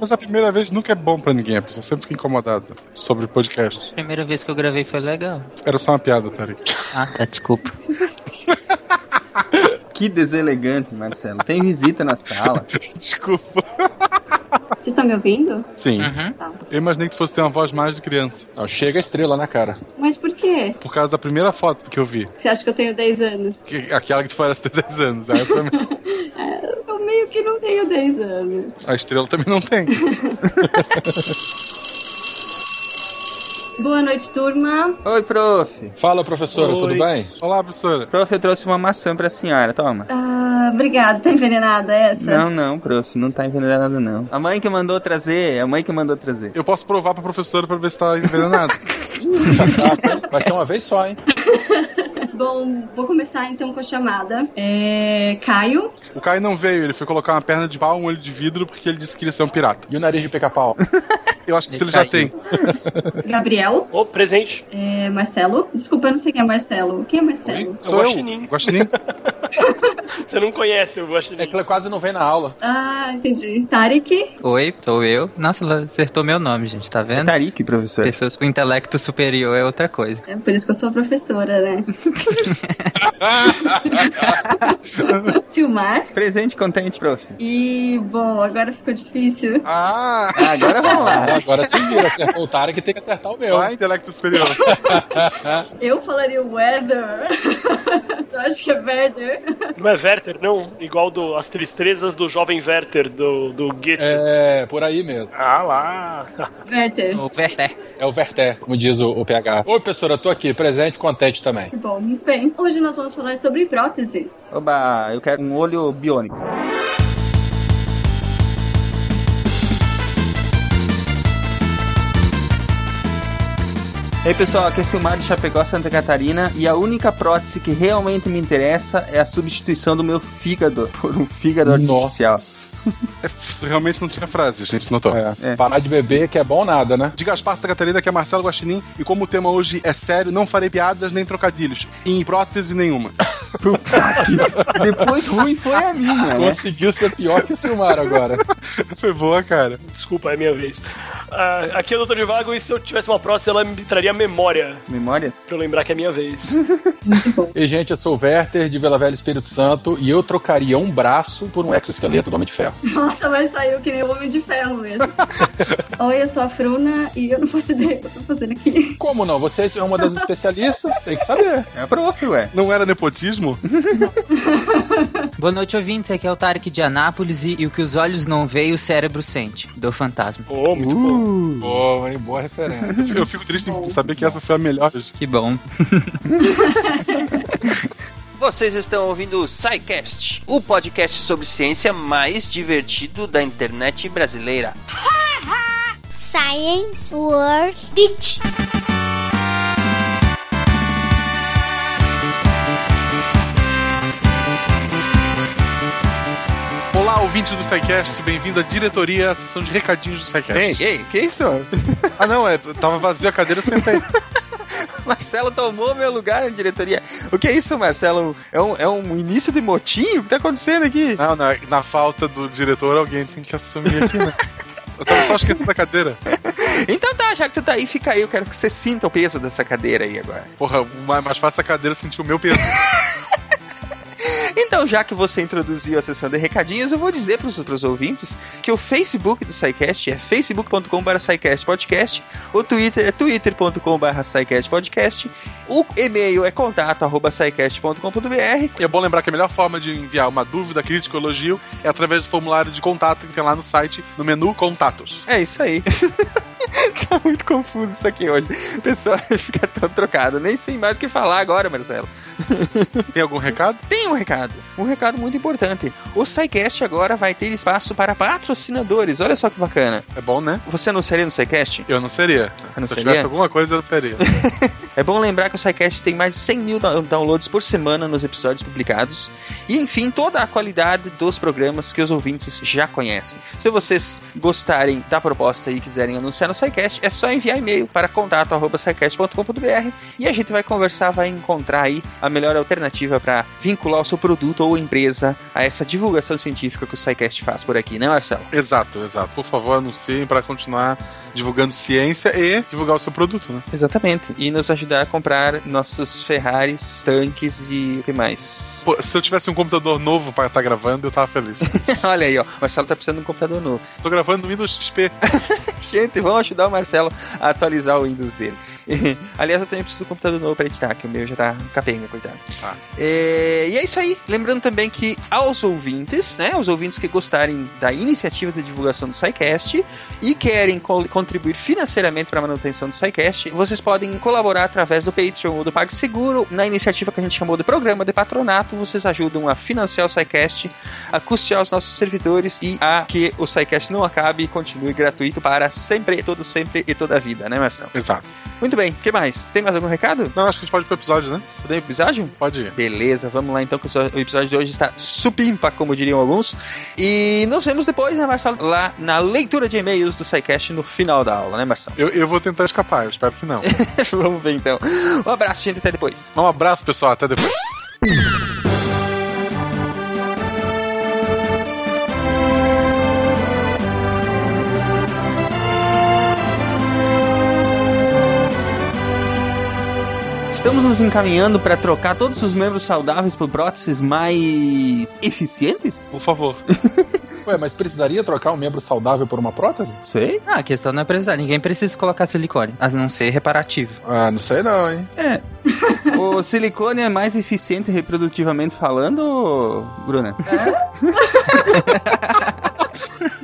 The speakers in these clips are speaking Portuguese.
Mas a primeira vez nunca é bom pra ninguém, a pessoa sempre fica incomodada sobre podcast. Primeira vez que eu gravei foi legal. Era só uma piada, Tarek. Ah, tá, desculpa. Que deselegante, Marcelo. Tem visita na sala. Desculpa. Vocês estão me ouvindo? Sim. Uhum. Tá. Eu imaginei que fosse ter uma voz mais de criança. Não, chega a estrela na cara. Mas por quê? Por causa da primeira foto que eu vi. Você acha que eu tenho 10 anos? Que- aquela que tu parece ter 10 anos. Essa mesmo. É, eu meio que não tenho 10 anos. a estrela também não tem. Boa noite, turma. Oi, prof. Fala, professora, Oi. tudo bem? Olá, professora. Prof, eu trouxe uma maçã pra senhora, toma. Ah, obrigada. Tá envenenada essa? Não, não, prof, não tá envenenado não. A mãe que mandou trazer, a mãe que mandou trazer. Eu posso provar pra professora pra ver se tá hein? Vai ser uma vez só, hein? Bom, vou começar então com a chamada. É... Caio. o Caio não veio, ele foi colocar uma perna de pau, um olho de vidro, porque ele disse que queria ser um pirata. E o nariz de pica-pau? Eu acho que Ele ele já caiu. tem. Gabriel. Ô, presente. É... Marcelo. Desculpa, eu não sei quem é Marcelo. Quem é Marcelo? Sou eu. Guaxinim. Guaxinim. Você não conhece o Guaxinim. É que ela quase não vem na aula. Ah, entendi. Tarek. Oi, sou eu. Nossa, ela acertou meu nome, gente, tá vendo? Tarik, professor. Pessoas com intelecto superior é outra coisa. É por isso que eu sou professora, né? Silmar. Presente contente, prof. E, bom, agora ficou difícil. Ah! Ah, agora vamos lá. Ah, agora se vira, acertou o Tarek tem que acertar o meu. Vai, intelecto superior. Eu falaria Weather. eu acho que é Werder. Não é Werther, não? Igual do, as tristezas do jovem Werther, do, do Goethe. É, por aí mesmo. Ah lá. Werther. O Werther. É o Verté, como diz o, o PH. Oi, professora, eu tô aqui, presente, contente também. Que bom, muito bem. Hoje nós vamos falar sobre próteses. Oba, eu quero um olho biônico. E aí pessoal, aqui é Silmar de Chapecó, Santa Catarina e a única prótese que realmente me interessa é a substituição do meu fígado por um fígado artificial. É, realmente não tinha frase, a gente notou. É. É. Parar de beber, que é bom nada, né? De Gaspar Santa Catarina, que é Marcelo Guaxinim, e como o tema hoje é sério, não farei piadas nem trocadilhos, em prótese nenhuma. Depois ruim foi a minha, né? Conseguiu ser pior que o Silmar agora. Foi boa, cara. Desculpa, é minha vez. Ah, aqui é o Dr. Divago e se eu tivesse uma prótese, ela me traria memória. Memórias? Pra eu lembrar que é minha vez. E, gente, eu sou o Werther, de Vila Velha Espírito Santo, e eu trocaria um braço por um exoesqueleto do Homem de Ferro. Nossa, mas saiu que nem o Homem de Ferro mesmo. Oi, eu sou a Fruna e eu não faço ideia do que eu tô fazendo aqui. Como não? Você é uma das especialistas, tem que saber. É prof, ué. Não era nepotismo? Boa noite, ouvintes. Aqui é o Tarek de Anápolis e, e o que os olhos não veem, o cérebro sente. Do fantasma. Oh, muito bom. Boa, hein? Boa referência. Eu fico triste em saber que essa foi a melhor. Que bom. Vocês estão ouvindo o SciCast, o podcast sobre ciência mais divertido da internet brasileira. Science World Beach. Olá, ouvintes do SciCast, bem-vindo à diretoria, à sessão de recadinhos do SciCast. Ei, ei, que isso? Ah, não, é, tava vazio a cadeira, eu sentei. Marcelo tomou meu lugar na diretoria. O que é isso, Marcelo? É um, é um início de motim? O que tá acontecendo aqui? Não, na, na falta do diretor, alguém tem que assumir aqui, né? Eu tava só esquecendo da cadeira. Então tá, já que tu tá aí, fica aí. Eu quero que você sinta o peso dessa cadeira aí agora. Porra, mais, mais fácil a cadeira sentir o meu peso. Então, já que você introduziu a sessão de recadinhos, eu vou dizer pros, pros ouvintes que o Facebook do SciCast é facebook.com.br SciCastPodcast, o Twitter é twitter.com.br SciCastPodcast, o e-mail é contato.scicast.com.br E é bom lembrar que a melhor forma de enviar uma dúvida, crítica ou elogio é através do formulário de contato que tem lá no site, no menu Contatos. É isso aí. tá muito confuso isso aqui hoje. O pessoal fica tão trocado. Nem sei mais o que falar agora, Marcelo. Tem algum recado? Tem um recado, um recado muito importante. O SciCast agora vai ter espaço para patrocinadores. Olha só que bacana. É bom, né? Você anunciaria no SciCast? Eu não seria. Eu não Se eu tivesse alguma coisa, eu seria. É bom lembrar que o SciCast tem mais de 100 mil down- downloads por semana nos episódios publicados. E, enfim, toda a qualidade dos programas que os ouvintes já conhecem. Se vocês gostarem da proposta e quiserem anunciar no SciCast, é só enviar e-mail para contato.scicast.com.br e a gente vai conversar, vai encontrar aí a melhor alternativa para vincular o seu produto ou empresa a essa divulgação científica que o SciCast faz por aqui, né, Marcelo? Exato, exato. Por favor, anunciem para continuar divulgando ciência e divulgar o seu produto, né? Exatamente. E nos ajudar a comprar nossos Ferraris, tanques e o que mais? Pô, se eu tivesse um computador novo para estar gravando, eu tava feliz. Olha aí, ó. O Marcelo tá precisando de um computador novo. Tô gravando no Windows XP. Gente, vamos ajudar o Marcelo a atualizar o Windows dele. Aliás, eu também preciso um computador novo pra editar, que o meu já tá capenga, coitado. Ah. É, e é isso aí. Lembrando também que aos ouvintes, né? Os ouvintes que gostarem da iniciativa de divulgação do SciCast e querem co- contribuir financeiramente para a manutenção do SciCast, vocês podem colaborar através do Patreon ou do PagSeguro na iniciativa que a gente chamou de Programa de Patronato. Vocês ajudam a financiar o SciCast, a custear os nossos servidores e a que o SciCast não acabe e continue gratuito para sempre, todo sempre e toda a vida, né, Marcelo? Exato. Muito bem, o que mais? Tem mais algum recado? Não, acho que a gente pode ir pro episódio, né? Podemos ir pro episódio? Pode ir. Beleza, vamos lá então, que o episódio de hoje está supimpa, como diriam alguns. E nos vemos depois, né, Marcelo? Lá na leitura de e-mails do SciCast no final da aula, né, Marcelo? Eu, eu vou tentar escapar, eu espero que não. vamos ver então. Um abraço, gente, até depois. Um abraço, pessoal, até depois. Estamos nos encaminhando para trocar todos os membros saudáveis por próteses mais eficientes? Por favor. Ué, mas precisaria trocar um membro saudável por uma prótese? Sei. Ah, a questão não é precisar. Ninguém precisa colocar silicone, a não ser reparativo. Ah, não sei não, hein? É. o silicone é mais eficiente reprodutivamente falando, Bruna?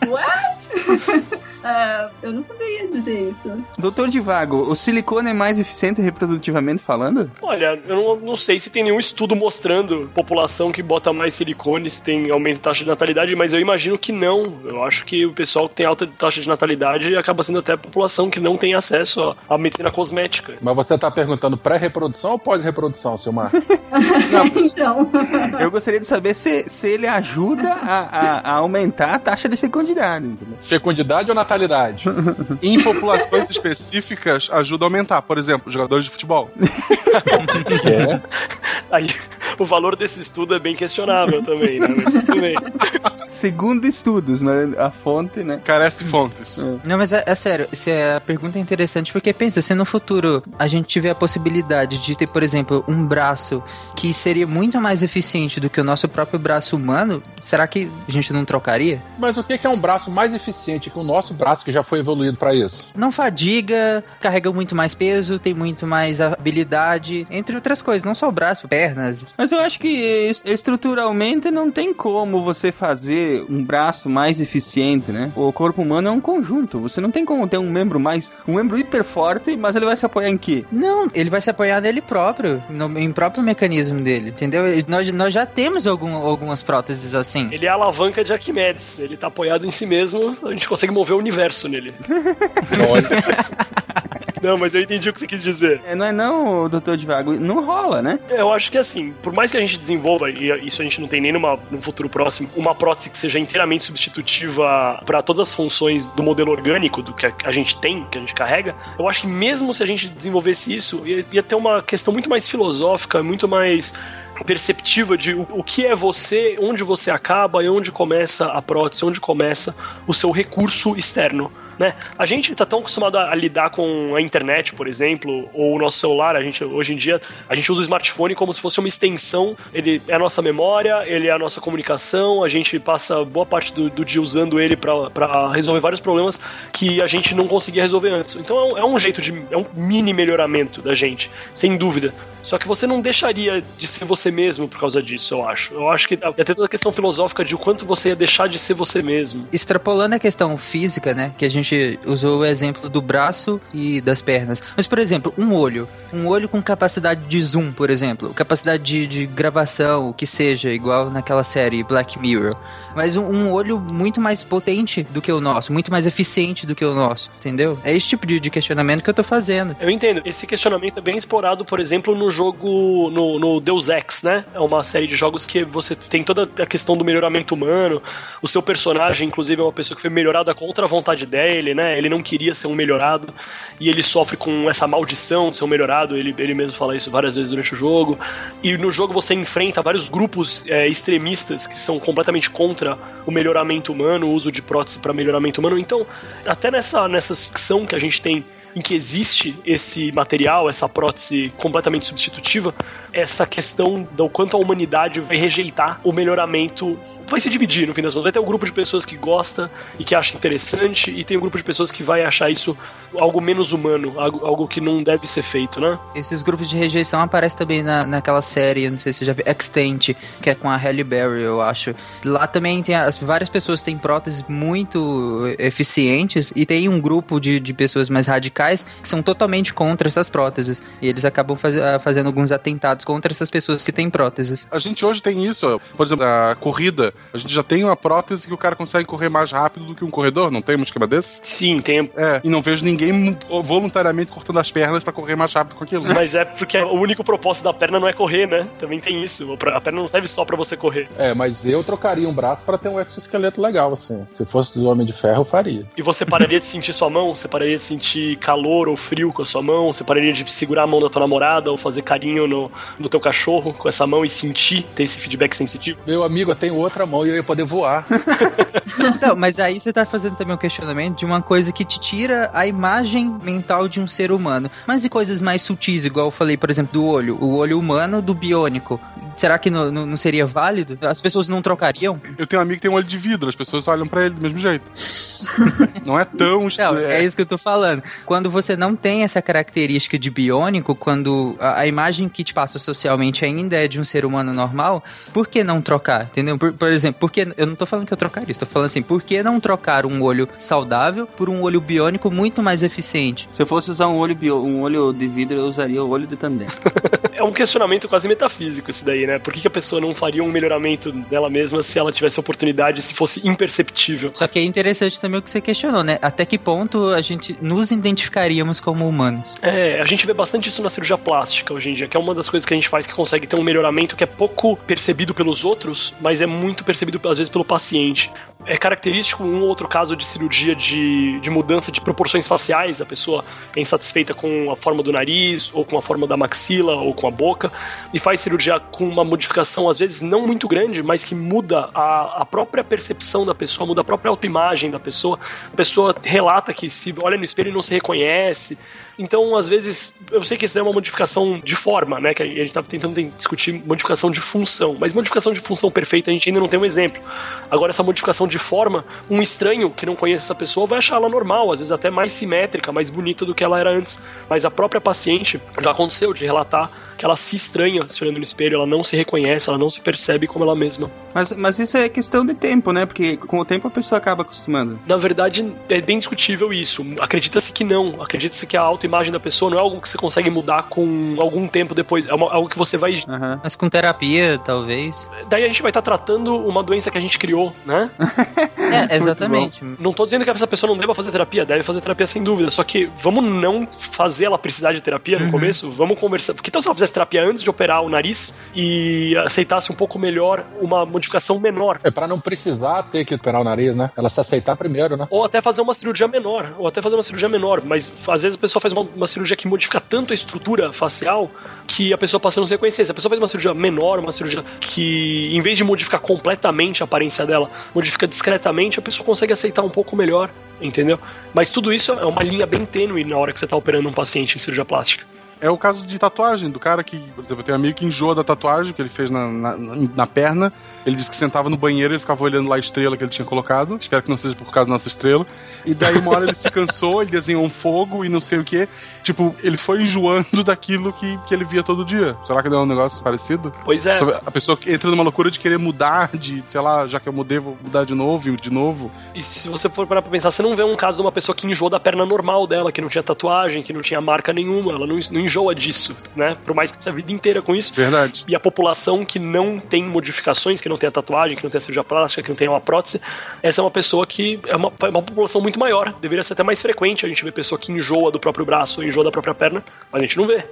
What? Ah, eu não saberia dizer isso. Doutor Divago, o silicone é mais eficiente reprodutivamente falando? Olha, eu não, não sei se tem nenhum estudo mostrando população que bota mais silicone se tem aumento de taxa de natalidade, mas eu imagino que não. Eu acho que o pessoal que tem alta taxa de natalidade acaba sendo até a população que não tem acesso à medicina cosmética. Mas você tá perguntando pré-reprodução ou pós-reprodução, Silmar? então. Eu gostaria de saber se, se ele ajuda a, a- a aumentar a taxa de fecundidade, entendeu? Fecundidade ou natalidade? Em populações específicas, ajuda a aumentar. Por exemplo, jogadores de futebol. É? Aí o valor desse estudo é bem questionável também, né? Mas tudo bem. Segundo estudos, mas a fonte, né? Carece de fontes. Não, mas é, é sério, se é, a pergunta é interessante porque pensa, se no futuro a gente tiver a possibilidade de ter, por exemplo, um braço que seria muito mais eficiente do que o nosso próprio braço humano, será que a gente não trocaria? Mas o que que é um braço mais eficiente que o nosso braço que já foi evoluído pra isso? Não fadiga, carrega muito mais peso, tem muito mais habilidade, entre outras coisas, não só o braço, pernas. Mas eu acho que es- estruturalmente não tem como você fazer um braço mais eficiente, né? O corpo humano é um conjunto. Você não tem como ter um membro mais. um membro hiper forte, mas ele vai se apoiar em quê? Não, ele vai se apoiar nele próprio, no em próprio mecanismo dele, entendeu? Nós, nós já temos algum, algumas próteses assim. Ele é a alavanca de Arquimedes. Ele tá apoiado em si mesmo, a gente consegue mover o universo nele. Não, mas eu entendi o que você quis dizer. É, não é não, doutor Divago? Não rola, né? Eu acho que assim, por mais que a gente desenvolva, e isso a gente não tem nem numa, num futuro próximo, uma prótese que seja inteiramente substitutiva para todas as funções do modelo orgânico do que a, gente tem, que a gente carrega, eu acho que mesmo se a gente desenvolvesse isso, ia, ia ter uma questão muito mais filosófica, muito mais perceptiva de o que é você, onde você acaba e onde começa a prótese, onde começa o seu recurso externo. Né? A gente está tão acostumado a, lidar com a internet, por exemplo, ou o nosso celular. A gente hoje em dia a gente usa o smartphone como se fosse uma extensão. Ele é a nossa memória, ele é a nossa comunicação. A gente passa boa parte do, do dia usando ele para resolver vários problemas que a gente não conseguia resolver antes. Então é um, é um jeito de é um mini melhoramento da gente, sem dúvida. Só que você não deixaria de ser você mesmo por causa disso, eu acho. Eu acho que ia ter toda a questão filosófica de o quanto você ia deixar de ser você mesmo. Extrapolando a questão física, né? Que a gente usou o exemplo do braço e das pernas. Mas, por exemplo, um olho. Um olho com capacidade de zoom, por exemplo. Capacidade de, de gravação, o que seja, igual naquela série Black Mirror. Mas um, um olho muito mais potente do que o nosso, muito mais eficiente do que o nosso, entendeu? É esse tipo de, de questionamento que eu tô fazendo. Eu entendo. Esse questionamento é bem explorado, por exemplo, no jogo, no, no Deus Ex, né? É uma série de jogos que você tem toda a questão do melhoramento humano. O seu personagem, inclusive, é uma pessoa que foi melhorada contra a vontade dele, né? Ele não queria ser um melhorado e ele sofre com essa maldição de ser um melhorado. Ele, ele mesmo fala isso várias vezes durante o jogo. E no jogo você enfrenta vários grupos é, extremistas que são completamente contra o melhoramento humano, o uso de prótese para melhoramento humano. Então, até nessa, nessa ficção que a gente tem em que existe esse material, essa prótese completamente substitutiva, essa questão do quanto a humanidade vai rejeitar o melhoramento vai se dividir no fim das contas. Vai ter um grupo de pessoas que gosta e que acha interessante, e tem um grupo de pessoas que vai achar isso algo menos humano, algo, algo que não deve ser feito, né? Esses grupos de rejeição aparecem também na, naquela série, não sei se você já viu, Extent, que é com a Halle Berry, eu acho. Lá também tem as, várias pessoas têm próteses muito eficientes, e tem um grupo de, de pessoas mais radicais que são totalmente contra essas próteses. E eles acabam faz, fazendo alguns atentados contra essas pessoas que têm próteses. A gente hoje tem isso, por exemplo, a corrida a gente já tem uma prótese que o cara consegue correr mais rápido do que um corredor, não tem um esquema desse? Sim, tem. É, e não vejo ninguém voluntariamente cortando as pernas para correr mais rápido com aquilo. Mas é porque o único propósito da perna não é correr, né? Também tem isso. A perna não serve só para você correr. É, mas eu trocaria um braço para ter um exoesqueleto legal, assim. Se fosse do Homem de Ferro, eu faria. E você pararia de sentir sua mão? Você pararia de sentir calor ou frio com a sua mão? Você pararia de segurar a mão da tua namorada ou fazer carinho no, no teu cachorro com essa mão e sentir, ter esse feedback sensitivo? Meu amigo, eu tenho outra mão e eu ia poder voar. então, mas aí você tá fazendo também um questionamento de uma coisa que te tira a imagem mental de um ser humano. Mas e coisas mais sutis, igual eu falei, por exemplo, do olho. O olho humano do biônico. Será que não, não, não seria válido? As pessoas não trocariam? Eu tenho um amigo que tem um olho de vidro, as pessoas olham para ele do mesmo jeito. não é tão. Não, é isso que eu tô falando. Quando você não tem essa característica de biônico, quando a, a, imagem que te passa socialmente ainda é de um ser humano normal, por que não trocar? Entendeu? Por, por exemplo, porque eu não tô falando que eu trocaria, estou falando assim, por que não trocar um olho saudável por um olho biônico muito mais eficiente? Se eu fosse usar um olho, bio, um olho de vidro, eu usaria o olho de tandem. é um questionamento quase metafísico esse daí, né? Por que, que a pessoa não faria um melhoramento dela mesma se ela tivesse oportunidade, se fosse imperceptível? Só que é interessante também o que você questionou, né? Até que ponto a gente nos identificaríamos como humanos? É, a gente vê bastante isso na cirurgia plástica hoje em dia, que é uma das coisas que a gente faz que consegue ter um melhoramento que é pouco percebido pelos outros, mas é muito percebido às vezes pelo paciente. É característico um ou outro caso de cirurgia de, de mudança de proporções faciais, a pessoa é insatisfeita com a forma do nariz, ou com a forma da maxila, ou com a boca, e faz cirurgia com uma modificação, às vezes não muito grande, mas que muda a, a própria percepção da pessoa, muda a própria autoimagem da pessoa. A pessoa relata que se olha no espelho e não se reconhece conhece. Então, às vezes, eu sei que isso é uma modificação de forma, né? Que a gente tá tentando discutir modificação de função, mas modificação de função perfeita a gente ainda não tem um exemplo. Agora, essa modificação de forma, um estranho que não conhece essa pessoa vai achar ela normal, às vezes até mais simétrica, mais bonita do que ela era antes. Mas a própria paciente já aconteceu de relatar que ela se estranha se olhando no espelho, ela não se reconhece, ela não se percebe como ela mesma. Mas, mas isso é questão de tempo, né? Porque com o tempo a pessoa acaba acostumando. Na verdade, é bem discutível isso. Acredita-se que não. Acredita-se que a autoimagem da pessoa não é algo que você consegue mudar com algum tempo depois. É uma, algo que você vai. Uhum. Mas com terapia, talvez. Daí a gente vai estar tá tratando uma doença que a gente criou, né? é, exatamente. Não tô dizendo que essa pessoa não deva fazer terapia, deve fazer terapia sem dúvida. Só que vamos não fazer ela precisar de terapia no uhum. começo, vamos conversar. Porque então se ela fizesse terapia antes de operar o nariz e aceitasse um pouco melhor uma modificação menor. É para não precisar ter que operar o nariz, né? Ela se aceitar primeiro, né? Ou até fazer uma cirurgia menor, ou até fazer uma cirurgia menor, mas às vezes a pessoa faz uma, uma cirurgia que modifica tanto a estrutura facial que a pessoa passa a não se reconhecer. Se a pessoa faz uma cirurgia menor, uma cirurgia que, em vez de modificar completamente a aparência dela, modifica discretamente, a pessoa consegue aceitar um pouco melhor, entendeu? Mas tudo isso é uma linha bem tênue na hora que você está operando um paciente em cirurgia plástica. É o caso de tatuagem, do cara que, por exemplo, eu tenho um amigo que enjoa da tatuagem que ele fez na, na, na perna. Ele disse que sentava no banheiro e ficava olhando lá a estrela que ele tinha colocado. Espero que não seja por causa da nossa estrela. E daí uma hora ele se cansou, ele desenhou um fogo e não sei o que. Tipo, ele foi enjoando daquilo que, que ele via todo dia. Será que não é um negócio parecido? Pois é. A pessoa entra numa loucura de querer mudar, de, sei lá, já que eu mudei, vou mudar de novo e de novo. E se você for parar pra pensar, você não vê um caso de uma pessoa que enjoou da perna normal dela, que não tinha tatuagem, que não tinha marca nenhuma, ela não, não enjoa disso, né? Por mais que esteja a vida inteira com isso. Verdade. E a população que não tem modificações, que não tem a tatuagem, que não tem a cirurgia plástica, que não tem uma prótese, essa é uma pessoa que é uma, é uma população muito maior. Deveria ser até mais frequente a gente ver pessoa que enjoa do próprio braço, enjoa da própria perna, mas a gente não vê.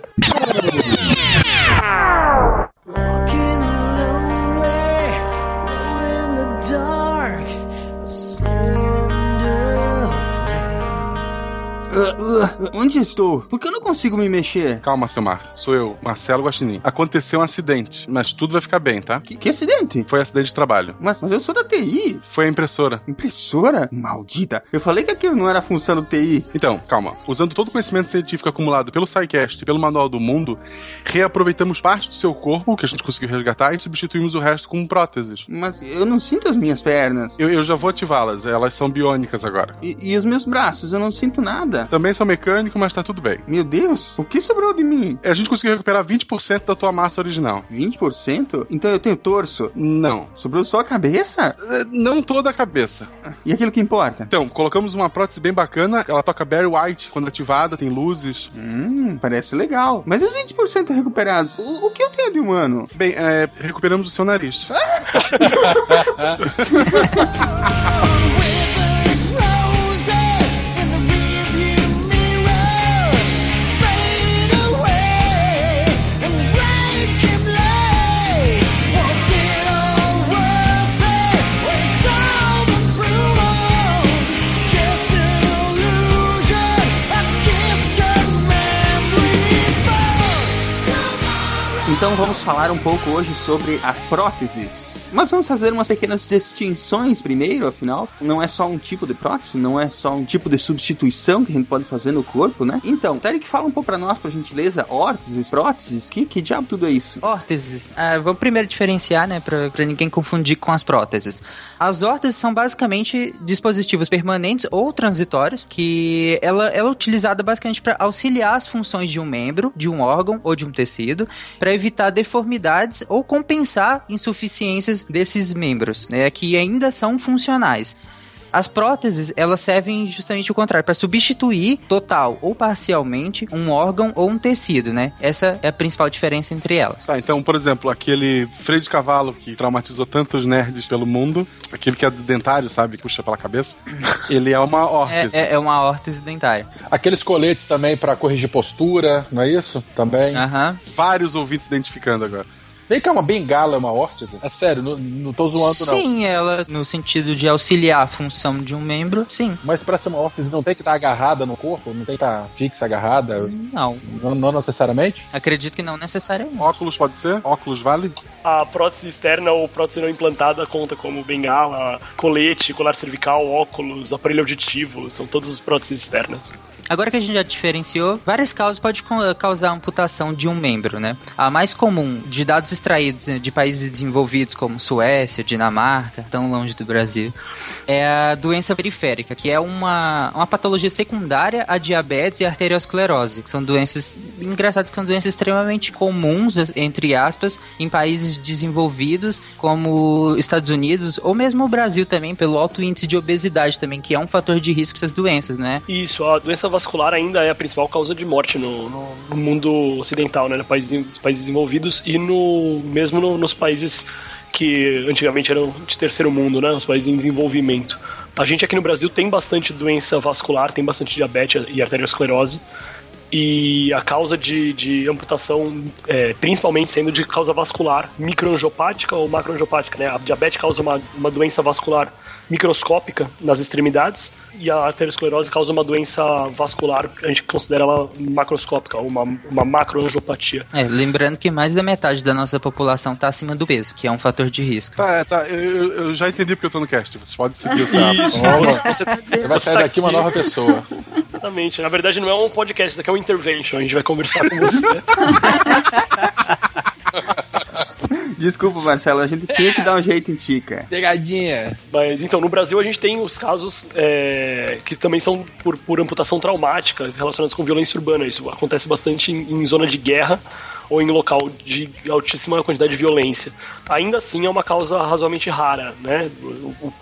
Onde estou? Por que eu não consigo me mexer? Calma, Silmar. Sou eu, Marcelo Guaxinim. Aconteceu um acidente, mas tudo vai ficar bem, tá? Que, que acidente? Foi acidente de trabalho. Mas, mas eu sou da TI. Foi a impressora. Impressora? Maldita. Eu falei que aquilo não era função do TI. Então, calma. Usando todo o conhecimento científico acumulado pelo SciCast e pelo Manual do Mundo, reaproveitamos parte do seu corpo, que a gente conseguiu resgatar, e substituímos o resto com próteses. Mas eu não sinto as minhas pernas. Eu, eu já vou ativá-las. Elas são biônicas agora. E, e os meus braços? Eu não sinto nada. Também são mecânicos, mas tá tudo bem. Meu Deus, o que sobrou de mim? A gente conseguiu recuperar 20% da tua massa original. 20%? Então eu tenho torso? Não. Sobrou só a cabeça? É, Não toda a cabeça. E aquilo que importa? Então, colocamos uma prótese bem bacana. Ela toca Barry White quando ativada, tem luzes. Hum, parece legal. Mas os 20% recuperados, o, o que eu tenho de humano? Bem, é, recuperamos o seu nariz. Então vamos falar um pouco hoje sobre as próteses. Mas vamos fazer umas pequenas distinções primeiro, afinal, não é só um tipo de prótese, não é só um tipo de substituição que a gente pode fazer no corpo, né? Então, Tarek, fala um pouco pra nós, por gentileza, órteses, próteses, que, que diabo tudo é isso? Órteses. Ah, vamos primeiro diferenciar, né, pra, pra ninguém confundir com as próteses. As órteses são basicamente dispositivos permanentes ou transitórios que ela, ela é utilizada basicamente para auxiliar as funções de um membro, de um órgão ou de um tecido, para evitar deformidades ou compensar insuficiências desses membros, né, que ainda são funcionais. As próteses, elas servem justamente o contrário, para substituir total ou parcialmente um órgão ou um tecido, né? Essa é a principal diferença entre elas. Tá, então, por exemplo, aquele freio de cavalo que traumatizou tantos nerds pelo mundo, aquele que é dentário, sabe, que puxa pela cabeça, ele é uma É, órtese. é, é uma órtese dentária. Aqueles coletes também pra corrigir postura, não é isso? Também. Aham. Vários ouvintes identificando agora. Vem cá, uma bengala é uma órtese? É sério, não, não tô zoando, não. Sim, ela, no sentido de auxiliar a função de um membro, sim. Mas pra ser uma órtese não tem que estar agarrada no corpo? Não tem que estar fixa, agarrada? Não, Não, não necessariamente? acredito que não necessariamente. Óculos pode ser? Óculos vale? A prótese externa ou prótese não implantada conta como bengala, colete, colar cervical, óculos, aparelho auditivo, são todas as próteses externas. Agora que a gente já diferenciou, várias causas podem co- causar amputação de um membro, né? A mais comum de dados extraídos né, de países desenvolvidos como Suécia, Dinamarca, tão longe do Brasil, é a doença periférica, que é uma, uma patologia secundária a diabetes e arteriosclerose, que são doenças engraçadas que são doenças extremamente comuns, entre aspas, em países desenvolvidos como Estados Unidos ou mesmo o Brasil também, pelo alto índice de obesidade também, que é um fator de risco para essas doenças, né? Isso, a doença vascular ainda é a principal causa de morte no, no- mundo ocidental, né? Nos países, países desenvolvidos e no mesmo no- nos países que antigamente eram de terceiro mundo, né? Os países em desenvolvimento. A gente aqui no Brasil tem bastante doença vascular, tem bastante diabetes e arteriosclerose. E a causa de, de amputação, é, principalmente sendo de causa vascular, microangiopática ou macroangiopática, né? A diabetes causa uma, uma doença vascular microscópica nas extremidades e a arteriosclerose causa uma doença vascular que a gente considera ela macroscópica, uma, uma macroangiopatia. É, lembrando que mais da metade da nossa população está acima do peso, que é um fator de risco. Tá, é, tá. Eu, eu- já entendi porque eu tô no cast. Vocês podem seguir o tá? Isso, você, você, Você vai sair tá daqui uma nova pessoa. Exatamente. Na verdade, não é um podcast, isso aqui é um intervention. A gente vai conversar com você. Desculpa, Marcelo, a gente tinha que dar um jeito em ti, cara. Pegadinha. Mas então, no Brasil a gente tem os casos é, que também são por, por amputação traumática relacionados com violência urbana. Isso acontece bastante em, em zona de guerra ou em local de altíssima quantidade de violência. Ainda assim é uma causa razoavelmente rara, né?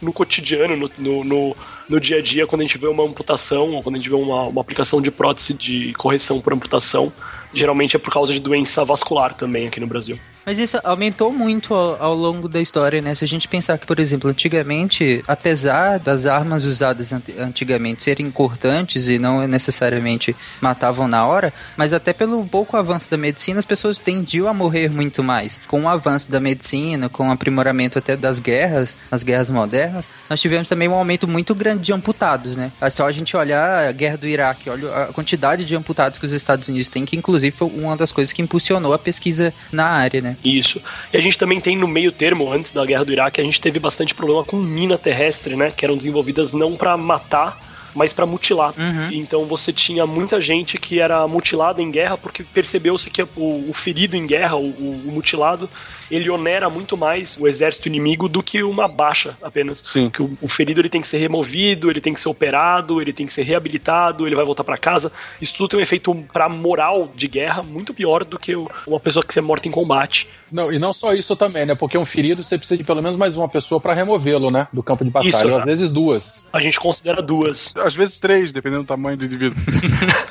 No cotidiano, no, no, no, no dia a dia, quando a gente vê uma amputação, ou quando a gente vê uma, uma aplicação de prótese de correção por amputação, geralmente é por causa de doença vascular também aqui no Brasil. Mas isso aumentou muito ao, ao, longo da história, né? Se a gente pensar que, por exemplo, antigamente, apesar das armas usadas antigamente serem importantes e não necessariamente matavam na hora, mas até pelo pouco avanço da medicina, as pessoas tendiam a morrer muito mais. Com o avanço da medicina, com o aprimoramento até das guerras, as guerras modernas, nós tivemos também um aumento muito grande de amputados, né? É só a gente olhar a guerra do Iraque, olha a quantidade de amputados que os Estados Unidos têm, que inclusive foi uma das coisas que impulsionou a pesquisa na área, né? Isso. E a gente também tem no meio termo, antes da guerra do Iraque, a gente teve bastante problema com mina terrestre, né? Que eram desenvolvidas não para matar, mas para mutilar. Uhum. Então você tinha muita gente que era mutilada em guerra porque percebeu-se que o, o, ferido em guerra, o, o, mutilado, ele onera muito mais o exército inimigo do que uma baixa apenas. Sim. Que o, o ferido ele tem que ser removido, ele tem que ser operado, ele tem que ser reabilitado, ele vai voltar para casa. Isso tudo tem um efeito para moral de guerra muito pior do que uma pessoa que é morta em combate. Não, e não só isso também, né? Porque um ferido você precisa de pelo menos mais uma pessoa para removê-lo, né? Do campo de batalha. Isso, às vezes duas. A gente considera duas. Às vezes três, dependendo do tamanho do indivíduo.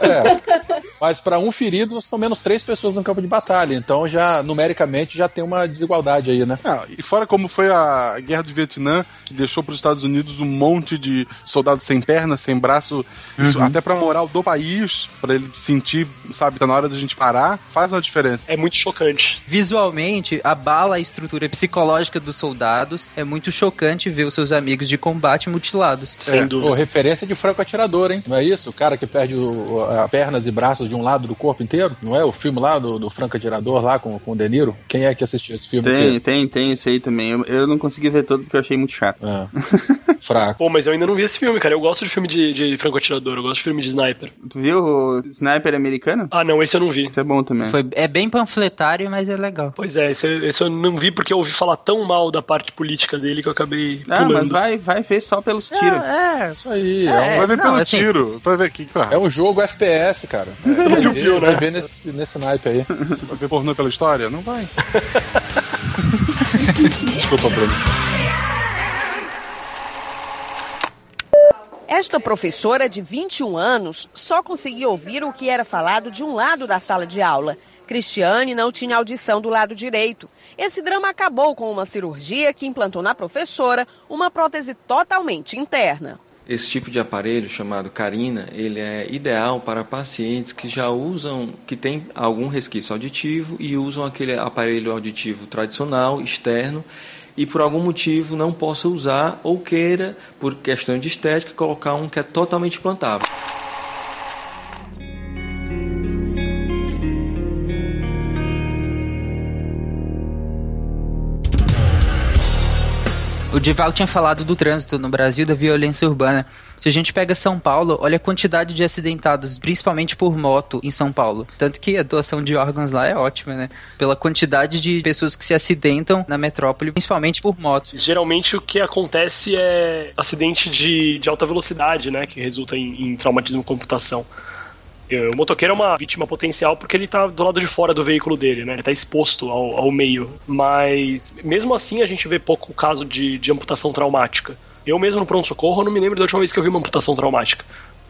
é. Mas para um ferido são menos três pessoas no campo de batalha. Então já, numericamente, já tem uma desigualdade aí, né? Ah, e fora como foi a guerra do Vietnã, que deixou para os Estados Unidos um monte de soldados sem perna, sem braço, isso, uhum. até pra moral do país, para ele sentir, sabe, tá na hora da gente parar, faz uma diferença. É muito chocante. Visualmente, abala a estrutura psicológica dos soldados. É muito chocante ver os seus amigos de combate mutilados. Sem é. dúvida. Pô, referência de franco atirador, hein? Não é isso? O cara que perde o, a pernas e braços de um lado do corpo inteiro? Não é o filme lá do, do franco atirador lá com, com o De Niro? Quem é que assistiu esse filme? Tem, inteiro? tem, tem esse aí também. Eu, eu, não consegui ver todo porque eu achei muito chato. É. Fraco. Pô, mas eu ainda não vi esse filme, cara. Eu gosto de filme de, de franco atirador, eu gosto de filme de sniper. Tu viu o Sniper americano? Ah, não, esse eu não vi. Isso é bom também. Foi, é bem panfletário, mas é legal. Pois é, esse, esse eu não vi porque eu ouvi falar tão mal da parte política dele que eu acabei ah, pulando. mas vai, vai ver só pelos tiros. É, é. Isso aí. É, é vai ver não, pelo assim, tiro. Vai ver aqui, É um jogo FPS, cara. Vai, ver, né? vai ver nesse, nesse naipe aí. Vai ver pornô pela história? Não vai. Desculpa, Bruno. Esta professora de 21 anos só conseguia ouvir o que era falado de um lado da sala de aula. Cristiane não tinha audição do lado direito. Esse drama acabou com uma cirurgia que implantou na professora uma prótese totalmente interna. Esse tipo de aparelho chamado Carina, ele é ideal para pacientes que já usam, que têm algum resquício auditivo e usam aquele aparelho auditivo tradicional, externo, e por algum motivo não possa usar ou queira, por questão de estética, colocar um que é totalmente implantável. O Dival tinha falado do trânsito no Brasil, da violência urbana. Se a gente pega São Paulo, olha a quantidade de acidentados, principalmente por moto em São Paulo. Tanto que a doação de órgãos lá é ótima, né? Pela quantidade de pessoas que se acidentam na metrópole, principalmente por moto. Geralmente o que acontece é acidente de, de alta velocidade, né? Que resulta em, em traumatismo computação. O motoqueiro é uma vítima potencial porque ele tá do lado de fora do veículo dele, né? Ele tá exposto ao, ao meio. Mas, mesmo assim, a gente vê pouco caso de, de amputação traumática. Eu mesmo no pronto-socorro não me lembro da última vez que eu vi uma amputação traumática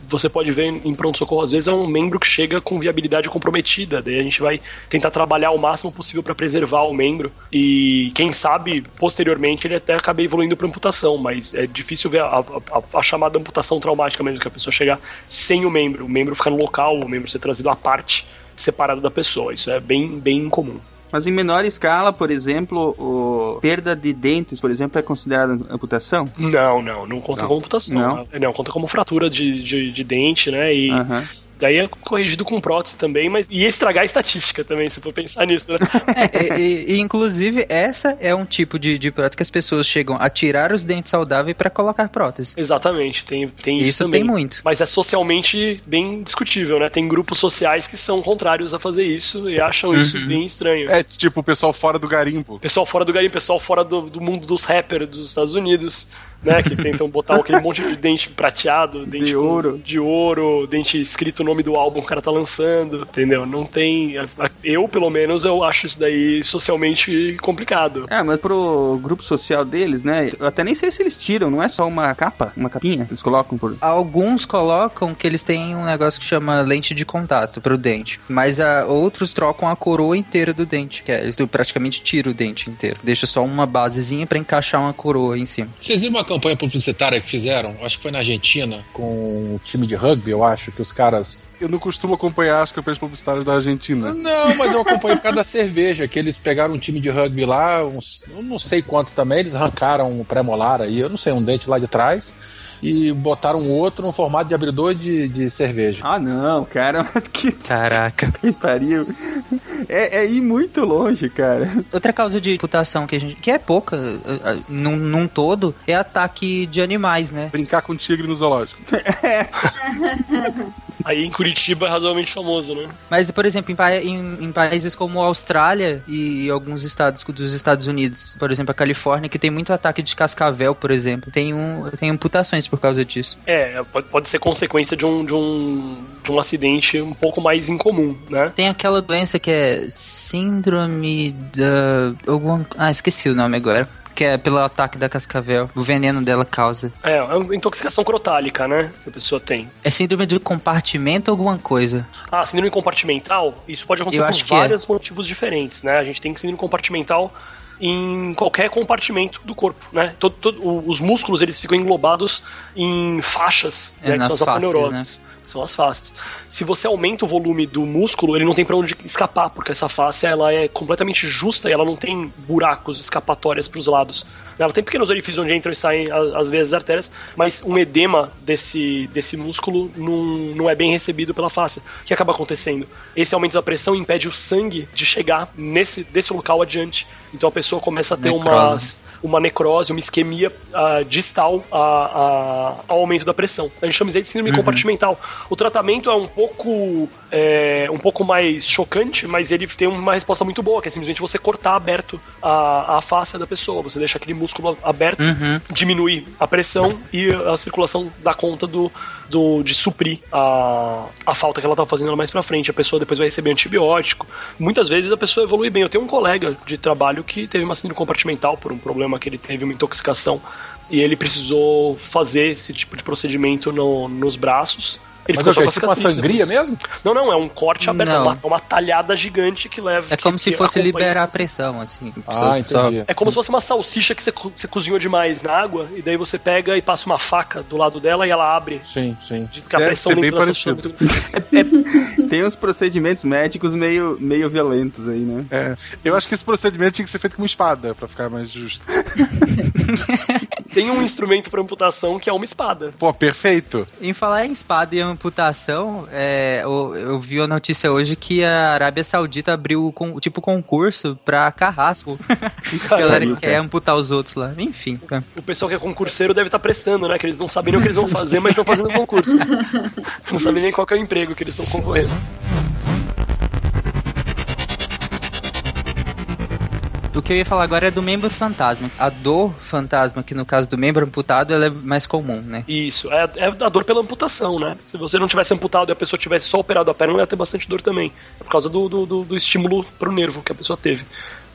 você pode ver em pronto-socorro, às vezes é um membro que chega com viabilidade comprometida. Daí a gente vai tentar trabalhar o máximo possível para preservar o membro. E quem sabe, posteriormente, ele até acaba evoluindo para amputação. Mas é difícil ver a, a, a, chamada amputação traumática mesmo, que a pessoa chegar sem o membro, o membro ficar no local, o membro ser trazido à parte, separado da pessoa. Isso é bem, bem incomum. Mas em menor escala, por exemplo, o perda de dentes, por exemplo, é considerada amputação? Não, não, não conta não. como amputação. Não. não, conta como fratura de, de, de dente, né? E uhum. Daí é corrigido com prótese também, mas ia estragar a estatística também, se for pensar nisso, né? é, e, e, inclusive, essa é um tipo de, de prótese que as pessoas chegam a tirar os dentes saudáveis para colocar prótese. Exatamente, tem, tem isso, isso também. tem muito. Mas é socialmente bem discutível, né? Tem grupos sociais que são contrários a fazer isso e acham uhum. isso bem estranho. É tipo o pessoal fora do garimpo. Pessoal fora do garimpo, pessoal fora do, do mundo dos rappers dos Estados Unidos né? Que tentam botar aquele monte de dente prateado, dente De com- ouro. de ouro, dente escrito o nome do álbum que o cara tá lançando, entendeu? Não tem. Eu, pelo menos, eu acho isso daí socialmente complicado. É, mas pro grupo social deles, né? Eu até nem sei se eles tiram, não é só uma capa, uma capinha, eles colocam por. Alguns colocam que eles têm um negócio que chama lente de contato pro dente, mas ah, outros trocam a coroa inteira do dente, que é, eles praticamente tiram o dente inteiro. Deixa só uma basezinha pra encaixar uma coroa em cima. Vocês viram uma campanha publicitária que fizeram? Acho que foi na Argentina, com um time de rugby, eu acho, que os caras. Eu não costumo acompanhar as campanhas publicitárias da Argentina. Não, mas eu acompanhei por causa da cerveja, que eles pegaram um time de rugby lá, uns, eu não sei quantos também, eles arrancaram um pré-molar aí, eu não sei, um dente lá de trás, e botaram um outro no formato de abridor de, de cerveja. Ah, não, cara, mas que, Caraca. que pariu. É, é ir muito longe, cara. Outra causa de amputação que a gente. que é pouca ah, ah, num, num todo, é ataque de animais, né? Brincar com tigre no zoológico. Aí em Curitiba é razoavelmente famoso, né? Mas, por exemplo, em, em- em países como Austrália e alguns estados dos Estados Unidos, por exemplo, a Califórnia, que tem muito ataque de cascavel, por exemplo, tem, um, tem amputações por causa disso. É, pode, pode ser consequência de um, de, um, de um acidente um pouco mais incomum, né? Tem aquela doença que é síndrome da. Alguma, ah, esqueci o nome agora. Que é pelo ataque da cascavel. O veneno dela causa. É, é uma intoxicação crotálica, né? Que a pessoa tem. É síndrome do compartimento alguma coisa. Ah, síndrome compartimental, isso pode acontecer por é. vários motivos diferentes, né? A gente tem síndrome compartimental em qualquer compartimento do corpo, né? Todo, todo- os músculos, eles ficam englobados em faixas, É, né? Que são as faces, aponeuroses. São as faces. Se você aumenta o volume do músculo, ele não tem pra onde escapar, porque essa face ela é completamente justa e ela não tem buracos escapatórias pros lados. Ela tem pequenos orifícios onde entram e saem às vezes artérias, mas um edema desse, desse músculo não, não é bem recebido pela face. O que acaba acontecendo? Esse aumento da pressão impede o sangue de chegar nesse desse local adiante. Então a pessoa começa a ter Necrose. uma necrose, uma isquemia ah, distal a- a- ao aumento da pressão. A gente chama isso de síndrome Uhum. compartimental. O tratamento é um pouco é, um pouco mais chocante, mas ele tem uma resposta muito boa, que é simplesmente você cortar aberto a, a face da pessoa. Você deixa aquele músculo aberto, Uhum. diminuir a pressão e a circulação dá conta do, do, de suprir a, a falta que ela tá fazendo mais pra frente. A pessoa depois vai receber antibiótico. Muitas vezes a pessoa evolui bem. Eu tenho um colega de trabalho que teve uma síndrome compartimental por um problema que ele teve, uma intoxicação, e ele precisou fazer esse tipo de procedimento no- nos braços. Ele Mas é ficou o quê? só Tipo uma sangria depois. mesmo? Não, não, é um corte aberto, é uma, é uma talhada gigante que leva. É como que- se que fosse acompanha- liberar a pressão, assim. Ah, Só- entendi. é como se fosse uma salsicha que você, co- você cozinhou demais na água, e daí você pega e passa uma faca do lado dela e ela abre. Sim, sim. De ficar a pressão ser bem é parecido. É, é- Tem uns procedimentos médicos meio, meio violentos aí, né? É, eu acho que esse procedimento tinha que ser feito com uma espada, pra ficar mais justo. tem um instrumento para amputação que é uma espada. Pô, perfeito. Em falar em espada e amputação, é, eu, eu vi a notícia hoje que a Arábia Saudita abriu com, tipo concurso pra carrasco. a galera que quer amputar os outros lá. Enfim. tá. O pessoal que é concurseiro deve estar prestando, né? Que eles não sabem nem o que eles vão fazer, mas estão fazendo concurso. Não sabem nem qual que é o emprego que eles estão concorrendo. O que eu ia falar agora é do membro fantasma. A dor fantasma, que no caso do membro amputado, ela é mais comum, né? Isso, é, é a dor pela amputação, né? Se você não tivesse amputado e a pessoa tivesse só operado a perna, ela ia ter bastante dor também. É por causa do, do, do, do estímulo pro nervo que a pessoa teve.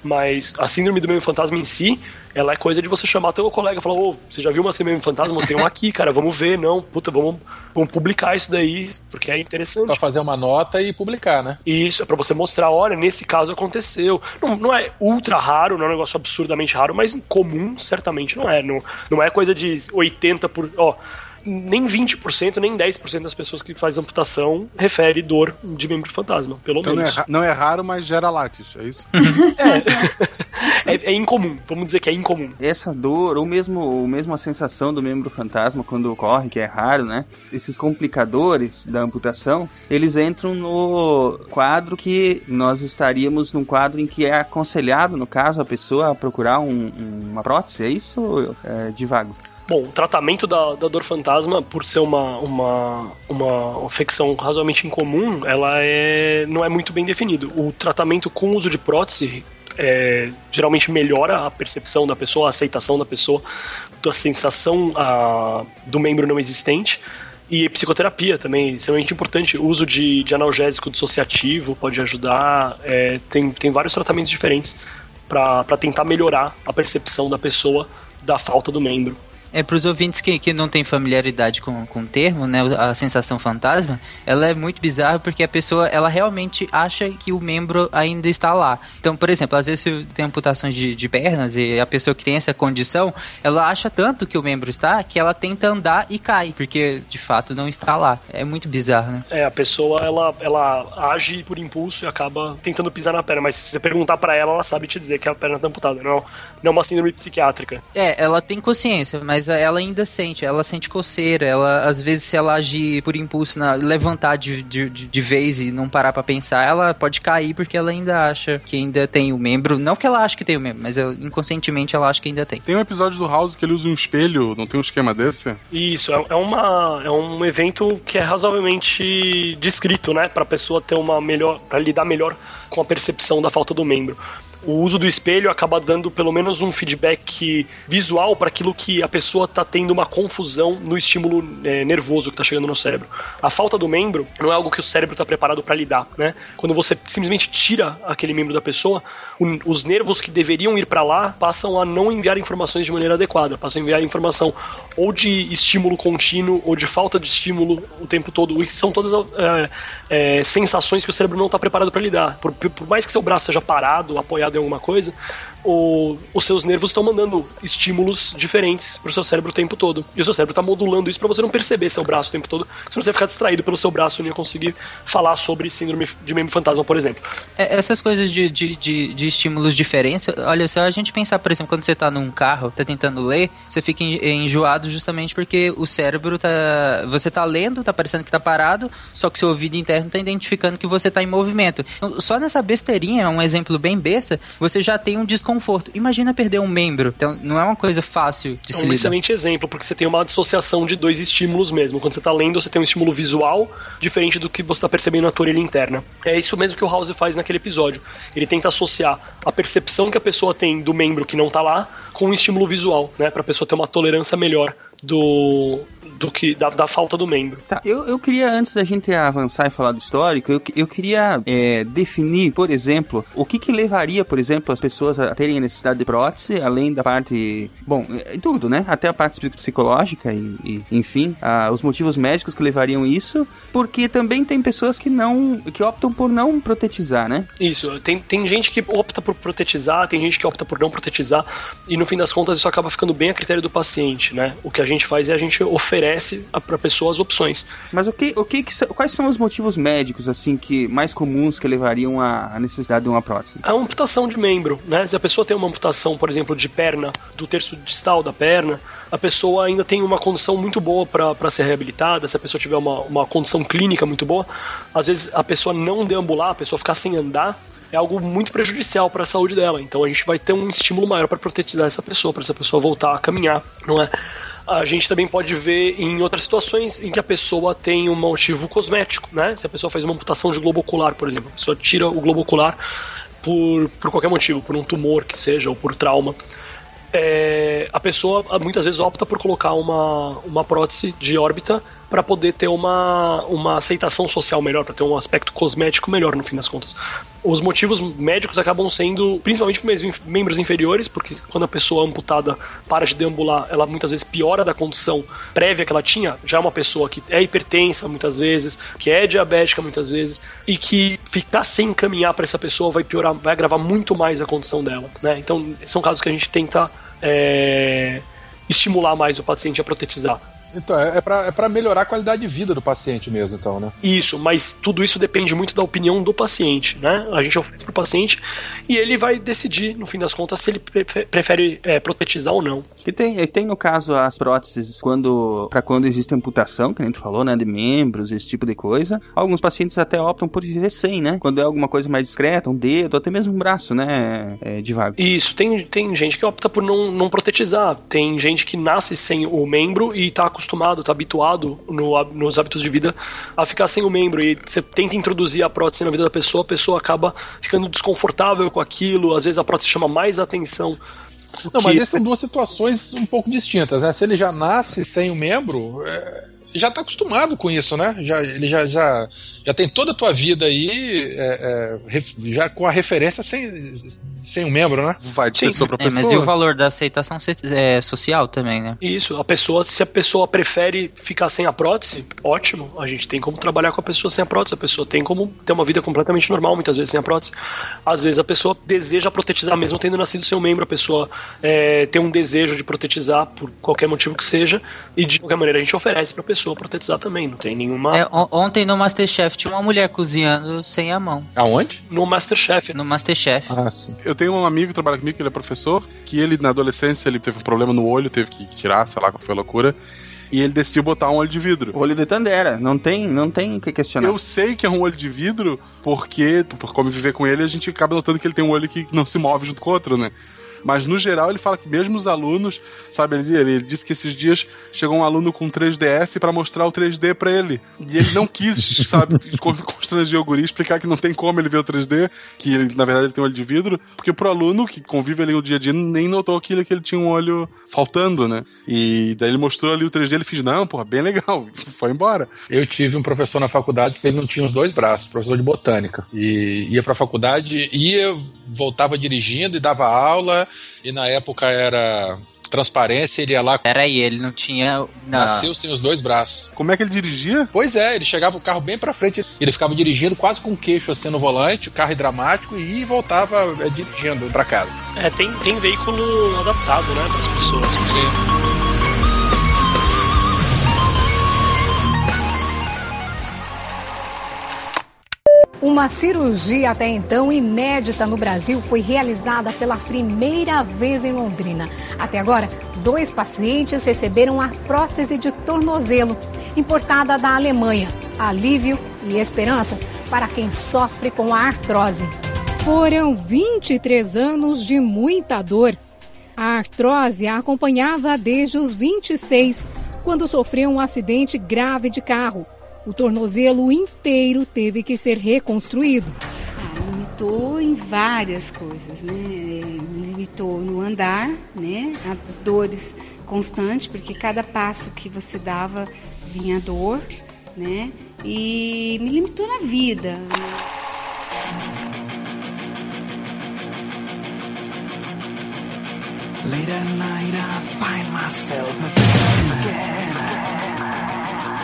Mas a síndrome do membro fantasma em si, ela é coisa de você chamar teu colega e falar, ô, você já viu uma síndrome do membro fantasma? Tem um aqui, cara, vamos ver, não, puta, vamos, vamos publicar isso daí, porque é interessante. Pra fazer uma nota e publicar, né? Isso, é pra você mostrar, olha, nesse caso aconteceu. Não, não é ultra raro, não é um negócio absurdamente raro, mas comum certamente não é. Não, não é coisa de 80 por. Ó, nem 20%, nem 10% das pessoas que fazem amputação refere dor de membro fantasma, pelo Então não é, menos. não é raro, mas gera látis, é isso? É, é incomum, vamos dizer que é incomum. Essa dor, ou mesmo, ou mesmo a sensação do membro fantasma quando ocorre, que é raro, né? Esses complicadores da amputação, eles entram no quadro que nós estaríamos num quadro em que é aconselhado, no caso, a pessoa a procurar um- uma prótese, é isso? ou É, de vago. Bom, o tratamento da, da dor fantasma, por ser uma, uma, uma infecção razoavelmente incomum, ela é, não é muito bem definido. O tratamento com uso de prótese é, geralmente melhora a percepção da pessoa, a aceitação da pessoa, da sensação a, do membro não existente. E psicoterapia também, extremamente importante. O uso de, de analgésico dissociativo pode ajudar. É, tem, tem vários tratamentos diferentes para tentar melhorar a percepção da pessoa da falta do membro. É, para os ouvintes que, que não têm familiaridade com, com o termo, né, a sensação fantasma, ela é muito bizarra porque a pessoa, ela realmente acha que o membro ainda está lá. Então, por exemplo, às vezes tem amputações de, de pernas e a pessoa que tem essa condição, ela acha tanto que o membro está que ela tenta andar e cai, porque de fato não está lá. É muito bizarro, né? É, a pessoa, ela, ela age por impulso e acaba tentando pisar na perna, mas se você perguntar para ela, ela sabe te dizer que a perna está amputada, não, não é uma síndrome psiquiátrica. É, ela tem consciência, mas ela ainda sente, ela sente coceira, ela às vezes se ela agir por impulso, na, levantar de, de, de vez e não parar para pensar, ela pode cair porque ela ainda acha que ainda tem o membro, não que ela ache que tem o membro, mas ela, inconscientemente ela acha que ainda tem. Tem um episódio do House que ele usa um espelho, não tem um esquema desse? Isso, é, é uma, é um evento que é razoavelmente descrito, né, pra pessoa ter uma melhor, para lidar melhor com a percepção da falta do membro o uso do espelho acaba dando pelo menos um feedback visual para aquilo que a pessoa está tendo uma confusão no estímulo é, nervoso que está chegando no cérebro. A falta do membro não é algo que o cérebro está preparado para lidar, né? Quando você simplesmente tira aquele membro da pessoa, os nervos que deveriam ir para lá passam a não enviar informações de maneira adequada, passam a enviar informação ou de estímulo contínuo ou de falta de estímulo o tempo todo. E são todas é, é, sensações que o cérebro não está preparado para lidar. Por, por mais que seu braço seja parado, apoiado em alguma coisa, o, os seus nervos estão mandando estímulos diferentes pro seu cérebro o tempo todo. E o seu cérebro está modulando isso para você não perceber seu braço o tempo todo, senão você ficar distraído pelo seu braço e não conseguir falar sobre síndrome de membro fantasma, por exemplo. É, essas coisas de, de, de, de, estímulos diferentes, olha, se a gente pensar, por exemplo, quando você está num carro, tá tentando ler, você fica enjoado justamente porque o cérebro tá. Você tá lendo, tá parecendo que tá parado, só que seu ouvido interno tá identificando que você tá em movimento. Então, só nessa besteirinha, um exemplo bem besta, você já tem um desconforto desconforto. Imagina perder um membro. Então, não é uma coisa fácil de é se um lidar. excelente exemplo, porque você tem uma dissociação de dois estímulos mesmo. Quando você está lendo, você tem um estímulo visual diferente do que você está percebendo na tua orelha interna. É isso mesmo que o House faz naquele episódio. Ele tenta associar a percepção que a pessoa tem do membro que não está lá com um estímulo visual, né? Pra pessoa ter uma tolerância melhor do, do que da, da, falta do membro. Tá, eu, eu queria, antes da gente avançar e falar do histórico, eu, eu queria é, definir, por exemplo, o que que levaria, por exemplo, as pessoas a terem a necessidade de prótese, além da parte, bom, é, tudo, né? Até a parte psicológica e, e enfim, a, os motivos médicos que levariam isso, porque também tem pessoas que não, que optam por não protetizar, né? Isso, tem, tem gente que opta por protetizar, tem gente que opta por não protetizar, e no fim das contas isso acaba ficando bem a critério do paciente, né? O que a gente faz é a gente oferece para a pessoa as opções. Mas o que, o que, quais são os motivos médicos assim que mais comuns que levariam à necessidade de uma prótese? A amputação de membro, né? Se a pessoa tem uma amputação, por exemplo, de perna, do terço distal da perna, a pessoa ainda tem uma condição muito boa para ser reabilitada, se a pessoa tiver uma, uma condição clínica muito boa, às vezes a pessoa não deambular, a pessoa ficar sem andar, é algo muito prejudicial para a saúde dela. Então a gente vai ter um estímulo maior para protetizar essa pessoa, para essa pessoa voltar a caminhar, não é? A gente também pode ver em outras situações em que a pessoa tem um motivo cosmético, né? Se a pessoa faz uma amputação de globo ocular, por exemplo, a pessoa tira o globo ocular por, por qualquer motivo, por um tumor que seja, ou por trauma. É, a pessoa muitas vezes opta por colocar uma, uma prótese de órbita para poder ter uma, uma aceitação social melhor, para ter um aspecto cosmético melhor, no fim das contas. Os motivos médicos acabam sendo principalmente membros inferiores, porque quando a pessoa amputada para de deambular, ela muitas vezes piora da condição prévia que ela tinha. Já é uma pessoa que é hipertensa muitas vezes, que é diabética muitas vezes, e que ficar sem caminhar para essa pessoa vai piorar, vai agravar muito mais a condição dela. Né? Então, são casos que a gente tenta. É, estimular mais o paciente a protetizar. Então, é, é para é melhorar a qualidade de vida do paciente mesmo, então, né? Isso, mas tudo isso depende muito da opinião do paciente, né? A gente oferece pro paciente e ele vai decidir, no fim das contas, se ele prefere é, protetizar ou não. E tem, tem no caso as próteses quando para quando existe amputação, que a gente falou, né, de membros, esse tipo de coisa. Alguns pacientes até optam por viver sem, né? Quando é alguma coisa mais discreta, um dedo, até mesmo um braço, né, é, de vago. Isso, tem, tem gente que opta por não, não protetizar. Tem gente que nasce sem o membro e tá acostumado, tá habituado no, nos hábitos de vida a ficar sem o membro. E você tenta introduzir a prótese na vida da pessoa, a pessoa acaba ficando desconfortável com aquilo, às vezes a prótese chama mais atenção. Não, mas essas são duas situações um pouco distintas, né? Se ele já nasce sem o membro, é, já está acostumado com isso, né? Já, ele já, já, já tem toda a tua vida aí é, é, já com a referência sem, sem um membro, né? Vai de pessoa pra É, pessoa. mas e o valor da aceitação é, social também, né? Isso, a pessoa, se a pessoa prefere ficar sem a prótese, ótimo. A gente tem como trabalhar com a pessoa sem a prótese. A pessoa tem como ter uma vida completamente normal, muitas vezes sem a prótese. Às vezes a pessoa deseja protetizar, mesmo tendo nascido seu membro. A pessoa é, tem um desejo de protetizar por qualquer motivo que seja. E de qualquer maneira a gente oferece pra pessoa protetizar também. Não tem nenhuma. É, on- ontem no Masterchef tinha uma mulher cozinhando sem a mão. Aonde? No Masterchef. No Masterchef. Ah, sim. Eu tenho um amigo que trabalha comigo, que ele é professor, que ele, na adolescência, ele teve um problema no olho, teve que tirar, sei lá qual foi a loucura, e ele decidiu botar um olho de vidro. Olho de Tandera, não tem, não tem o que questionar. Eu sei que é um olho de vidro, porque, por como viver com ele, a gente acaba notando que ele tem um olho que não se move junto com o outro, né? Mas no geral ele fala que mesmo os alunos, sabe, ele, ele, ele disse que esses dias chegou um aluno com 3DS pra mostrar o 3D pra ele. E ele não quis, sabe, con- constranger o guri, explicar que não tem como ele ver o 3D, que ele, na verdade ele tem um olho de vidro, porque pro aluno que convive ali o dia a dia nem notou aquilo que ele tinha um olho faltando, né? E daí ele mostrou ali o 3D, ele fez, não, porra, bem legal, foi embora. Eu tive um professor na faculdade que ele não tinha os dois braços, professor de botânica. E ia pra faculdade, ia, voltava dirigindo e dava aula, e na época era transparência, ele ia lá. Peraí, ele não tinha. Não. Nasceu sem os dois braços. Como é que ele dirigia? Pois é, ele chegava o carro bem pra frente, ele ficava dirigindo quase com o queixo assim no volante, o carro dramático, e voltava é, dirigindo pra casa. É, tem, tem veículo adaptado, né, para as pessoas. Uma cirurgia até então inédita no Brasil foi realizada pela primeira vez em Londrina. Até agora, dois pacientes receberam a prótese de tornozelo, importada da Alemanha. Alívio e esperança para quem sofre com a artrose. Foram 23 anos de muita dor. A artrose a acompanhava desde os 26, quando sofreu um acidente grave de carro. O tornozelo inteiro teve que ser reconstruído. Ah, limitou em várias coisas, né? Me limitou no andar, né? As dores constantes, porque cada passo que você dava vinha dor, né? E me limitou na vida. Late at night, I find myself again,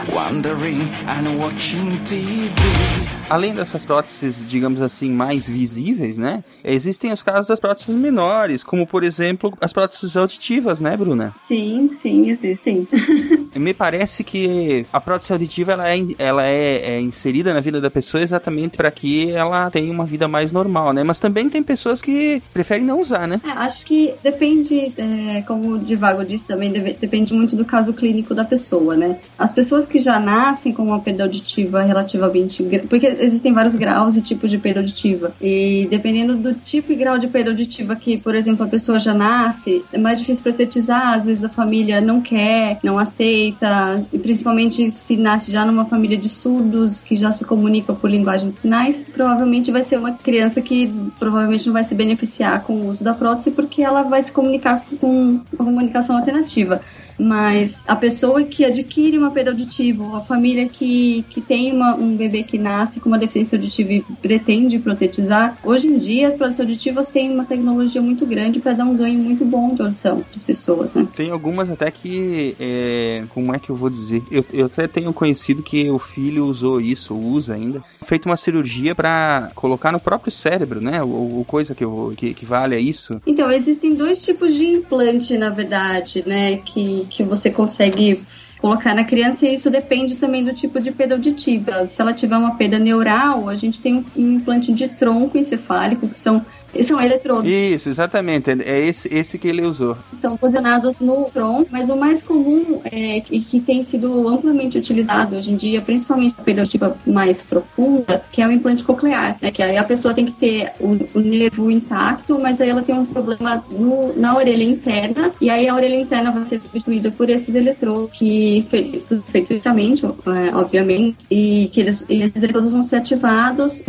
wondering and watching TV. Além dessas próteses, digamos assim, mais visíveis, né? Existem os casos das próteses menores, como por exemplo as próteses auditivas, né, Bruna? Sim, sim, existem. Me parece que a prótese auditiva ela é, ela é, é inserida na vida da pessoa exatamente para que ela tenha uma vida mais normal, né? Mas também tem pessoas que preferem não usar, né? É, acho que depende, é, como o Divago disse também, deve- depende muito do caso clínico da pessoa, né? As pessoas que já nascem com uma perda auditiva relativamente. gra- Porque existem vários graus e tipos de perda auditiva. E dependendo do tipo e grau de perda auditiva que, por exemplo, a pessoa já nasce, é mais difícil protetizar, às vezes a família não quer, não aceita, e principalmente se nasce já numa família de surdos, que já se comunica por linguagem de sinais, provavelmente vai ser uma criança que provavelmente não vai se beneficiar com o uso da prótese porque ela vai se comunicar com a comunicação alternativa. Mas a pessoa que adquire uma perda auditiva, ou a família que, que tem uma, um bebê que nasce com uma deficiência auditiva e pretende protetizar, hoje em dia as próteses auditivas têm uma tecnologia muito grande para dar um ganho muito bom de audição para as pessoas, né? Tem algumas até que. é, como é que eu vou dizer? Eu, eu até tenho conhecido que o filho usou isso, ou usa ainda. Feito uma cirurgia para colocar no próprio cérebro, né? Ou, ou coisa que, eu- que equivale a isso. Então, existem dois tipos de implante, na verdade, né? Que, que você consegue colocar na criança e isso depende também do tipo de perda auditiva. Se ela tiver uma perda neural, a gente tem um implante de tronco encefálico, que são São eletrodos. Isso, exatamente. É esse, esse que ele usou. São posicionados no front, mas o mais comum é, e que tem sido amplamente utilizado hoje em dia, principalmente a periotipa mais profunda, que é o implante coclear, né? Que aí a pessoa tem que ter o, o nervo intacto, mas aí ela tem um problema no, na orelha interna, e aí a orelha interna vai ser substituída por esses eletrodos que feitos feitamente, é, obviamente, e que eles, esses eletrodos vão ser ativados.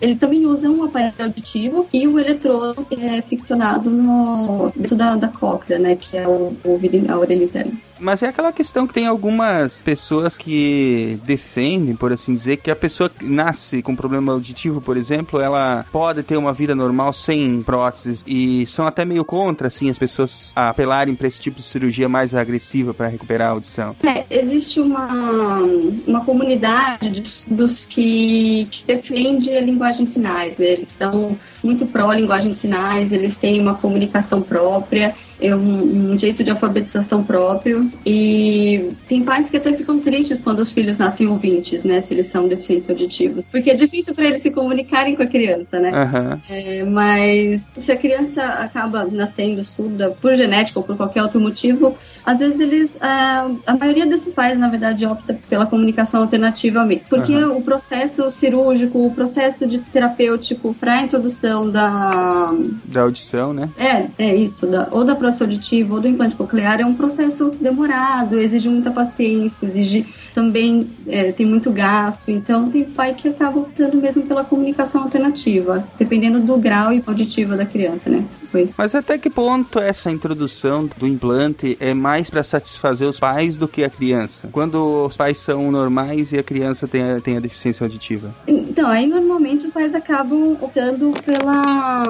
Ele também usa um aparelho auditivo e o eletrodo é ficcionado no dentro da, da cóclea, né? Que é o, o a orelha interna. Mas é aquela questão que tem algumas pessoas que defendem, por assim dizer, que a pessoa que nasce com problema auditivo, por exemplo, ela pode ter uma vida normal sem próteses e são até meio contra, assim, as pessoas apelarem para esse tipo de cirurgia mais agressiva para recuperar a audição. É, existe uma, uma comunidade dos, que, que defende a linguagem de sinais. Né? Eles são muito pró-linguagem de sinais, eles têm uma comunicação própria é um, um, jeito de alfabetização próprio. E tem pais que até ficam tristes quando os filhos nascem ouvintes, né? Se eles são deficientes auditivos. Porque é difícil para eles se comunicarem com a criança, né? Uhum. É, mas se a criança acaba nascendo surda por genética ou por qualquer outro motivo, às vezes eles. A, a maioria desses pais, na verdade, opta pela comunicação alternativa mesmo. Porque uhum. o processo cirúrgico, o processo de terapêutico para a introdução da. Da audição, né? É, é isso. Da, ou da processo auditivo ou do implante coclear é um processo demorado, exige muita paciência, exige também é, tem muito gasto. Então tem pai que acaba optando mesmo pela comunicação alternativa, dependendo do grau e auditiva da criança, né? Foi. Mas até que ponto essa introdução do implante é mais para satisfazer os pais do que a criança? Quando os pais são normais e a criança tem a, tem a deficiência auditiva? Então, aí normalmente os pais acabam optando pela,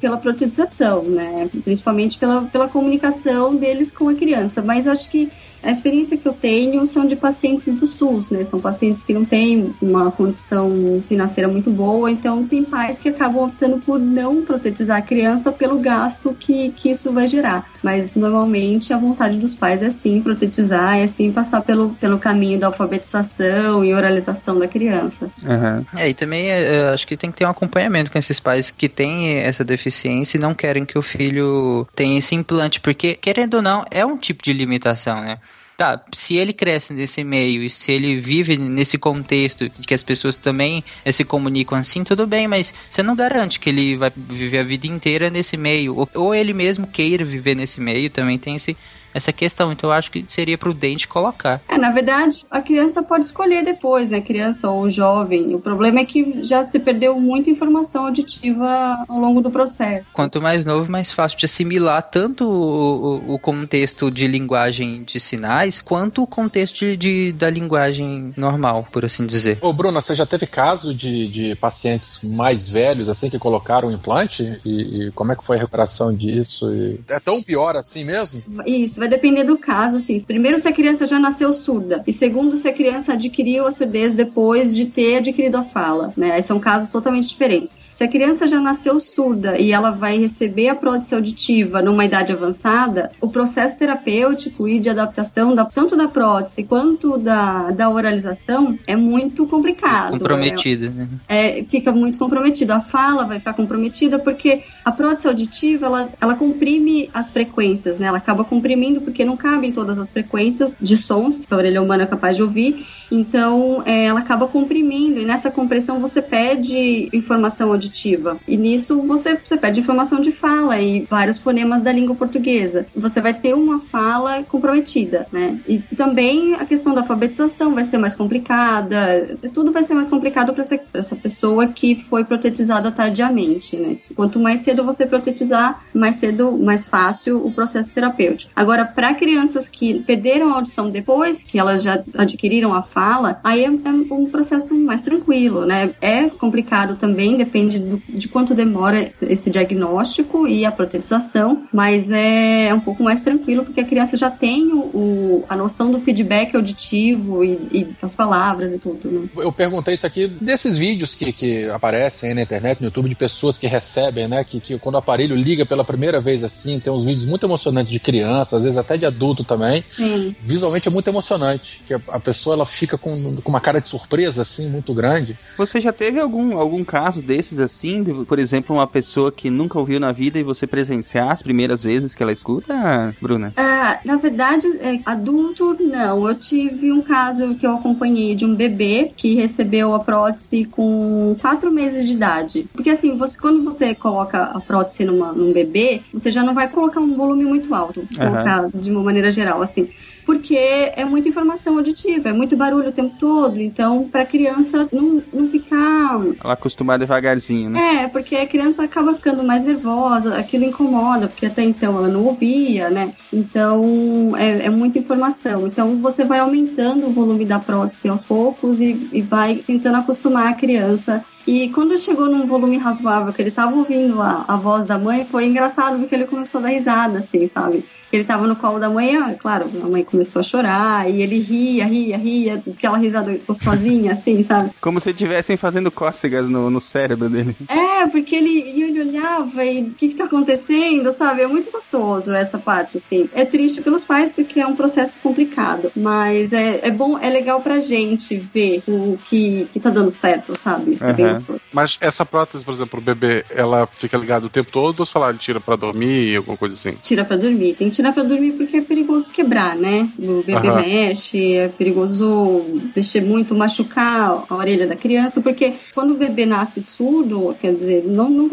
pela protetização, né? Principalmente pela pela comunicação deles com a criança. Mas acho que a experiência que eu tenho são de pacientes do SUS, né? São pacientes que não têm uma condição financeira muito boa, então tem pais que acabam optando por não protetizar a criança pelo gasto que, que isso vai gerar. Mas normalmente a vontade dos pais é sim protetizar, é sim passar pelo, pelo caminho da alfabetização e oralização da criança. Uhum. É, e também é, acho que tem que ter um acompanhamento com esses pais que têm essa deficiência e não querem que o filho tenha esse implante, porque, querendo ou não, é um tipo de limitação, né? Tá, se ele cresce nesse meio e se ele vive nesse contexto que as pessoas também eh, se comunicam assim, tudo bem, mas você não garante que ele vai viver a vida inteira nesse meio, ou, ou ele mesmo queira viver nesse meio, também tem esse essa questão. Então eu acho que seria prudente colocar. É, na verdade, a criança pode escolher depois, né? Criança ou jovem. O problema é que já se perdeu muita informação auditiva ao longo do processo. Quanto mais novo, mais fácil de assimilar tanto o, o contexto de linguagem de sinais, quanto o contexto de, de, da linguagem normal, por assim dizer. Ô, Bruna, você já teve caso de, de pacientes mais velhos, assim, que colocaram o implante? E, e como é que foi a recuperação disso? E... É tão pior assim mesmo? Isso, vai depender do caso, assim. Primeiro, se a criança já nasceu surda. E segundo, se a criança adquiriu a surdez depois de ter adquirido a fala, né? Aí são casos totalmente diferentes. Se a criança já nasceu surda e ela vai receber a prótese auditiva numa idade avançada, o processo terapêutico e de adaptação, da, tanto da prótese quanto da, da oralização, é muito complicado. Comprometido, né? É, fica muito comprometido. A fala vai ficar comprometida porque a prótese auditiva, ela, ela comprime as frequências, né? Ela acaba comprimindo porque não cabem todas as frequências de sons que a orelha humana é capaz de ouvir. Então, é, ela acaba comprimindo e nessa compressão você pede informação auditiva. E nisso você, você pede informação de fala e vários fonemas da língua portuguesa. Você vai ter uma fala comprometida, né? E também a questão da alfabetização vai ser mais complicada. Tudo vai ser mais complicado para essa, essa pessoa que foi protetizada tardiamente, né? Quanto mais cedo você protetizar, mais cedo, mais fácil o processo terapêutico. Agora, para crianças que perderam a audição depois que elas já adquiriram a fala, aí é, é, um processo mais tranquilo, né? É complicado também, depende do, de quanto demora esse diagnóstico e a protetização, mas é, é um pouco mais tranquilo porque a criança já tem o, a noção do feedback auditivo e, e, das palavras e tudo, né? Eu perguntei isso aqui desses vídeos que, que aparecem na internet, no YouTube, de pessoas que recebem, né? Que, que quando o aparelho liga pela primeira vez assim, tem uns vídeos muito emocionantes de crianças, vezes até de adulto também. Sim. Visualmente é muito emocionante, que a, a pessoa ela fica com, com uma cara de surpresa assim muito grande. Você já teve algum, algum caso desses assim? De, por exemplo, uma pessoa que nunca ouviu na vida e você presenciar as primeiras vezes que ela escuta, Bruna? Ah, na verdade, é, adulto, não. Eu tive um caso que eu acompanhei de um bebê que recebeu a prótese com quatro meses de idade. Porque assim, você, quando você coloca a prótese numa, num bebê, você já não vai colocar um volume muito alto. Aham. Colocar de uma maneira geral, assim. Porque é muita informação auditiva, é muito barulho o tempo todo. Então, pra criança não, não ficar Ela acostumada devagarzinho, né? é, porque a criança acaba ficando mais nervosa, aquilo incomoda, porque até então ela não ouvia, né? Então é, é muita informação. Então você vai aumentando o volume da prótese aos poucos e, e vai tentando acostumar a criança. E quando chegou num volume razoável, que ele tava ouvindo a, a voz da mãe, foi engraçado porque ele começou a dar risada, assim, sabe? Ele tava no colo da mãe, ah, claro, a mãe começou a chorar, e ele ria, ria, ria, aquela risada gostosinha, assim, sabe? Como se estivessem fazendo cócegas no, no cérebro dele. É, porque ele, ele olhava e o que que tá acontecendo, sabe? É muito gostoso essa parte, assim. É triste pelos pais porque é um processo complicado, mas é, é bom, é legal pra gente ver o que, que tá dando certo, sabe? Isso é bem Gostoso. Mas essa prótese, por exemplo, o bebê, ela fica ligada o tempo todo ou sei lá, ele tira pra dormir, alguma coisa assim? Tira pra dormir. Tem que tirar pra dormir porque é perigoso quebrar, né? O bebê Aham. mexe, é perigoso mexer muito, machucar a orelha da criança, porque quando o bebê nasce surdo, quer dizer, não, não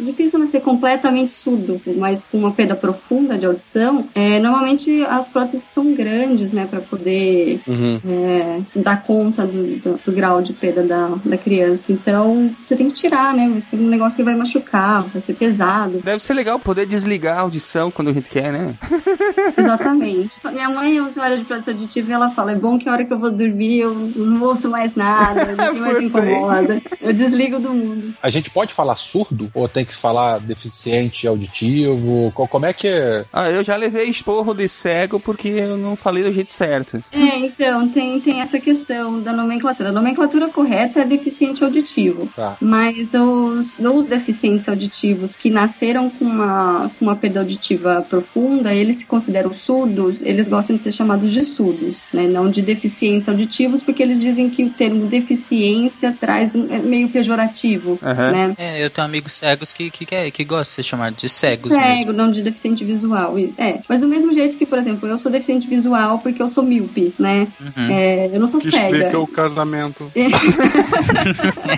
difícil nascer completamente surdo, mas com uma perda profunda de audição, é, normalmente as próteses são grandes, né, pra poder Uhum. é, dar conta do, do- do grau de perda da, da criança. Então, você tem que tirar, né? Vai ser um negócio que vai machucar, vai ser pesado. Deve ser legal poder desligar a audição quando a gente quer, né? Exatamente. Minha mãe é usuária de prótese auditiva e ela fala: é bom que a hora que eu vou dormir eu não ouço mais nada, ninguém mais incomoda. Eu desligo do mundo. A gente pode falar surdo ou tem que falar deficiente auditivo? Co- Como é que é? Ah, eu já levei esporro de cego porque eu não falei do jeito certo. É, então, tem, tem essa questão da nomenclatura. A nomenclatura correta é deficiente auditivo. Tá. Mas os, os deficientes auditivos que nasceram com uma, com uma perda auditiva profunda, eles se consideram surdos, eles gostam de ser chamados de surdos, né? Não de deficientes auditivos, porque eles dizem que o termo deficiência traz um, é meio pejorativo, né? É, eu tenho amigos cegos que, que, que, que gostam de ser chamados de cegos. Cego, mesmo. não de deficiente visual. É, mas do mesmo jeito que, por exemplo, eu sou deficiente visual porque eu sou míope, né? Uhum. É, eu não sou Que cega. explica o casamento.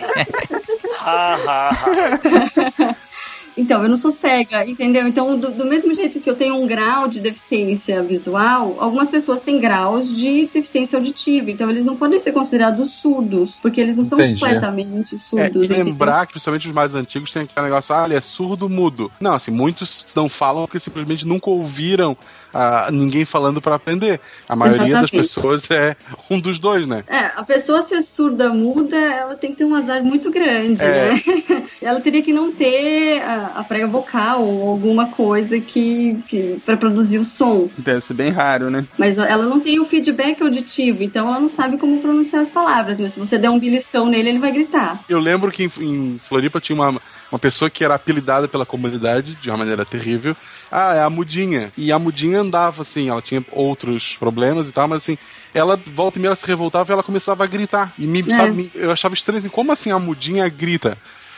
Então, eu não sou cega, entendeu? Então, do, do mesmo jeito que eu tenho um grau de deficiência visual, algumas pessoas têm graus de deficiência auditiva. Então, eles não podem ser considerados surdos, porque eles não são Entendi. completamente É, surdos. e entendeu? lembrar que, principalmente os mais antigos, tem aquele negócio, ah, ele é surdo mudo. Não, assim, muitos não falam porque simplesmente nunca ouviram ah, ninguém falando pra aprender. A maioria das Exatamente. pessoas é um dos dois, né? É, a pessoa ser surda muda, ela tem que ter um azar muito grande, É. né? ela teria que não ter a, a prega vocal ou alguma coisa que, que para produzir o som. Deve ser bem raro, né? Mas ela não tem o feedback auditivo, então ela não sabe como pronunciar as palavras. Mas se você der um beliscão nele, ele vai gritar. Eu lembro que em, em Floripa tinha uma, uma pessoa que era apelidada pela comunidade de uma maneira terrível. Ah, é a Mudinha. E a Mudinha andava assim, ela tinha outros problemas e tal, mas assim, ela volta e meia ela se revoltava e ela começava a gritar. E me, É. sabe, me- eu achava estranho assim, como assim a Mudinha grita?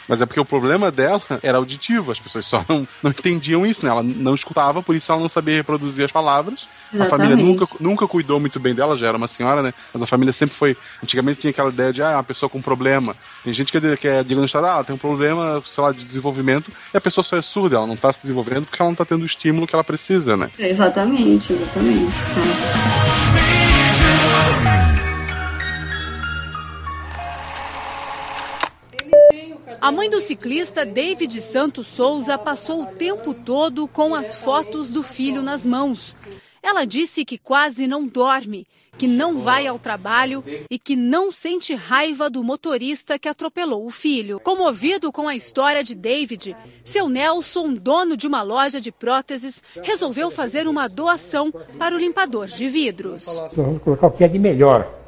Mas é porque o problema dela era auditivo, as pessoas só não, não entendiam isso, né? Ela não escutava, por isso ela não sabia reproduzir as palavras. A família Exatamente. nunca, nunca cuidou muito bem dela, já era uma senhora, né? Mas a família sempre foi. Antigamente tinha aquela ideia de, ah, é uma pessoa com problema. Tem gente que é, que é diagnosticada, ah, ela tem um problema, sei lá, de desenvolvimento, e a pessoa só é surda, ela não tá se desenvolvendo porque ela não tá tendo o estímulo que ela precisa, né? Exatamente, exatamente. A mãe do ciclista David Santos Souza passou o tempo todo com as fotos do filho nas mãos. Ela disse que quase não dorme, que não vai ao trabalho e que não sente raiva do motorista que atropelou o filho. Comovido com a história de David, seu Nelson, dono de uma loja de próteses, resolveu fazer uma doação para o limpador de vidros. Vamos colocar o que é de melhor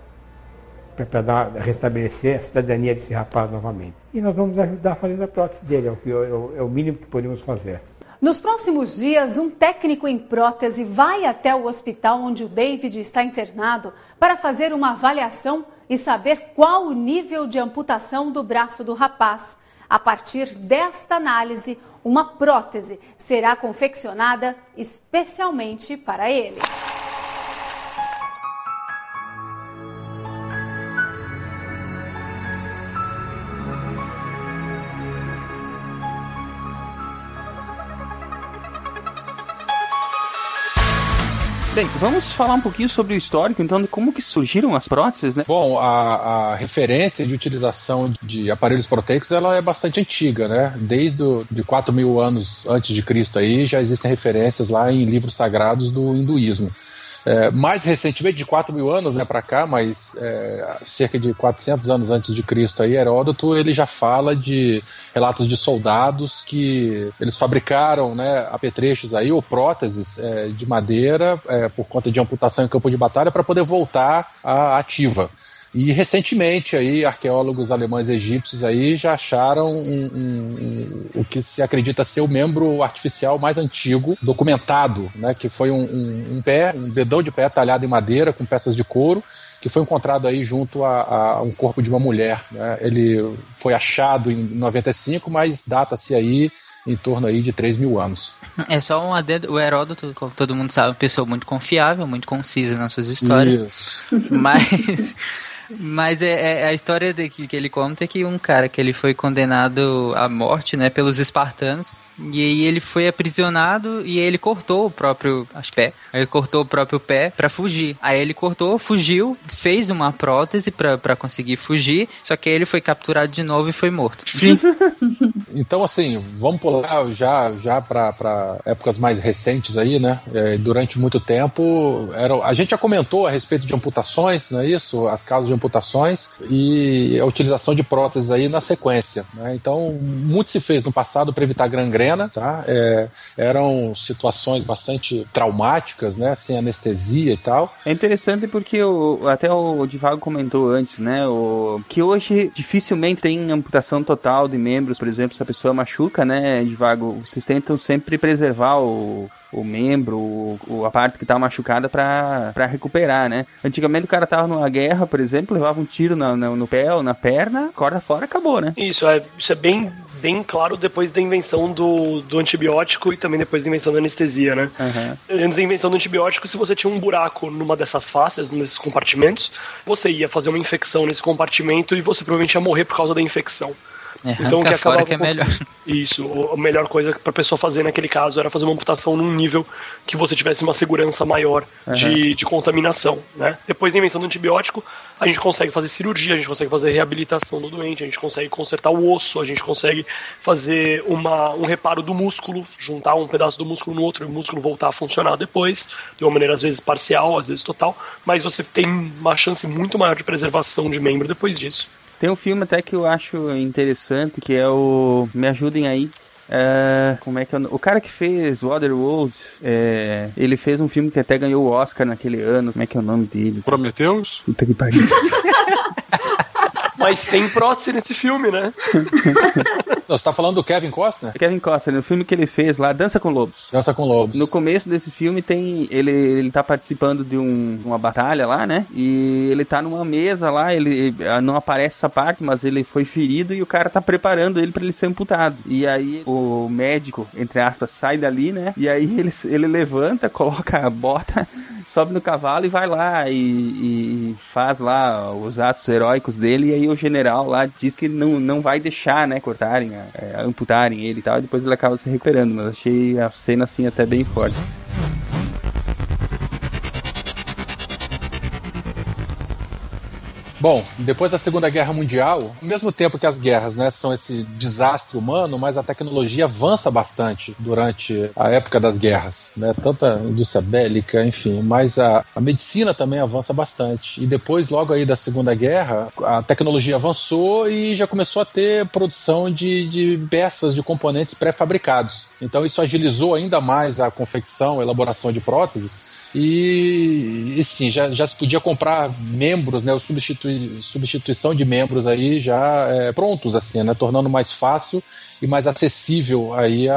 para restabelecer a cidadania desse rapaz novamente. E nós vamos ajudar fazendo a prótese dele, é o, que- é o mínimo que podemos fazer. Nos próximos dias, um técnico em prótese vai até o hospital onde o David está internado para fazer uma avaliação e saber qual o nível de amputação do braço do rapaz. A partir desta análise, uma prótese será confeccionada especialmente para ele. Bem, vamos falar um pouquinho sobre o histórico, então, de como que surgiram as próteses, né? Bom, a, a referência de utilização de aparelhos proteicos, ela é bastante antiga, né? Desde o, de 4 mil anos antes de Cristo aí, já existem referências lá em livros sagrados do hinduísmo. É, mais recentemente, de 4 mil anos né, para cá, mas é, cerca de 400 anos antes de Cristo, aí, Heródoto ele já fala de relatos de soldados que eles fabricaram né, apetrechos aí, ou próteses é, de madeira é, por conta de amputação em campo de batalha para poder voltar à ativa. E recentemente aí arqueólogos alemães e egípcios aí já acharam um, um, um, o que se acredita ser o membro artificial mais antigo documentado, né? Que foi um, pé, um dedão de pé talhado em madeira com peças de couro que foi encontrado aí junto a, a um corpo de uma mulher. Né? Ele foi achado em 95, mas data-se aí em torno aí de 3 mil anos. É só um adendo, o Heródoto, como todo mundo sabe, é uma pessoa muito confiável, muito concisa nas suas histórias. Isso. Mas Mas é, é, a história de, que, que ele conta é que um cara que ele foi condenado à morte, né, pelos espartanos, e aí ele foi aprisionado e ele cortou o próprio acho, pé. Ele cortou o próprio pé para fugir. Aí ele cortou, fugiu, fez uma prótese para conseguir fugir, só que aí ele foi capturado de novo e foi morto. então, assim, vamos pular já, já para épocas mais recentes aí, né? É, durante muito tempo, era, a gente já comentou a respeito de amputações, não é isso? As causas de amputações e a utilização de próteses aí na sequência. Né? Então, muito se fez no passado para evitar gangrena tá? É, eram situações bastante traumáticas, né? Sem anestesia e tal. É interessante porque o, até o Divago comentou antes, né? O, que hoje dificilmente tem amputação total de membros, por exemplo, se a pessoa machuca, né, Divago? Vocês tentam sempre preservar o, o membro, o, a parte que tá machucada para recuperar, né? Antigamente o cara tava numa guerra, por exemplo, levava um tiro no, no, no pé ou na perna, corda fora, acabou, né? Isso, é, isso é bem bem claro depois da invenção do, do antibiótico e também depois da invenção da anestesia, né? Uhum. Antes da invenção do antibiótico, se você tinha um buraco numa dessas faces, nesses compartimentos, você ia fazer uma infecção nesse compartimento e você provavelmente ia morrer por causa da infecção. É, então o que acabava que é melhor. Isso, a melhor coisa para a pessoa fazer naquele caso era fazer uma amputação num nível que você tivesse uma segurança maior uhum. de, de contaminação, né? Depois da invenção do antibiótico, a gente consegue fazer cirurgia, a gente consegue fazer reabilitação do doente, a gente consegue consertar o osso, a gente consegue fazer uma, um reparo do músculo, juntar um pedaço do músculo no outro e o músculo voltar a funcionar depois, de uma maneira às vezes parcial, às vezes total, mas você tem uma chance muito maior de preservação de membro depois disso. Tem um filme até que eu acho interessante, que é o Me Ajudem Aí. É, como é que é o, o cara que fez Waterworld, é, ele fez um filme que até ganhou o Oscar naquele ano. Como é que é o nome dele? Prometeus? Puta que pariu. Mas tem prótese nesse filme, né? Você tá falando do Kevin Costner? Kevin Costner, no filme que ele fez lá, Dança com Lobos. Dança com Lobos. No começo desse filme tem. Ele, ele tá participando de um, uma batalha lá, né? E ele tá numa mesa lá, ele não aparece essa parte, mas ele foi ferido e o cara tá preparando ele para ele ser amputado. E aí o médico, entre aspas, sai dali, né? E aí ele, ele levanta, coloca a bota sobe no cavalo e vai lá e, e, faz lá os atos heróicos dele. E aí o general lá diz que não, não vai deixar, né, cortarem, é, amputarem ele e tal. E depois ele acaba se recuperando. Mas achei a cena assim até bem forte. Bom, depois da Segunda Guerra Mundial, ao mesmo tempo que as guerras né, são esse desastre humano, mas a tecnologia avança bastante durante a época das guerras. Né? Tanto a indústria bélica, enfim, mas a, a medicina também avança bastante. E depois, logo aí da Segunda Guerra, a tecnologia avançou e já começou a ter produção de, de peças, de componentes pré-fabricados. Então isso agilizou ainda mais a confecção, a elaboração de próteses E, e sim, já, já se podia comprar membros, né? Substitui, substituição de membros aí já é, prontos, assim, né? Tornando mais fácil e mais acessível aí a,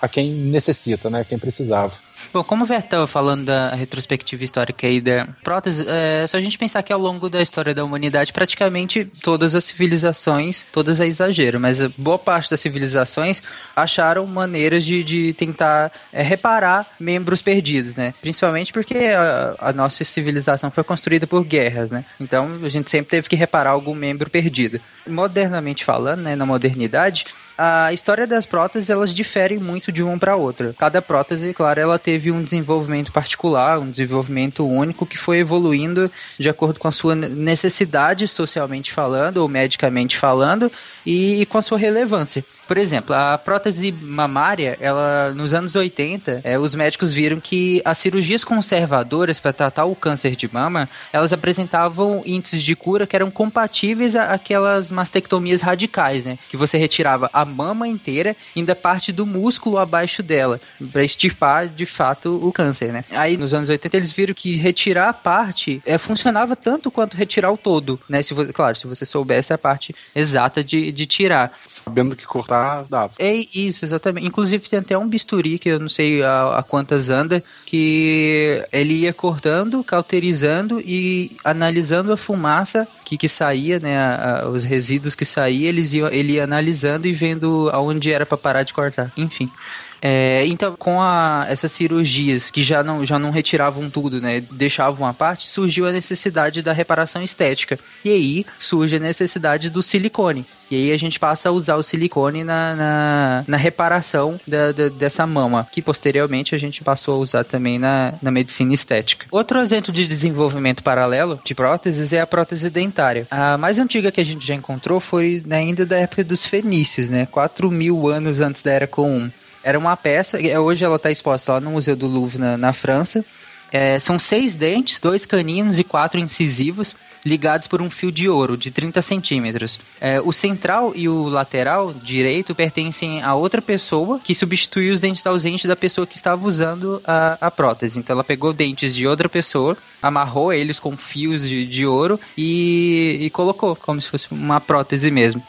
a, a quem necessita, né? Quem precisava. Bom, como o Ver falando da retrospectiva histórica aí da prótese, é só a gente pensar que ao longo da história da humanidade, praticamente todas as civilizações, todas é exagero, mas boa parte das civilizações acharam maneiras de, de tentar é, reparar membros perdidos, né? Principalmente porque a, a, nossa civilização foi construída por guerras, né? Então a gente sempre teve que reparar algum membro perdido. Modernamente falando, né, na modernidade, a história das próteses elas diferem muito de uma para outra. Cada prótese, claro, ela teve um desenvolvimento particular, um desenvolvimento único que foi evoluindo de acordo com a sua necessidade socialmente falando ou medicamente falando e, e com a sua relevância. Por exemplo, a prótese mamária, ela nos anos 80, é, os médicos viram que as cirurgias conservadoras para tratar o câncer de mama, elas apresentavam índices de cura que eram compatíveis àquelas mastectomias radicais, né? Que você retirava a mama inteira, ainda parte do músculo abaixo dela, para extirpar de fato o câncer, né? Aí nos anos 80 eles viram que retirar a parte é, funcionava tanto quanto retirar o todo, né? Se você, claro, se você soubesse a parte exata de, de tirar. Sabendo que cortar dava. É isso, exatamente. Inclusive tem até um bisturi que eu não sei a, a quantas anda, que ele ia cortando, cauterizando e analisando a fumaça que, que saía, né, a, a, os resíduos que saía, eles iam, ele ia analisando e vendo aonde era para parar de cortar. Enfim. É, então, com a, essas cirurgias que já não, já não retiravam tudo, né, deixavam a parte, surgiu a necessidade da reparação estética. E aí surge a necessidade do silicone. E aí a gente passa a usar o silicone na, na, na reparação da, da, dessa mama, que posteriormente a gente passou a usar também na, na medicina estética. Outro exemplo de desenvolvimento paralelo de próteses é a prótese dentária. A mais antiga que a gente já encontrou foi ainda da época dos fenícios, né? 4 mil anos antes da Era Comum. Era uma peça, hoje ela está exposta lá no Museu do Louvre, na, na França. É, são seis dentes, dois caninos e quatro incisivos ligados por um fio de ouro de 30 centímetros. É, o central e o lateral direito pertencem a outra pessoa que substituiu os dentes ausentes da pessoa que estava usando a, a prótese. Então ela pegou dentes de outra pessoa, amarrou eles com fios de, de ouro e, e colocou como se fosse uma prótese mesmo.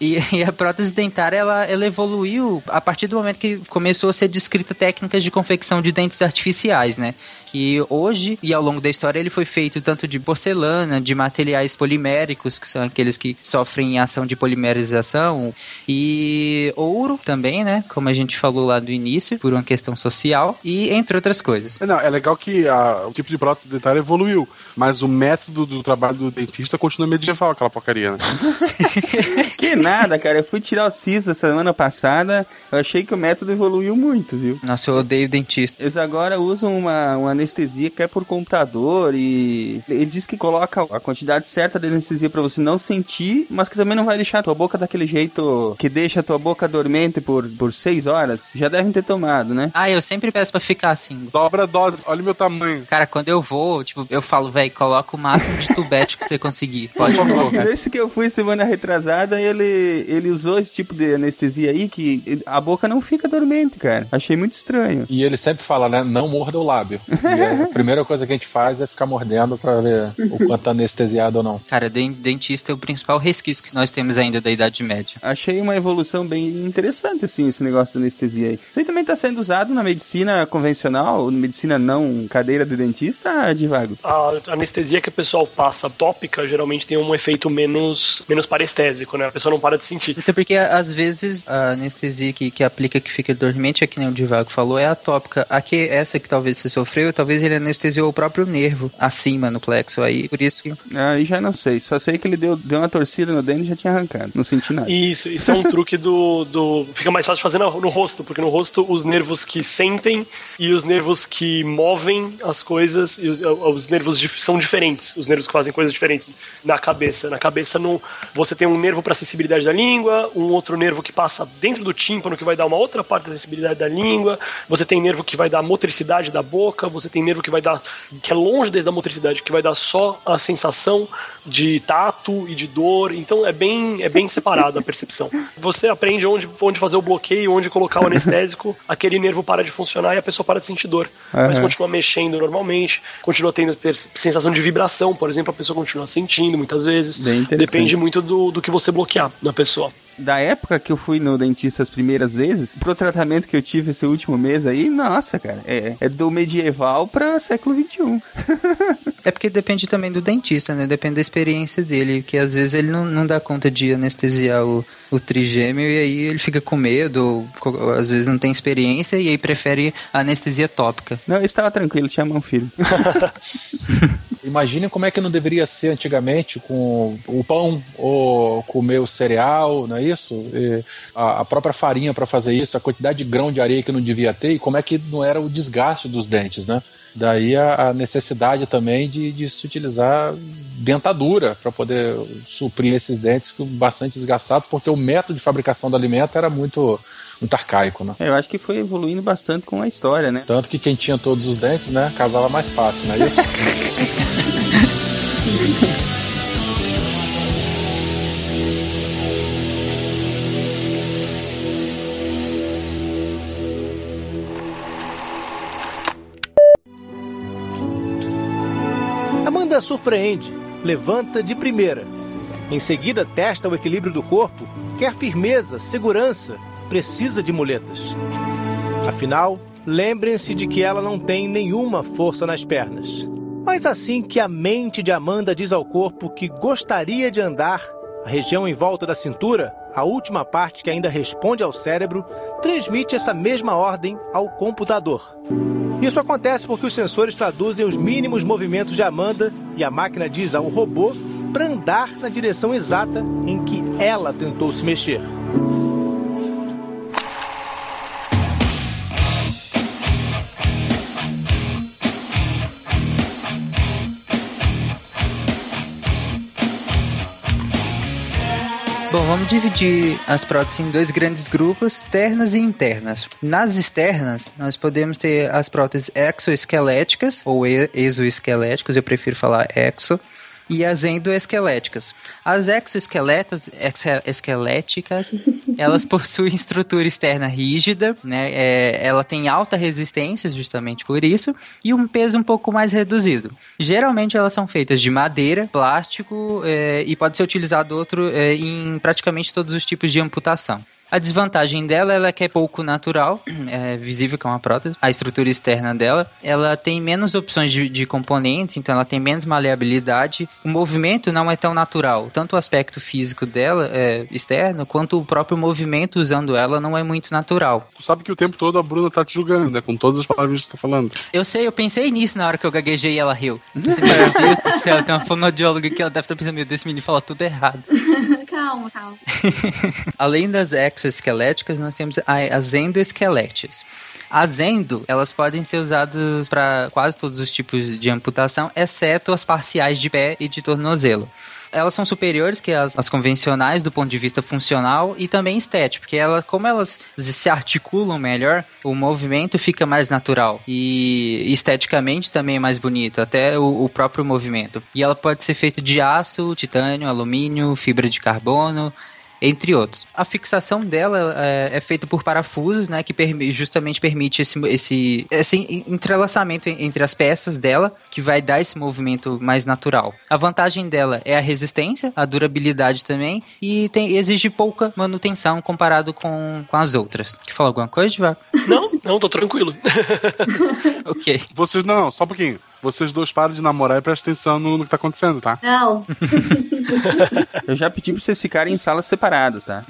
E, e, a prótese dentária, ela, ela evoluiu a partir do momento que começou a ser descrita técnicas de confecção de dentes artificiais, né? Que hoje e ao longo da história ele foi feito tanto de porcelana, de materiais poliméricos, que são aqueles que sofrem ação de polimerização, e ouro também, né? Como a gente falou lá do início, por uma questão social, e entre outras coisas. Não, é legal que a, o tipo de prótese dentária evoluiu, mas o método do trabalho do dentista continua medieval, aquela porcaria, né? que nada, cara. Eu fui tirar o siso semana passada. Eu achei que o método evoluiu muito, viu? Nossa, eu odeio dentista. Eles agora usam uma, uma anestesia que é por computador e ele diz que coloca a quantidade certa de anestesia para você não sentir, mas que também não vai deixar a tua boca daquele jeito que deixa a tua boca dormente por, por seis horas. Já devem ter tomado, né? Ah, eu sempre peço pra ficar assim. Dobra a dose, olha o meu tamanho. Cara, quando eu vou, tipo, eu falo, velho, coloca o máximo de tubete que você conseguir. Pode colocar. Nesse que eu fui semana retrasada, ele, ele usou esse tipo de anestesia aí que a boca não fica dormente, cara. Achei muito estranho. E ele sempre fala, né? Não morda o lábio. E a primeira coisa que a gente faz é ficar mordendo pra ver o quanto tá anestesiado ou não. Cara, dentista é o principal resquício que nós temos ainda da Idade Média. Achei uma evolução bem interessante, assim, esse negócio da anestesia aí. Isso aí também tá sendo usado na medicina convencional, na medicina não cadeira de dentista, Divago? A anestesia que o pessoal passa tópica geralmente tem um efeito menos, menos parestésico, né? A pessoa não para de sentir. Então, porque às vezes a anestesia que, que aplica que fica dormente, é que nem o Divago falou, é atópica. A que essa que talvez você sofreu, talvez ele anestesiou o próprio nervo acima no plexo aí, por isso que... Aí já não sei, só sei que ele deu, deu uma torcida no dente e já tinha arrancado, não senti nada. Isso, isso é um truque do, do... Fica mais fácil fazer no, no rosto, porque no rosto os nervos que sentem e os nervos que movem as coisas, os, os nervos são diferentes, os nervos que fazem coisas diferentes na cabeça. Na cabeça, no, você tem um nervo para sensibilidade sensibilidade da língua, um outro nervo que passa dentro do tímpano, que vai dar uma outra parte da sensibilidade da língua, você tem nervo que vai dar motricidade da boca, você tem nervo que vai dar, que é longe desde a motricidade, que vai dar só a sensação de tato e de dor, então é bem, é bem separado a percepção. Você aprende onde, onde fazer o bloqueio, onde colocar o anestésico, aquele nervo para de funcionar e a pessoa para de sentir dor. Mas Aham. continua mexendo normalmente, continua tendo sensação de vibração, por exemplo, a pessoa continua sentindo muitas vezes. Depende muito do, do que você bloquear na pessoa. Da época que eu fui no dentista as primeiras vezes, pro tratamento que eu tive esse último mês aí, nossa, cara, é, é do medieval pra século XXI. É porque depende também do dentista, né? Depende da experiência dele, que às vezes ele não, não dá conta de anestesiar o, o trigêmeo e aí ele fica com medo, ou, ou às vezes não tem experiência e aí prefere a anestesia tópica. Não, estava tranquilo, tinha mão filho. Imaginem como é que não deveria ser antigamente com o pão ou comer o cereal, não é isso? E a, a própria farinha para fazer isso, a quantidade de grão de areia que não devia ter e como é que não era o desgaste dos dentes, né? Daí a, a necessidade também de, de se utilizar dentadura para poder suprir esses dentes bastante desgastados, porque o método de fabricação do alimento era muito, muito arcaico, né? Eu acho que foi evoluindo bastante com a história, né? Tanto que quem tinha todos os dentes, né, casava mais fácil, não é isso? Surpreende, levanta de primeira. Em seguida, testa o equilíbrio do corpo, quer firmeza, segurança, precisa de muletas. Afinal, lembrem-se de que ela não tem nenhuma força nas pernas. Mas assim que a mente de Amanda diz ao corpo que gostaria de andar, a região em volta da cintura, a última parte que ainda responde ao cérebro, transmite essa mesma ordem ao computador. Isso acontece porque os sensores traduzem os mínimos movimentos de Amanda e a máquina diz ao robô para andar na direção exata em que ela tentou se mexer. Bom, vamos dividir as próteses em dois grandes grupos, externas e internas. Nas externas, nós podemos ter as próteses exoesqueléticas ou exoesqueléticas, eu prefiro falar exo, e as endoesqueléticas. As exoesqueletas, exe- esqueléticas, elas possuem estrutura externa rígida, né? É, ela tem alta resistência, justamente por isso, e um peso um pouco mais reduzido. Geralmente elas são feitas de madeira, plástico é, e pode ser utilizado outro é, em praticamente todos os tipos de amputação. A desvantagem dela ela é que é pouco natural, é visível que é uma prótese. A estrutura externa dela, ela tem menos opções de, de componentes, então ela tem menos maleabilidade. O movimento não é tão natural. Tanto o aspecto físico dela, é, externo, quanto o próprio movimento usando ela não é muito natural. Tu sabe que o tempo todo a Bruna tá te julgando, né? Com todas as palavras que tu tá falando. Eu sei, eu pensei nisso na hora que eu gaguejei e ela riu. Pensei, Meu Deus do céu, tem uma fonoaudióloga que ela deve estar pensando, meu Deus, esse menino fala tudo errado. Calma, calma. Além das exoesqueléticas, nós temos as endoesqueléticas. As endo, elas podem ser usadas para quase todos os tipos de amputação, exceto as parciais de pé e de tornozelo. Elas são superiores que as, as convencionais do ponto de vista funcional e também estético, porque ela, como elas se articulam melhor, o movimento fica mais natural e esteticamente também é mais bonito, até o, o próprio movimento. E ela pode ser feita de aço, titânio, alumínio, fibra de carbono, entre outros. A fixação dela é, é feita por parafusos, né, que permi- justamente permite esse, esse, esse entrelaçamento en- entre as peças dela, que vai dar esse movimento mais natural. A vantagem dela é a resistência, a durabilidade também, e tem, exige pouca manutenção comparado com, com as outras. Quer falar alguma coisa, Divaco? Não, não, tô tranquilo. ok. Vocês, não, só um pouquinho. Vocês dois param de namorar e prestem atenção no, no que tá acontecendo, tá? Não, Eu já pedi pra vocês ficarem em salas separadas, tá?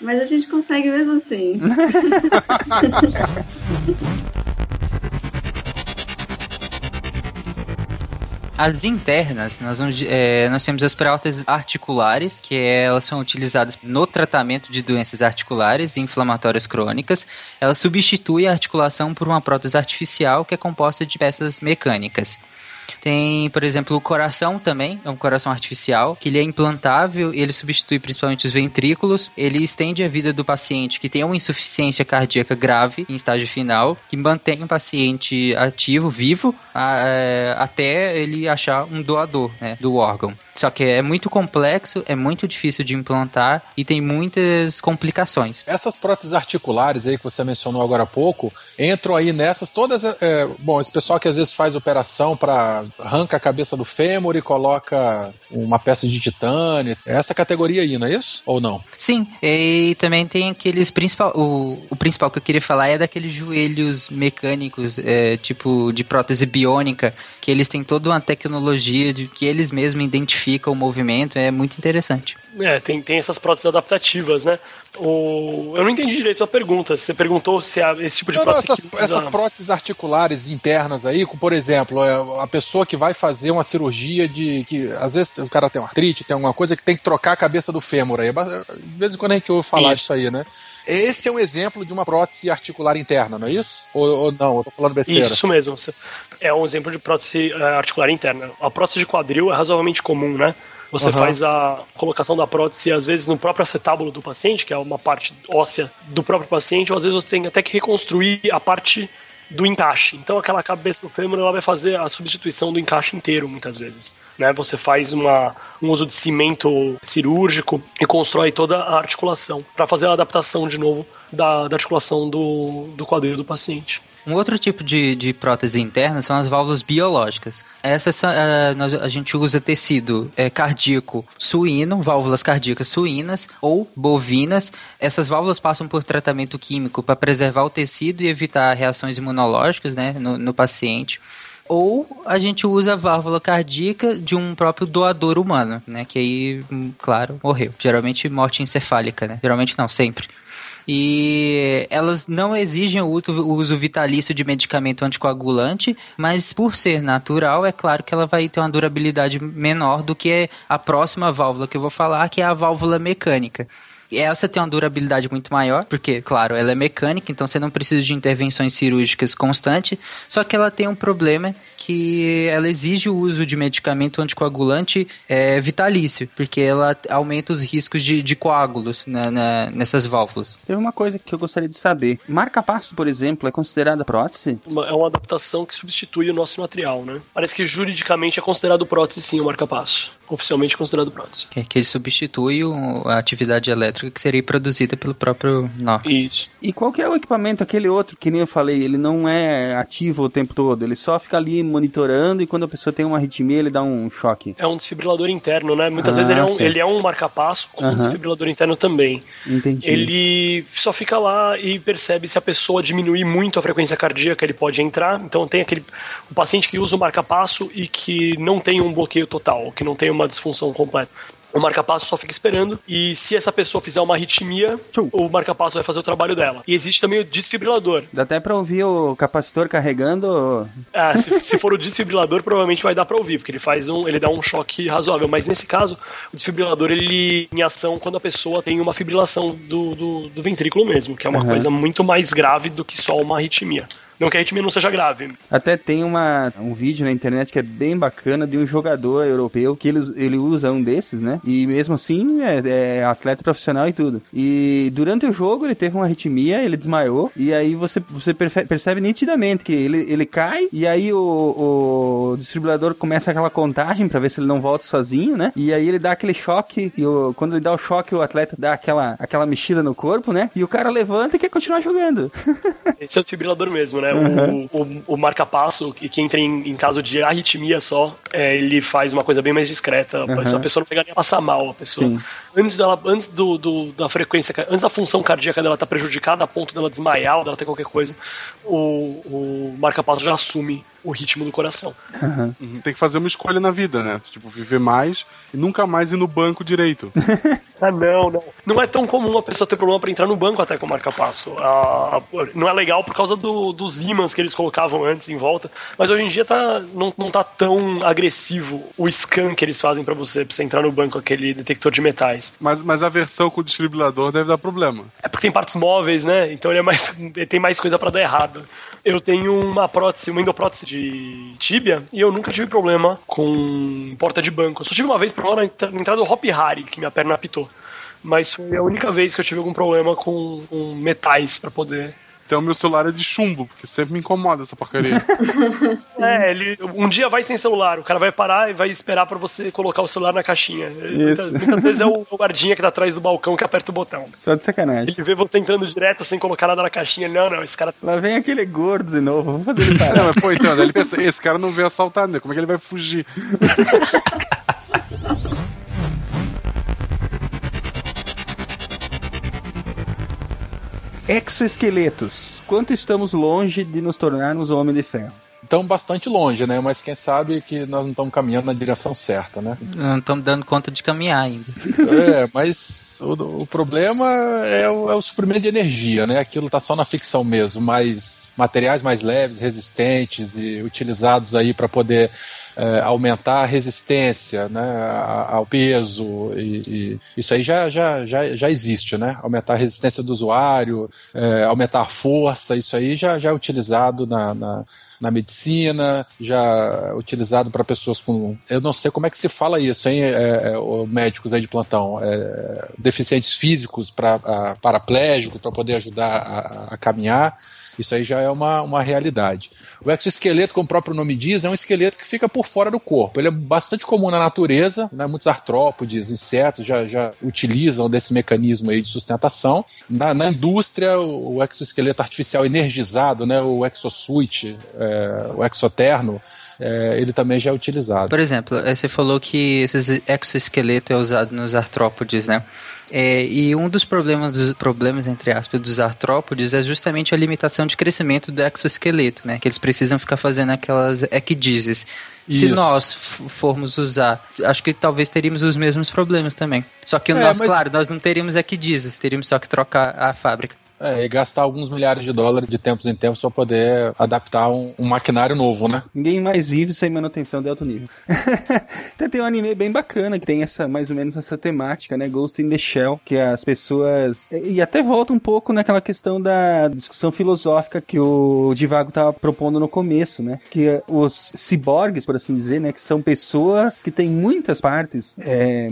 mas a gente consegue mesmo assim. As internas, nós, vamos, é, nós temos as próteses articulares, que é, elas são utilizadas no tratamento de doenças articulares e inflamatórias crônicas. Ela substitui a articulação por uma prótese artificial que é composta de peças mecânicas. Tem, por exemplo, o coração também, é um coração artificial, que ele é implantável e ele substitui principalmente os ventrículos. Ele estende a vida do paciente que tem uma insuficiência cardíaca grave em estágio final, que mantém o paciente ativo, vivo, a, é, até ele achar um doador né, do órgão. Só que é muito complexo, é muito difícil de implantar e tem muitas complicações. Essas próteses articulares aí que você mencionou agora há pouco, entram aí nessas todas. É, bom, esse pessoal que às vezes faz operação para arranca a cabeça do fêmur e coloca uma peça de titânio. É essa categoria aí, não é isso? Ou não? Sim, e também tem aqueles principal. O, o principal que eu queria falar é daqueles joelhos mecânicos, é, tipo de prótese biônica, que eles têm toda uma tecnologia de que eles mesmos identificam o movimento. É muito interessante. É, tem, tem essas próteses adaptativas, né? O... Eu não entendi direito a pergunta. Você perguntou se há esse tipo de não, prótese. Não, essas, essas próteses articulares internas aí, por exemplo, é a pessoa que vai fazer uma cirurgia de. que Às vezes o cara tem uma artrite, tem alguma coisa que tem que trocar a cabeça do fêmur aí. De vez em quando a gente ouve falar isso. disso aí, né? Esse é um exemplo de uma prótese articular interna, não é isso? Ou, ou não? Eu tô falando besteira. Isso, isso mesmo. É um exemplo de prótese uh, articular interna. A prótese de quadril é razoavelmente comum, né? Você uhum. faz a colocação da prótese, às vezes, no próprio acetábulo do paciente, que é uma parte óssea do próprio paciente, ou às vezes você tem até que reconstruir a parte do encaixe. Então aquela cabeça do fêmur ela vai fazer a substituição do encaixe inteiro muitas vezes. Né? Você faz uma, um uso de cimento cirúrgico e constrói toda a articulação para fazer a adaptação de novo da, da articulação do, do quadril do paciente. Um outro tipo de, de prótese interna são as válvulas biológicas. Essas uh, nós, a gente usa tecido é, cardíaco suíno, válvulas cardíacas suínas ou bovinas. Essas válvulas passam por tratamento químico para preservar o tecido e evitar reações imunológicas né, no, no paciente ou a gente usa a válvula cardíaca de um próprio doador humano, né? Que aí, hum, claro, morreu. Geralmente morte encefálica, né? Geralmente não, sempre e elas não exigem o uso vitalício de medicamento anticoagulante, mas por ser natural, é claro que ela vai ter uma durabilidade menor do que a próxima válvula que eu vou falar, que é a válvula mecânica. Essa tem uma durabilidade muito maior, porque, claro, ela é mecânica, então você não precisa de intervenções cirúrgicas constantes, só que ela tem um problema que ela exige o uso de medicamento anticoagulante é, vitalício, porque ela aumenta os riscos de, de coágulos na, na, nessas válvulas. Teve uma coisa que eu gostaria de saber. Marca-passo, por exemplo, é considerada prótese? É uma adaptação que substitui o nosso material, né? Parece que juridicamente é considerado prótese sim o marca-passo. Oficialmente considerado prótese. Que, que substitui o, a atividade elétrica que seria produzida pelo próprio nó. Isso. E qual que é o equipamento, aquele outro, que nem eu falei, ele não é ativo o tempo todo, ele só fica ali monitorando e quando a pessoa tem uma arritmia ele dá um choque. É um desfibrilador interno, né? Muitas ah, vezes ele é um, ele é um marca-passo com um desfibrilador interno também. Entendi. Ele só fica lá e percebe se a pessoa diminuir muito a frequência cardíaca, ele pode entrar. Então tem aquele o paciente que usa o marca-passo e que não tem um bloqueio total, que não tem uma disfunção completa. O marca-passo só fica esperando e se essa pessoa fizer uma arritmia, o marca-passo vai fazer o trabalho dela. E existe também o desfibrilador. Dá até pra ouvir o capacitor carregando? Ah, se, se for o desfibrilador, provavelmente vai dar pra ouvir, porque ele faz um, ele dá um choque razoável. Mas nesse caso, o desfibrilador ele em ação quando a pessoa tem uma fibrilação do, do, do ventrículo mesmo, que é uma uhum. coisa muito mais grave do que só uma arritmia. Não que a arritmia não seja grave. Até tem uma, um vídeo na internet que é bem bacana de um jogador europeu que ele, ele usa um desses, né? E mesmo assim é, é atleta profissional e tudo. E durante o jogo ele teve uma arritmia, ele desmaiou. E aí você, você percebe nitidamente que ele, ele cai e aí o, o distribuidor começa aquela contagem para ver se ele não volta sozinho, né? E aí ele dá aquele choque. E o, quando ele dá o choque, o atleta dá aquela, aquela mexida no corpo, né? E o cara levanta e quer continuar jogando. Esse é o desfibrilador mesmo, né? Uhum. O, o, o marca-passo, que, que entra em, em, caso de arritmia só, é, ele faz uma coisa bem mais discreta. Uhum. A pessoa não pegar nem passar mal, a pessoa. Sim. Antes dela, antes do, do, da frequência, antes da função cardíaca dela estar tá prejudicada a ponto dela desmaiar ou dela ter qualquer coisa, o, o marca-passo já assume o ritmo do coração. Uhum. Tem que fazer uma escolha na vida, né? Tipo, viver mais e nunca mais ir no banco direito. ah, não, não. Não é tão comum a pessoa ter problema para entrar no banco até com marca-passo. Ah, não é legal por causa do, dos ímãs que eles colocavam antes em volta, mas hoje em dia tá, não, não tá tão agressivo o scan que eles fazem para você, pra você entrar no banco, aquele detector de metais. Mas, mas a versão com o desfibrilador deve dar problema. É porque tem partes móveis, né? Então ele é mais, ele tem mais coisa para dar errado. Eu tenho uma prótese, uma endoprótese de tíbia e eu nunca tive problema com porta de banco. Eu só tive uma vez problema na entrada do Hop Harry, que minha perna apitou. Mas foi a única vez que eu tive algum problema com, com metais para poder Então meu celular é de chumbo, porque sempre me incomoda essa porcaria. É, ele um dia vai sem celular, o cara vai parar e vai esperar pra você colocar o celular na caixinha. Muitas, muitas vezes é o o guardinha que tá atrás do balcão que aperta o botão. Só de sacanagem. Ele vê você entrando direto sem colocar nada na caixinha. Não, não, esse cara. Lá vem aquele gordo de novo, vou fazer ele parar. Não, mas pô, então, ele pensa, esse cara não veio assaltar, né? Como é que ele vai fugir? Exoesqueletos. Quanto estamos longe de nos tornarmos homem de ferro? Estamos bastante longe, né? Mas quem sabe que nós não estamos caminhando na direção certa, né? Não estamos dando conta de caminhar ainda. É, mas o, o problema é o, é o suprimento de energia, né? Aquilo está só na ficção mesmo, mas materiais mais leves, resistentes e utilizados aí para poder é, aumentar a resistência né, ao peso e, e isso aí já, já, já, já existe, né? Aumentar a resistência do usuário, é, aumentar a força, isso aí já, já é utilizado na, na, na medicina, já utilizado para pessoas com. Eu não sei como é que se fala isso, hein? É, é, médicos aí de plantão. É, deficientes físicos para paraplégicos, para poder ajudar a, a caminhar. Isso aí já é uma, uma realidade. O exoesqueleto, como o próprio nome diz, é um esqueleto que fica por fora do corpo. Ele é bastante comum na natureza, né? muitos artrópodes, insetos já, já utilizam desse mecanismo aí de sustentação. Na, na indústria, o, exoesqueleto artificial energizado, né? o exosuit, é, o exoterno, é, ele também já é utilizado. Por exemplo, eh, você falou que esse exoesqueleto é usado nos artrópodes, né? É, e um dos problemas, problemas, entre aspas, dos artrópodes é justamente a limitação de crescimento do exoesqueleto, né? Que eles precisam ficar fazendo aquelas equidizes. Se Isso. nós formos usar, acho que talvez teríamos os mesmos problemas também. Só que É, nosso, mas- claro, nós não teríamos equidizes, teríamos só que trocar a fábrica. É, e gastar alguns milhares de dólares de tempos em tempos para poder adaptar um, um maquinário novo, né? Ninguém mais vive sem manutenção de alto nível. Até tem um anime bem bacana que tem essa mais ou menos essa temática, né? Ghost in the Shell, que as pessoas e até volta um pouco naquela questão da discussão filosófica que o Divago estava propondo no começo, né? Que os ciborgues, por assim dizer, né? Que são pessoas que têm muitas partes é,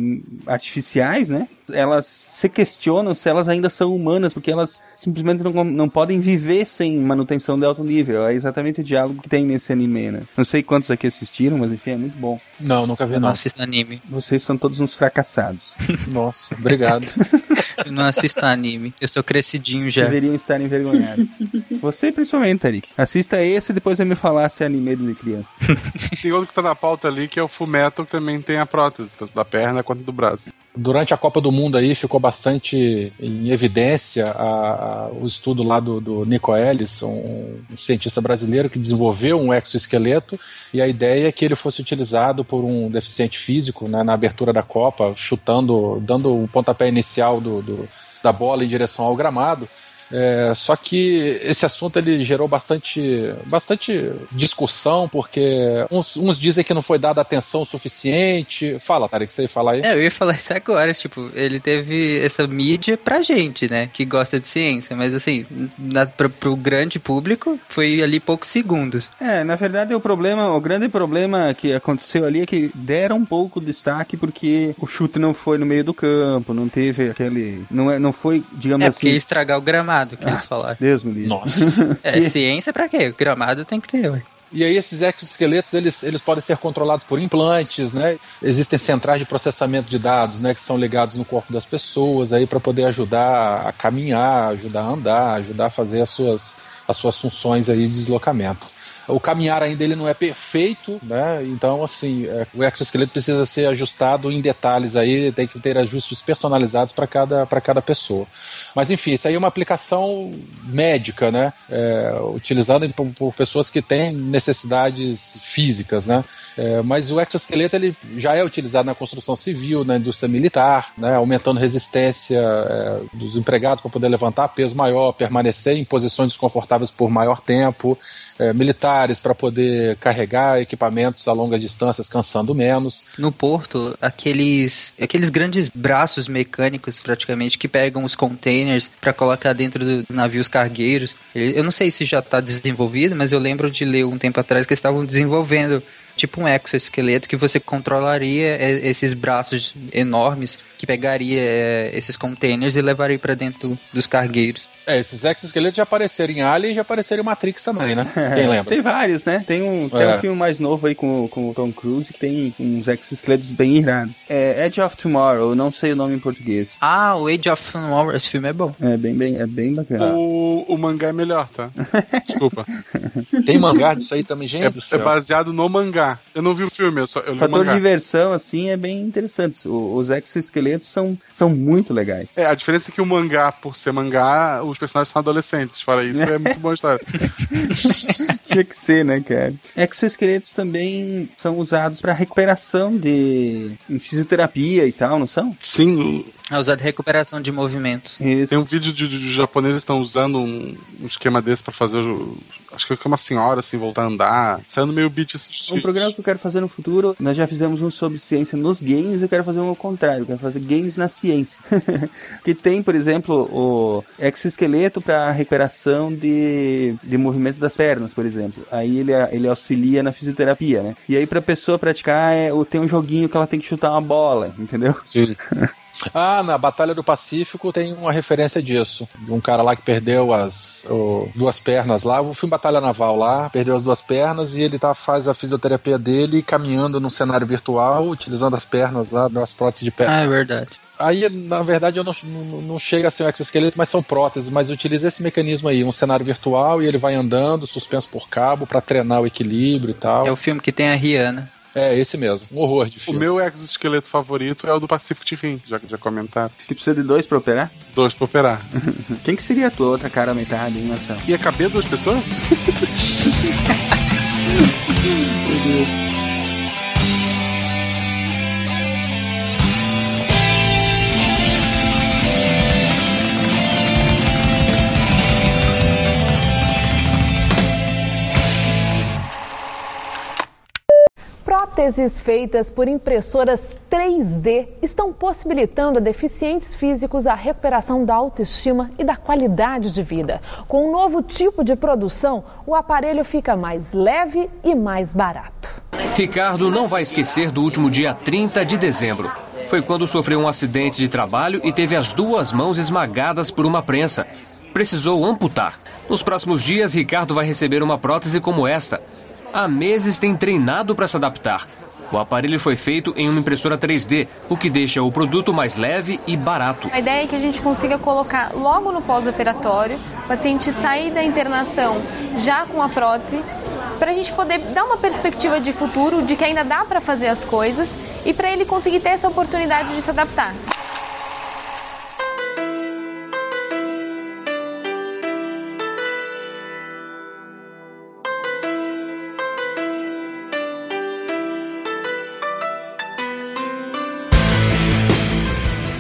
artificiais, né? Elas se questionam se elas ainda são humanas, porque elas simplesmente não, não podem viver sem manutenção de alto nível. É exatamente o diálogo que tem nesse anime, né? Não sei quantos aqui assistiram, mas enfim, é muito bom. Não, nunca vi Eu não não. assisto anime. Vocês são todos uns fracassados. Nossa, obrigado. Eu não assisto anime. Eu sou crescidinho já. Deveriam estar envergonhados. Você principalmente, Tarik. Assista esse e depois vai me falar se é anime de criança. Tem outro que tá na pauta ali, que é o Fullmetal, que também tem a prótese, tanto da perna quanto do braço. Durante a Copa do Mundo aí ficou bastante em evidência a- a- o estudo lá do, do Nico Ellis, um, um cientista brasileiro que desenvolveu um exoesqueleto e a ideia é que ele fosse utilizado por um deficiente físico né, na abertura da Copa, chutando, dando o pontapé inicial do, do- da bola em direção ao gramado. É, só que esse assunto ele gerou bastante, bastante discussão, porque uns, uns dizem que não foi dada atenção suficiente. Fala, Tarek, você ia falar aí? É, eu ia falar isso agora, tipo, ele teve essa mídia pra gente, né, que gosta de ciência, mas assim, na, pro, pro grande público, foi ali poucos segundos. É, na verdade o problema, o grande problema que aconteceu ali é que deram um pouco de destaque porque o chute não foi no meio do campo, não teve aquele, não é, não foi, digamos É, porque assim. ia estragar o gramado, que Ah, eles falaram. Deus me livre. Nossa. É, ciência pra quê? Gramado tem que ter, ué. E aí esses exoesqueletos, eles, eles podem ser controlados por implantes, né? Existem centrais de processamento de dados, né, que são ligados no corpo das pessoas aí para poder ajudar a caminhar, ajudar a andar, ajudar a fazer as suas, as suas funções aí de deslocamento. O caminhar ainda ele não é perfeito, né? Então, assim, é, o exoesqueleto precisa ser ajustado em detalhes aí, tem que ter ajustes personalizados para cada, cada pessoa. Mas, enfim, isso aí é uma aplicação médica, né? É, utilizada em- por, por pessoas que têm necessidades físicas, né? É, mas o exoesqueleto ele já é utilizado na construção civil, na indústria militar, né? aumentando resistência é, dos empregados para poder levantar peso maior, permanecer em posições desconfortáveis por maior tempo. É, celulares para poder carregar equipamentos a longas distâncias, cansando menos. No porto, aqueles, aqueles grandes braços mecânicos, praticamente, que pegam os containers para colocar dentro dos navios cargueiros. Eu não sei se já está desenvolvido, mas eu lembro de ler um tempo atrás que eles estavam desenvolvendo tipo um exoesqueleto que você controlaria é, esses braços enormes que pegaria é, esses containers e levaria para dentro dos cargueiros. É, esses exoesqueletos já apareceram em Alien e já apareceram em Matrix também, né? Quem lembra? tem vários, né? Tem um, tem É. um filme mais novo aí com, com o Tom Cruise que tem uns exoesqueletos bem irados. É Edge of Tomorrow, eu não sei o nome em português. Ah, o Age of Tomorrow, esse filme é bom. É bem, bem, é bem bacana. O, o mangá é melhor, tá? Desculpa. Tem mangá disso aí também, gente É, do é céu. baseado no mangá. Eu não vi o filme, eu, só, eu li o Fator de mangá. diversão, assim, é bem interessante. O- os exoesqueletos são, são muito legais. É, a diferença é que o mangá, por ser mangá, os personagens são adolescentes. Fora isso, é muito boa história. Tinha que ser, né, cara? Exoesqueletos também são usados para recuperação de em fisioterapia e tal, não são? Sim. É usado recuperação de movimentos. Isso. Tem um vídeo de, de, de japoneses estão usando um, um esquema desse pra fazer. o- Acho que é uma senhora assim voltar a andar. Saindo meio beat. Um programa que eu quero fazer no futuro, nós já fizemos um sobre ciência nos games, eu quero fazer um ao contrário, eu quero fazer games na ciência. que tem, por exemplo, o exoesqueleto para recuperação de, de movimentos das pernas, por exemplo. Aí ele, ele auxilia na fisioterapia, né? E aí pra pessoa praticar, é, o- tem um joguinho que ela tem que chutar uma bola, entendeu? Sim. Ah, na Batalha do Pacífico tem uma referência disso. De um cara lá que perdeu as duas pernas lá. O filme Batalha Naval lá, perdeu as duas pernas e ele tá, faz a fisioterapia dele caminhando num cenário virtual, utilizando as pernas lá, das próteses de perna. Ah, é verdade. Aí, na verdade, eu não, não, não chega a ser um exoesqueleto, mas são próteses. Mas utiliza esse mecanismo aí, um cenário virtual e ele vai andando, suspenso por cabo, pra treinar o equilíbrio e tal. É o filme que tem a Rihanna. É, esse mesmo. Um horror de O filme. meu exoesqueleto favorito é o do Pacific Rim, já que já comentaram. Que precisa de dois pra operar? Dois pra operar. Quem que seria a tua outra cara metade, hein, Marcelo? Ia caber duas pessoas? Próteses feitas por impressoras 3D estão possibilitando a deficientes físicos a recuperação da autoestima e da qualidade de vida. Com um novo tipo de produção, o aparelho fica mais leve e mais barato. Ricardo não vai esquecer do último dia 30 de dezembro. Foi quando sofreu um acidente de trabalho e teve as duas mãos esmagadas por uma prensa. Precisou amputar. Nos próximos dias, Ricardo vai receber uma prótese como esta. Há meses tem treinado para se adaptar. O aparelho foi feito em uma impressora 3D, o que deixa o produto mais leve e barato. A ideia é que a gente consiga colocar logo no pós-operatório, o paciente sair da internação já com a prótese, para a gente poder dar uma perspectiva de futuro, de que ainda dá para fazer as coisas e para ele conseguir ter essa oportunidade de se adaptar.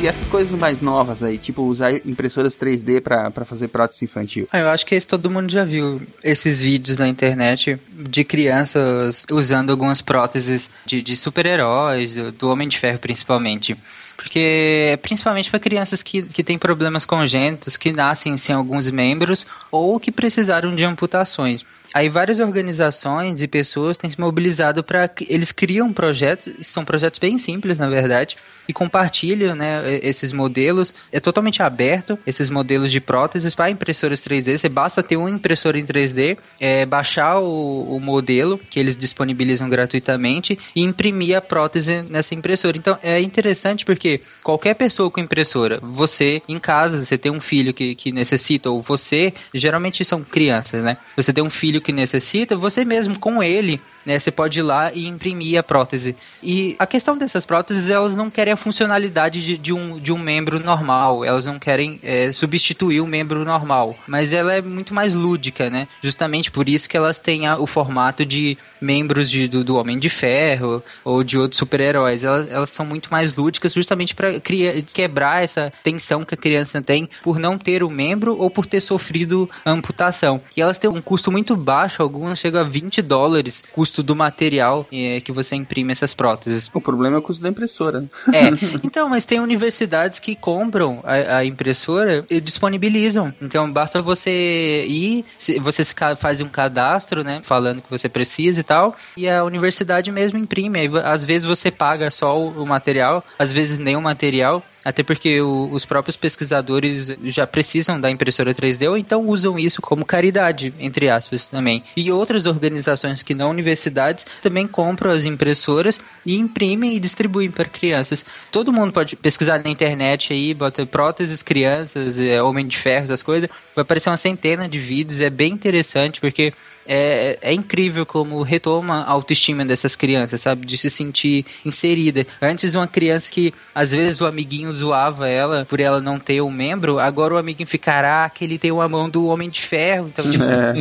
E essas coisas mais novas aí, tipo usar impressoras 3D pra, pra fazer prótese infantil. Ah, Eu acho que esse todo mundo já viu esses vídeos na internet de crianças usando algumas próteses de, de super-heróis, do Homem de Ferro principalmente. Porque, principalmente para crianças que, que têm problemas congênitos, que nascem sem alguns membros ou que precisaram de amputações. Aí várias organizações e pessoas têm se mobilizado para eles criam projetos, são projetos bem simples na verdade, e compartilham né, esses modelos. É totalmente aberto esses modelos de próteses para impressoras 3D. Você basta ter uma impressora em 3D, é, baixar o, o modelo que eles disponibilizam gratuitamente e imprimir a prótese nessa impressora. Então é interessante porque qualquer pessoa com impressora, você em casa, você tem um filho que, que necessita, ou você, geralmente são crianças, né? Você tem um filho que necessita, você mesmo com ele né? Você pode ir lá e imprimir a prótese. E a questão dessas próteses, elas não querem a funcionalidade de, de um, de um membro normal, elas não querem é, substituir um membro normal, mas ela é muito mais lúdica, né? Justamente por isso que elas têm a, o formato de membros de, do, do Homem de Ferro ou de outros super-heróis. Elas, elas são muito mais lúdicas justamente para quebrar essa tensão que a criança tem por não ter o membro ou por ter sofrido amputação. E elas têm um custo muito baixo, algumas chegam a 20 dólares, custo do material é, que você imprime essas próteses. O problema é o custo da impressora. É, então, mas tem universidades que compram a, a impressora e disponibilizam. Então, basta você ir, você faz um cadastro, né, falando que você precisa e tal, e a universidade mesmo imprime. Aí, às vezes você paga só o, o material, às vezes nem o material, até porque o, os próprios pesquisadores já precisam da impressora 3D ou então usam isso como caridade, entre aspas, também. E outras organizações que não universidades também compram as impressoras e imprimem e distribuem para crianças. Todo mundo pode pesquisar na internet aí, bota próteses, crianças, é, homem de ferro, essas coisas. Vai aparecer uma centena de vídeos, é bem interessante porque é, é incrível como retoma a autoestima dessas crianças, sabe? De se sentir inserida. Antes, uma criança que às vezes o amiguinho zoava ela por ela não ter um membro, agora o amiguinho ficará que ele tem uma mão do Homem de Ferro. Então, tipo, é.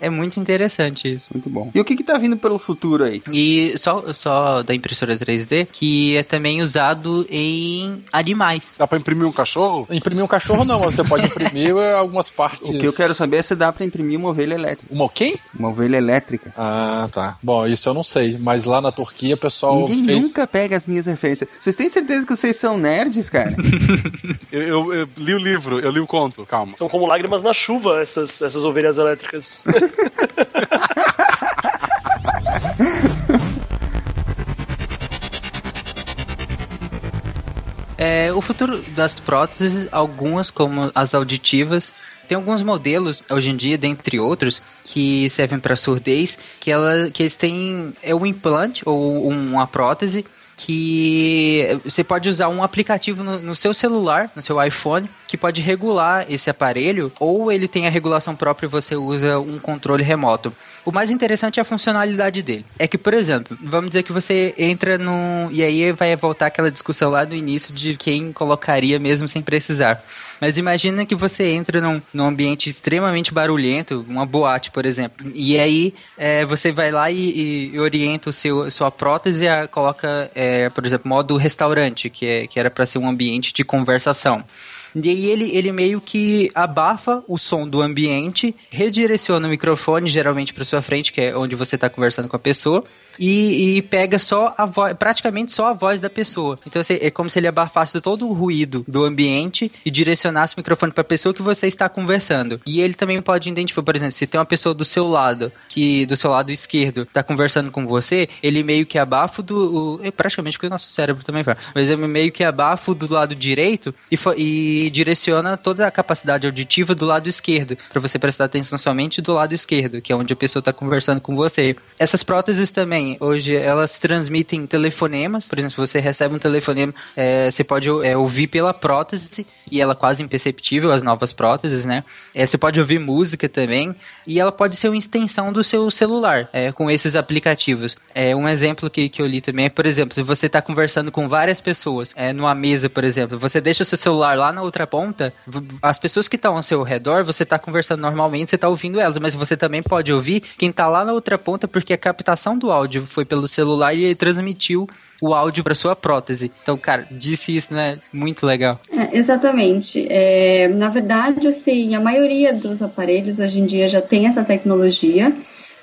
é muito interessante isso. Muito bom. E o que que tá vindo pelo futuro aí? E só, só da impressora 3D, que é também usado em animais. Dá pra imprimir um cachorro? Imprimir um cachorro não, você pode imprimir algumas partes. O que eu quero saber é se dá pra imprimir uma ovelha elétrica. Uma o quê? Uma ovelha elétrica. Ah, tá. Bom, isso eu não sei, mas lá na Turquia o pessoal Ninguém fez... nunca pega as minhas referências. Vocês têm certeza que vocês são nerds, cara? eu, eu, eu, li o livro, eu li o conto, calma. São como lágrimas na chuva, essas, essas ovelhas elétricas. É, o futuro das próteses, algumas como as auditivas, tem alguns modelos hoje em dia, dentre outros, que servem para surdez, que ela que eles têm é um implante ou uma prótese que você pode usar um aplicativo no, no, seu celular, no seu iPhone, que pode regular esse aparelho, ou ele tem a regulação própria e você usa um controle remoto. O mais interessante é a funcionalidade dele. É que, por exemplo, vamos dizer que você entra no. E aí vai voltar aquela discussão lá do início de quem colocaria mesmo sem precisar. Mas imagina que você entra num, num ambiente extremamente barulhento, uma boate, por exemplo. E aí é, você vai lá e, e orienta o seu, sua prótese a coloca, é, por exemplo, modo restaurante, que, é, que era para ser um ambiente de conversação. E aí ele, ele meio que abafa o som do ambiente, redireciona o microfone geralmente para sua frente, que é onde você está conversando com a pessoa, e, e pega só a voz, praticamente só a voz da pessoa. Então é como se ele abafasse todo o ruído do ambiente e direcionasse o microfone para a pessoa que você está conversando. E ele também pode identificar, por exemplo, se tem uma pessoa do seu lado, que do seu lado esquerdo está conversando com você, ele meio que abafa do. O, é praticamente que o nosso cérebro também faz. Mas ele meio que abafa do lado direito e, e direciona toda a capacidade auditiva do lado esquerdo, para você prestar atenção somente do lado esquerdo, que é onde a pessoa está conversando com você. Essas próteses também hoje elas transmitem telefonemas. Por exemplo, se você recebe um telefonema, é, você pode é, ouvir pela prótese e ela é quase imperceptível, as novas próteses, né? É, você pode ouvir música também e ela pode ser uma extensão do seu celular é, com esses aplicativos. É, um exemplo que, que eu li também é, por exemplo, se você está conversando com várias pessoas é, numa mesa, por exemplo, você deixa o seu celular lá na outra ponta, as pessoas que estão ao seu redor, você está conversando normalmente, você está ouvindo elas, mas você também pode ouvir quem está lá na outra ponta porque a captação do áudio áudio foi pelo celular e ele transmitiu o áudio para sua prótese. Então, cara, disse isso, né? Muito legal. É, exatamente. É, na verdade, assim, a maioria dos aparelhos hoje em dia já tem essa tecnologia.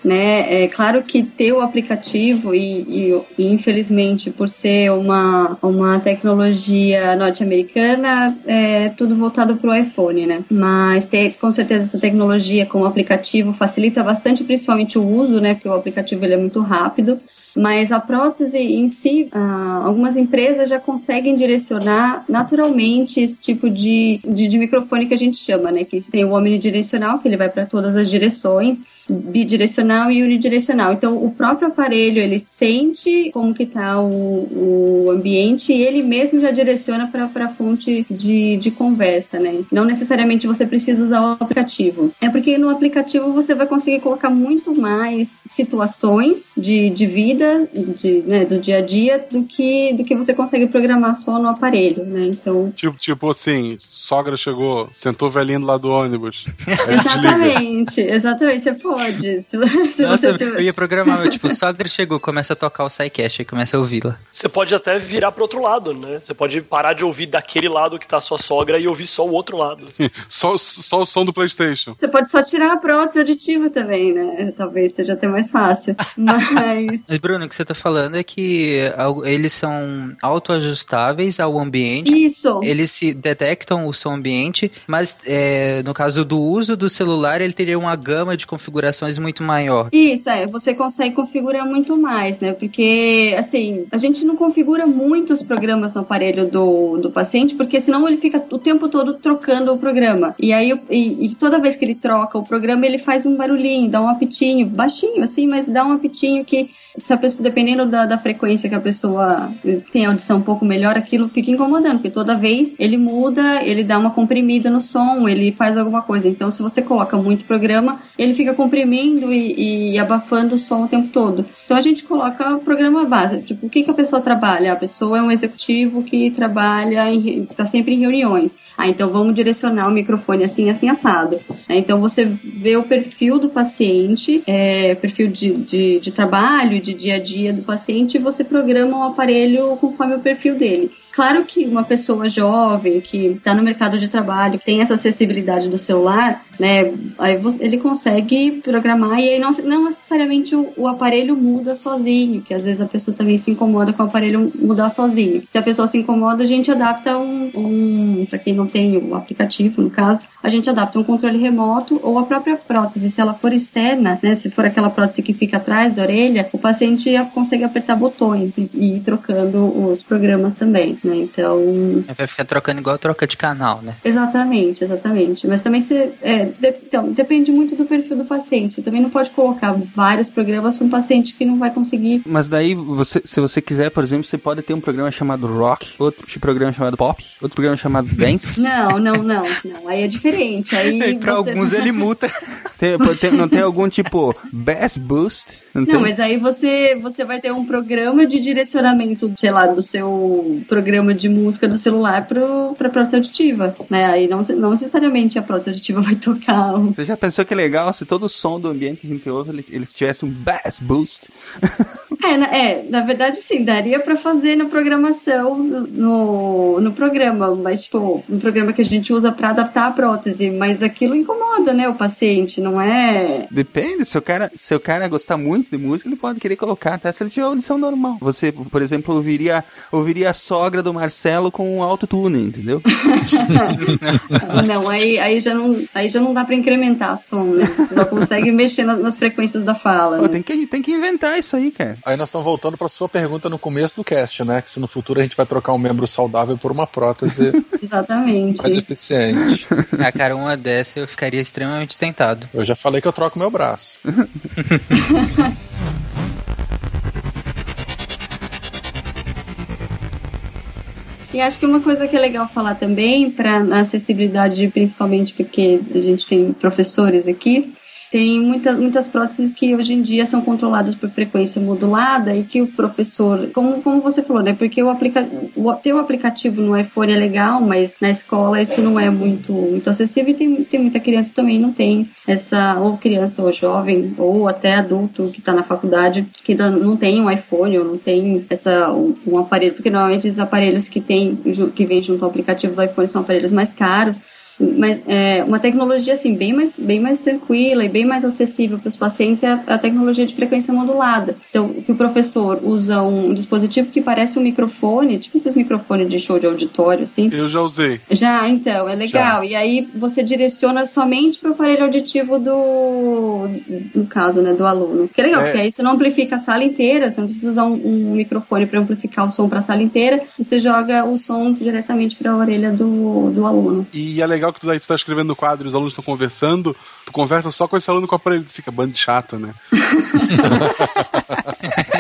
Né? É claro que ter o aplicativo e, e, e infelizmente por ser uma, uma tecnologia norte-americana é tudo voltado para o iPhone, né? Mas ter com certeza essa tecnologia com o aplicativo facilita bastante, principalmente o uso, né? Porque o aplicativo ele é muito rápido. Mas a prótese em si, ah, algumas empresas já conseguem direcionar naturalmente esse tipo de, de, de, microfone que a gente chama, né? Que tem o omnidirecional, que ele vai para todas as direções bidirecional e unidirecional. Então, o próprio aparelho, ele sente como que tá o, o ambiente e ele mesmo já direciona para a fonte de, de conversa, né? Não necessariamente você precisa usar o aplicativo. É porque no aplicativo você vai conseguir colocar muito mais situações de, de vida, de, né, do dia a dia, do que, do que você consegue programar só no aparelho, né? Então... Tipo, tipo assim, sogra chegou, sentou velhinho do lado do ônibus. Exatamente, exatamente, você pode. Se, se Nossa, você tiver... eu ia programar, meu, tipo, sogra chegou, começa a tocar o SciCast e começa a ouvi-la. Você pode até virar pro outro lado, né? Você pode parar de ouvir daquele lado que tá a sua sogra e ouvir só o outro lado. só, só o som do PlayStation. Você pode só tirar a prótese auditiva também, né? Talvez seja até mais fácil. Mas. Mas, Bruno, o que você tá falando é que eles são autoajustáveis ao ambiente. Isso. Eles se detectam o som ambiente, mas é, no caso do uso do celular, ele teria uma gama de configurações muito maior. Isso, é, você consegue configurar muito mais, né? Porque, assim, a gente não configura muitos programas no aparelho do, do paciente, porque senão ele fica o tempo todo trocando o programa. E aí, e, e toda vez que ele troca o programa, ele faz um barulhinho, dá um apitinho, baixinho assim, mas dá um apitinho que, se a pessoa, dependendo da, da frequência que a pessoa tem audição um pouco melhor, aquilo fica incomodando, porque toda vez ele muda, ele dá uma comprimida no som, ele faz alguma coisa. Então, se você coloca muito programa, ele fica comprimindo e, e abafando o som o tempo todo. Então a gente coloca o programa base. Tipo, o que, que a pessoa trabalha? A pessoa é um executivo que trabalha, está sempre em reuniões. Ah, então vamos direcionar o microfone assim, assim, assado. É, então você vê o perfil do paciente, é, perfil de, de, de trabalho, de dia a dia do paciente, e você programa o aparelho conforme o perfil dele. Claro que uma pessoa jovem que está no mercado de trabalho, tem essa acessibilidade do celular, né? Aí ele consegue programar e aí não, não necessariamente o, o aparelho muda sozinho, que às vezes a pessoa também se incomoda com o aparelho mudar sozinho. Se a pessoa se incomoda, a gente adapta um, um para quem não tem o aplicativo, no caso, a gente adapta um controle remoto ou a própria prótese, se ela for externa, né? Se for aquela prótese que fica atrás da orelha, o paciente consegue apertar botões e, e ir trocando os programas também, né? Então, Vai ficar trocando igual troca de canal, né? Exatamente, exatamente. Mas também você. É, de- então, depende muito do perfil do paciente. Você também não pode colocar vários programas para um paciente que não vai conseguir. Mas daí, você, se você quiser, por exemplo, você pode ter um programa chamado rock, outro programa chamado pop, outro programa chamado dance. Não, não, não, não. Aí é diferente. Aí E pra você- alguns ele muta. Tem- ter- não tem algum tipo bass boost? Não, tem? Não, mas aí você, você vai ter um programa de direcionamento, sei lá, do seu programa de música do celular pro, pra prótese auditiva, né? Aí não, não necessariamente a prótese auditiva vai tocar o Você já pensou que legal se todo o som do ambiente que a gente ouve ele, ele tivesse um bass boost? É, na, é, na verdade sim, daria pra fazer na programação, no, no programa, mas tipo, um programa que a gente usa pra adaptar a prótese, mas aquilo incomoda, né, o paciente, não é... Depende, se o cara, se o cara gostar muito de música, ele pode querer colocar, até se ele tiver audição normal. Você, por exemplo, ouviria, ouviria a sogra do Marcelo com um autotune, entendeu? Não, aí, aí, já não, aí já não dá pra incrementar som, né, você só consegue mexer nas, nas frequências da fala, Pô, né? tem, que, tem que inventar isso aí, cara. Aí nós estamos voltando para sua pergunta no começo do cast, né? Que se no futuro a gente vai trocar um membro saudável por uma prótese Exatamente. mais eficiente. Ah, cara, uma dessa eu ficaria extremamente tentado. Eu já falei que eu troco meu braço. E acho que uma coisa que é legal falar também, para acessibilidade, principalmente porque a gente tem professores aqui, tem muita, muitas próteses que hoje em dia são controladas por frequência modulada e que o professor, como, como você falou, né? Porque o, aplica, o, ter o aplicativo no iPhone é legal, mas na escola isso não é muito, muito acessível e tem, tem muita criança que também não tem essa, ou criança ou jovem, ou até adulto que está na faculdade, que não tem um iPhone ou não tem essa, um, um aparelho, porque normalmente os aparelhos que tem, que vem junto ao aplicativo do iPhone são aparelhos mais caros, mas é, uma tecnologia assim bem mais, bem mais tranquila e bem mais acessível para os pacientes é a, a tecnologia de frequência modulada. Então, que o professor usa um dispositivo que parece um microfone, tipo esses microfones de show de auditório, assim. Eu já usei. Já, então, é legal. E aí você direciona somente para o aparelho auditivo do, no caso, né, do aluno. Que é legal, É. porque aí você não amplifica a sala inteira, você não precisa usar um, um microfone para amplificar o som para a sala inteira, você joga o som diretamente para a orelha do, do aluno. E é legal que tu, aí tu tá escrevendo no quadro e os alunos estão conversando, tu conversa só com esse aluno com o aparelho, tu fica bando de chato, né?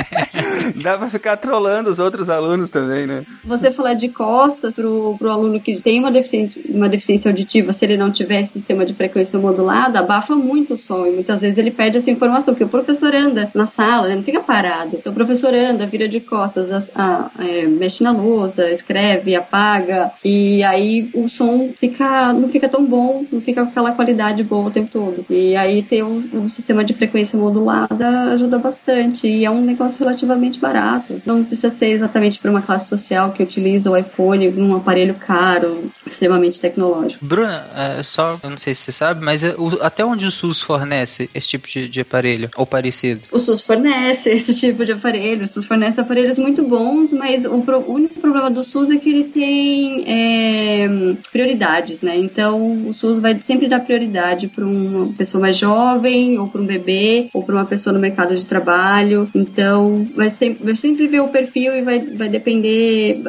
Dá pra ficar trolando os outros alunos também, né? Você falar de costas pro, pro aluno que tem uma deficiência, uma deficiência auditiva, se ele não tiver sistema de frequência modulada, abafa muito o som. E muitas vezes ele perde essa informação, porque o professor anda na sala, né, não fica parado. Então o professor anda, vira de costas, as- a- é, mexe na lousa, escreve, apaga, e aí o som fica, não fica tão bom, não fica com aquela qualidade boa o tempo todo. E aí ter um, um sistema de frequência modulada ajuda bastante. E é um negócio relativamente barato. Não precisa ser exatamente para uma classe social que utiliza o iPhone num aparelho caro, extremamente tecnológico. Bruna, é, só, eu não sei se você sabe, mas é, o- até onde o SUS fornece esse tipo de, de aparelho? Ou parecido? O SUS fornece esse tipo de aparelho, o SUS fornece aparelhos muito bons, mas o, pro- o único problema do SUS é que ele tem é, prioridades, né? Então o SUS vai sempre dar prioridade para uma pessoa mais jovem, ou para um bebê, ou para uma pessoa no mercado de trabalho. Então vai sempre, vai sempre ver o perfil e vai, vai depender.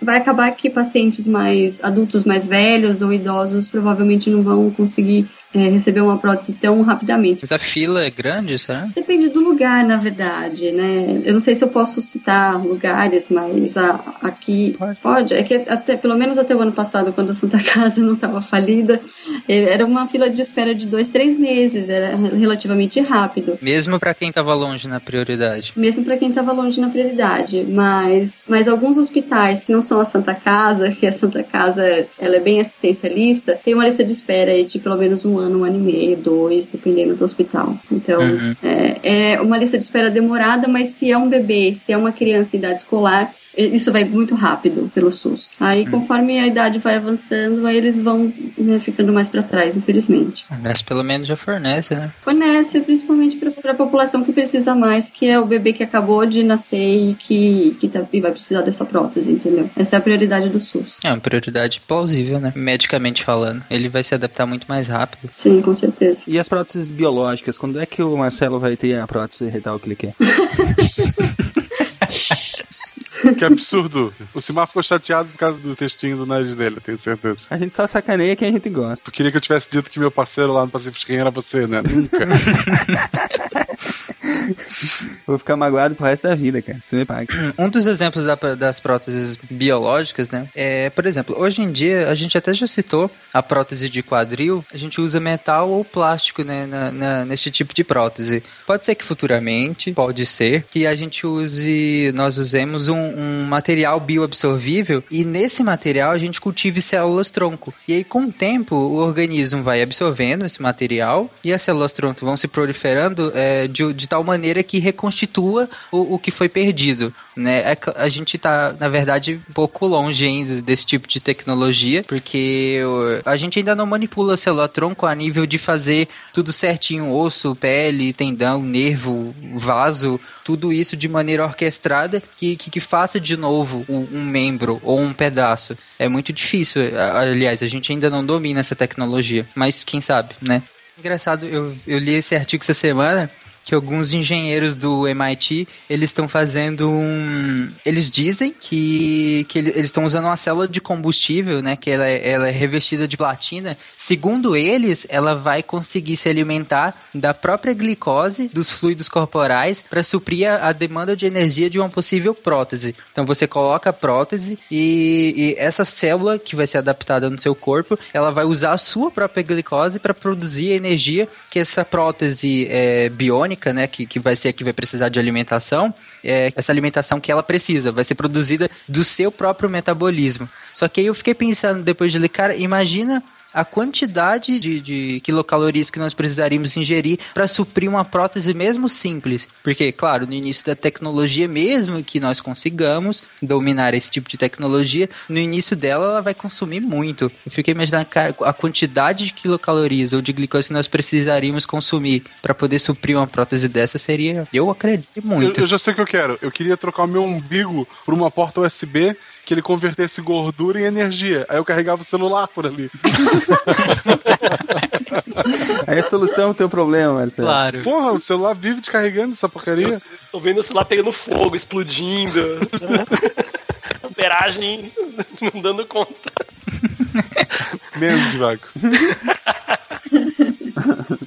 Vai acabar que pacientes mais adultos mais velhos ou idosos provavelmente não vão conseguir é, receber uma prótese tão rapidamente. Mas a fila é grande, será? Depende do lugar, na verdade, né? Eu não sei se eu posso citar lugares, mas a- aqui pode. É que até, pelo menos até o ano passado, quando a Santa Casa não estava falida, eh, era uma fila de espera de dois, três meses, era relativamente rápido. Mesmo pra quem tava longe na prioridade. Mesmo para quem estava longe na prioridade, mas, mas alguns hospitais que não são a Santa Casa, que a Santa Casa ela é bem assistencialista, tem uma lista de espera de pelo menos um ano, um ano e meio, dois, dependendo do hospital. Então, Uhum. é, é uma lista de espera demorada, mas se é um bebê, se é uma criança em idade escolar, isso vai muito rápido pelo SUS. Aí, conforme a idade vai avançando, aí eles vão né, ficando mais para trás, infelizmente. Mas pelo menos já fornece, né? Fornece principalmente para a população que precisa mais, que é o bebê que acabou de nascer e que, que tá- e vai precisar dessa prótese, entendeu? Essa é a prioridade do SUS. É uma prioridade plausível, né? Medicamente falando. Ele vai se adaptar muito mais rápido. Sim, com certeza. E as próteses biológicas, quando é que o Marcelo vai ter a prótese retal que ele quer? Que absurdo. O Simar ficou chateado por causa do textinho do nariz dele, tenho certeza. A gente só sacaneia quem a gente gosta. Tu queria que eu tivesse dito que meu parceiro lá no Pacific quem era você, né? Nunca. Vou ficar magoado pro resto da vida, cara. Você me paga. Um dos exemplos da- das próteses biológicas, né? É, por exemplo, hoje em dia, a gente até já citou a prótese de quadril, a gente usa metal ou plástico, né? na- na- nesse tipo de prótese. Pode ser que futuramente, pode ser, que a gente use, nós usemos um, um material bioabsorvível e nesse material a gente cultive células tronco. E aí, com o tempo, o organismo vai absorvendo esse material e as células tronco vão se proliferando é, de, de tal maneira que reconstitua o, o que foi perdido. Né? É cl- a gente tá, na verdade, um pouco longe ainda desse tipo de tecnologia, porque a gente ainda não manipula a célula tronco a nível de fazer tudo certinho, osso, pele, tendão, nervo, vaso, tudo isso de maneira orquestrada que, que, que faça de novo um, um membro ou um pedaço. É muito difícil. A- Aliás, a gente ainda não domina essa tecnologia, mas quem sabe, né? Engraçado, eu, eu li esse artigo essa semana que alguns engenheiros do MIT eles estão fazendo um eles dizem que, que ele- eles estão usando uma célula de combustível né que ela é, ela é revestida de platina. Segundo eles ela vai conseguir se alimentar da própria glicose dos fluidos corporais para suprir a, a demanda de energia de uma possível prótese. Então você coloca a prótese e, e essa célula que vai ser adaptada no seu corpo ela vai usar a sua própria glicose para produzir a energia que essa prótese é, biônica, né, que, que vai ser a que vai precisar de alimentação, é, essa alimentação que ela precisa, vai ser produzida do seu próprio metabolismo. Só que aí eu fiquei pensando depois de ler, cara, imagina a quantidade de, de quilocalorias que nós precisaríamos ingerir para suprir uma prótese mesmo simples. Porque, claro, no início da tecnologia, mesmo que nós consigamos dominar esse tipo de tecnologia, no início dela ela vai consumir muito. Eu fiquei imaginando a quantidade de quilocalorias ou de glicose que nós precisaríamos consumir para poder suprir uma prótese dessa seria, eu acredito, Eu, muito. eu já sei o que eu quero. Eu queria trocar o meu umbigo por uma porta USB que ele convertesse gordura em energia. Aí eu carregava o celular por ali. Aí a solução é o teu problema, Marcelo. Porra, o celular vive descarregando essa porcaria. Tô vendo o celular pegando fogo, explodindo. Amperagem não dando conta. Menos devagar.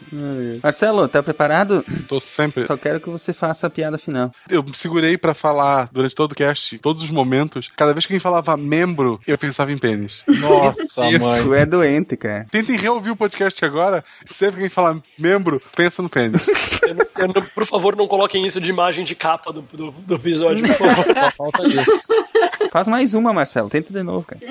Marcelo, tá preparado? Tô sempre. Só quero que você faça a piada final. Eu me segurei pra falar durante todo o cast, todos os momentos. Cada vez que alguém falava membro, eu pensava em pênis. Nossa, mãe. Tu é doente, cara. Tentem reouvir o podcast agora. Sempre que alguém falar membro, pensa no pênis. Eu não- eu não- por favor, não coloquem isso de imagem de capa do, do, do episódio, por favor. Só falta isso. Faz mais uma, Marcelo. Tenta de novo, cara.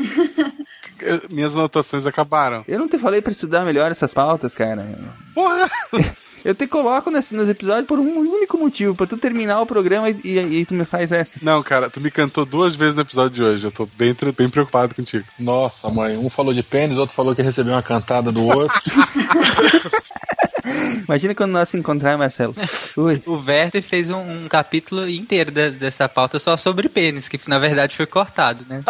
Eu- Minhas anotações acabaram. Eu não te falei pra estudar melhor essas pautas, cara. Porra! Eu te coloco nesse, nos episódios por um único motivo, pra tu terminar o programa e, e, e tu me faz essa. Não, cara, tu me cantou duas vezes no episódio de hoje. Eu tô bem, bem preocupado contigo. Nossa, mãe. Um falou de pênis, outro falou que recebeu uma cantada do outro. Imagina quando nós se encontrar, Marcelo. Ui. O Werther fez um, um capítulo inteiro de- dessa pauta só sobre pênis, que na verdade foi cortado, né?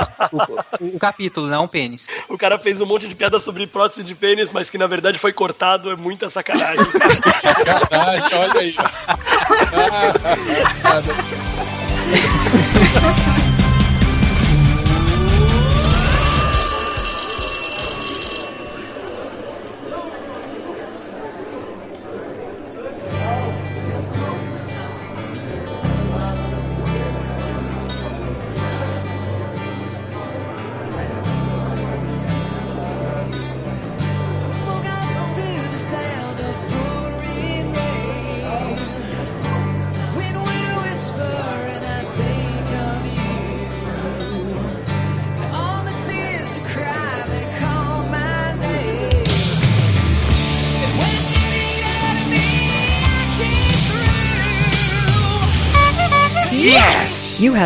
O, o capítulo, não o pênis. O cara fez um monte de piada sobre prótese de pênis, mas que na verdade foi cortado, é muita sacanagem. Sacanagem, olha aí.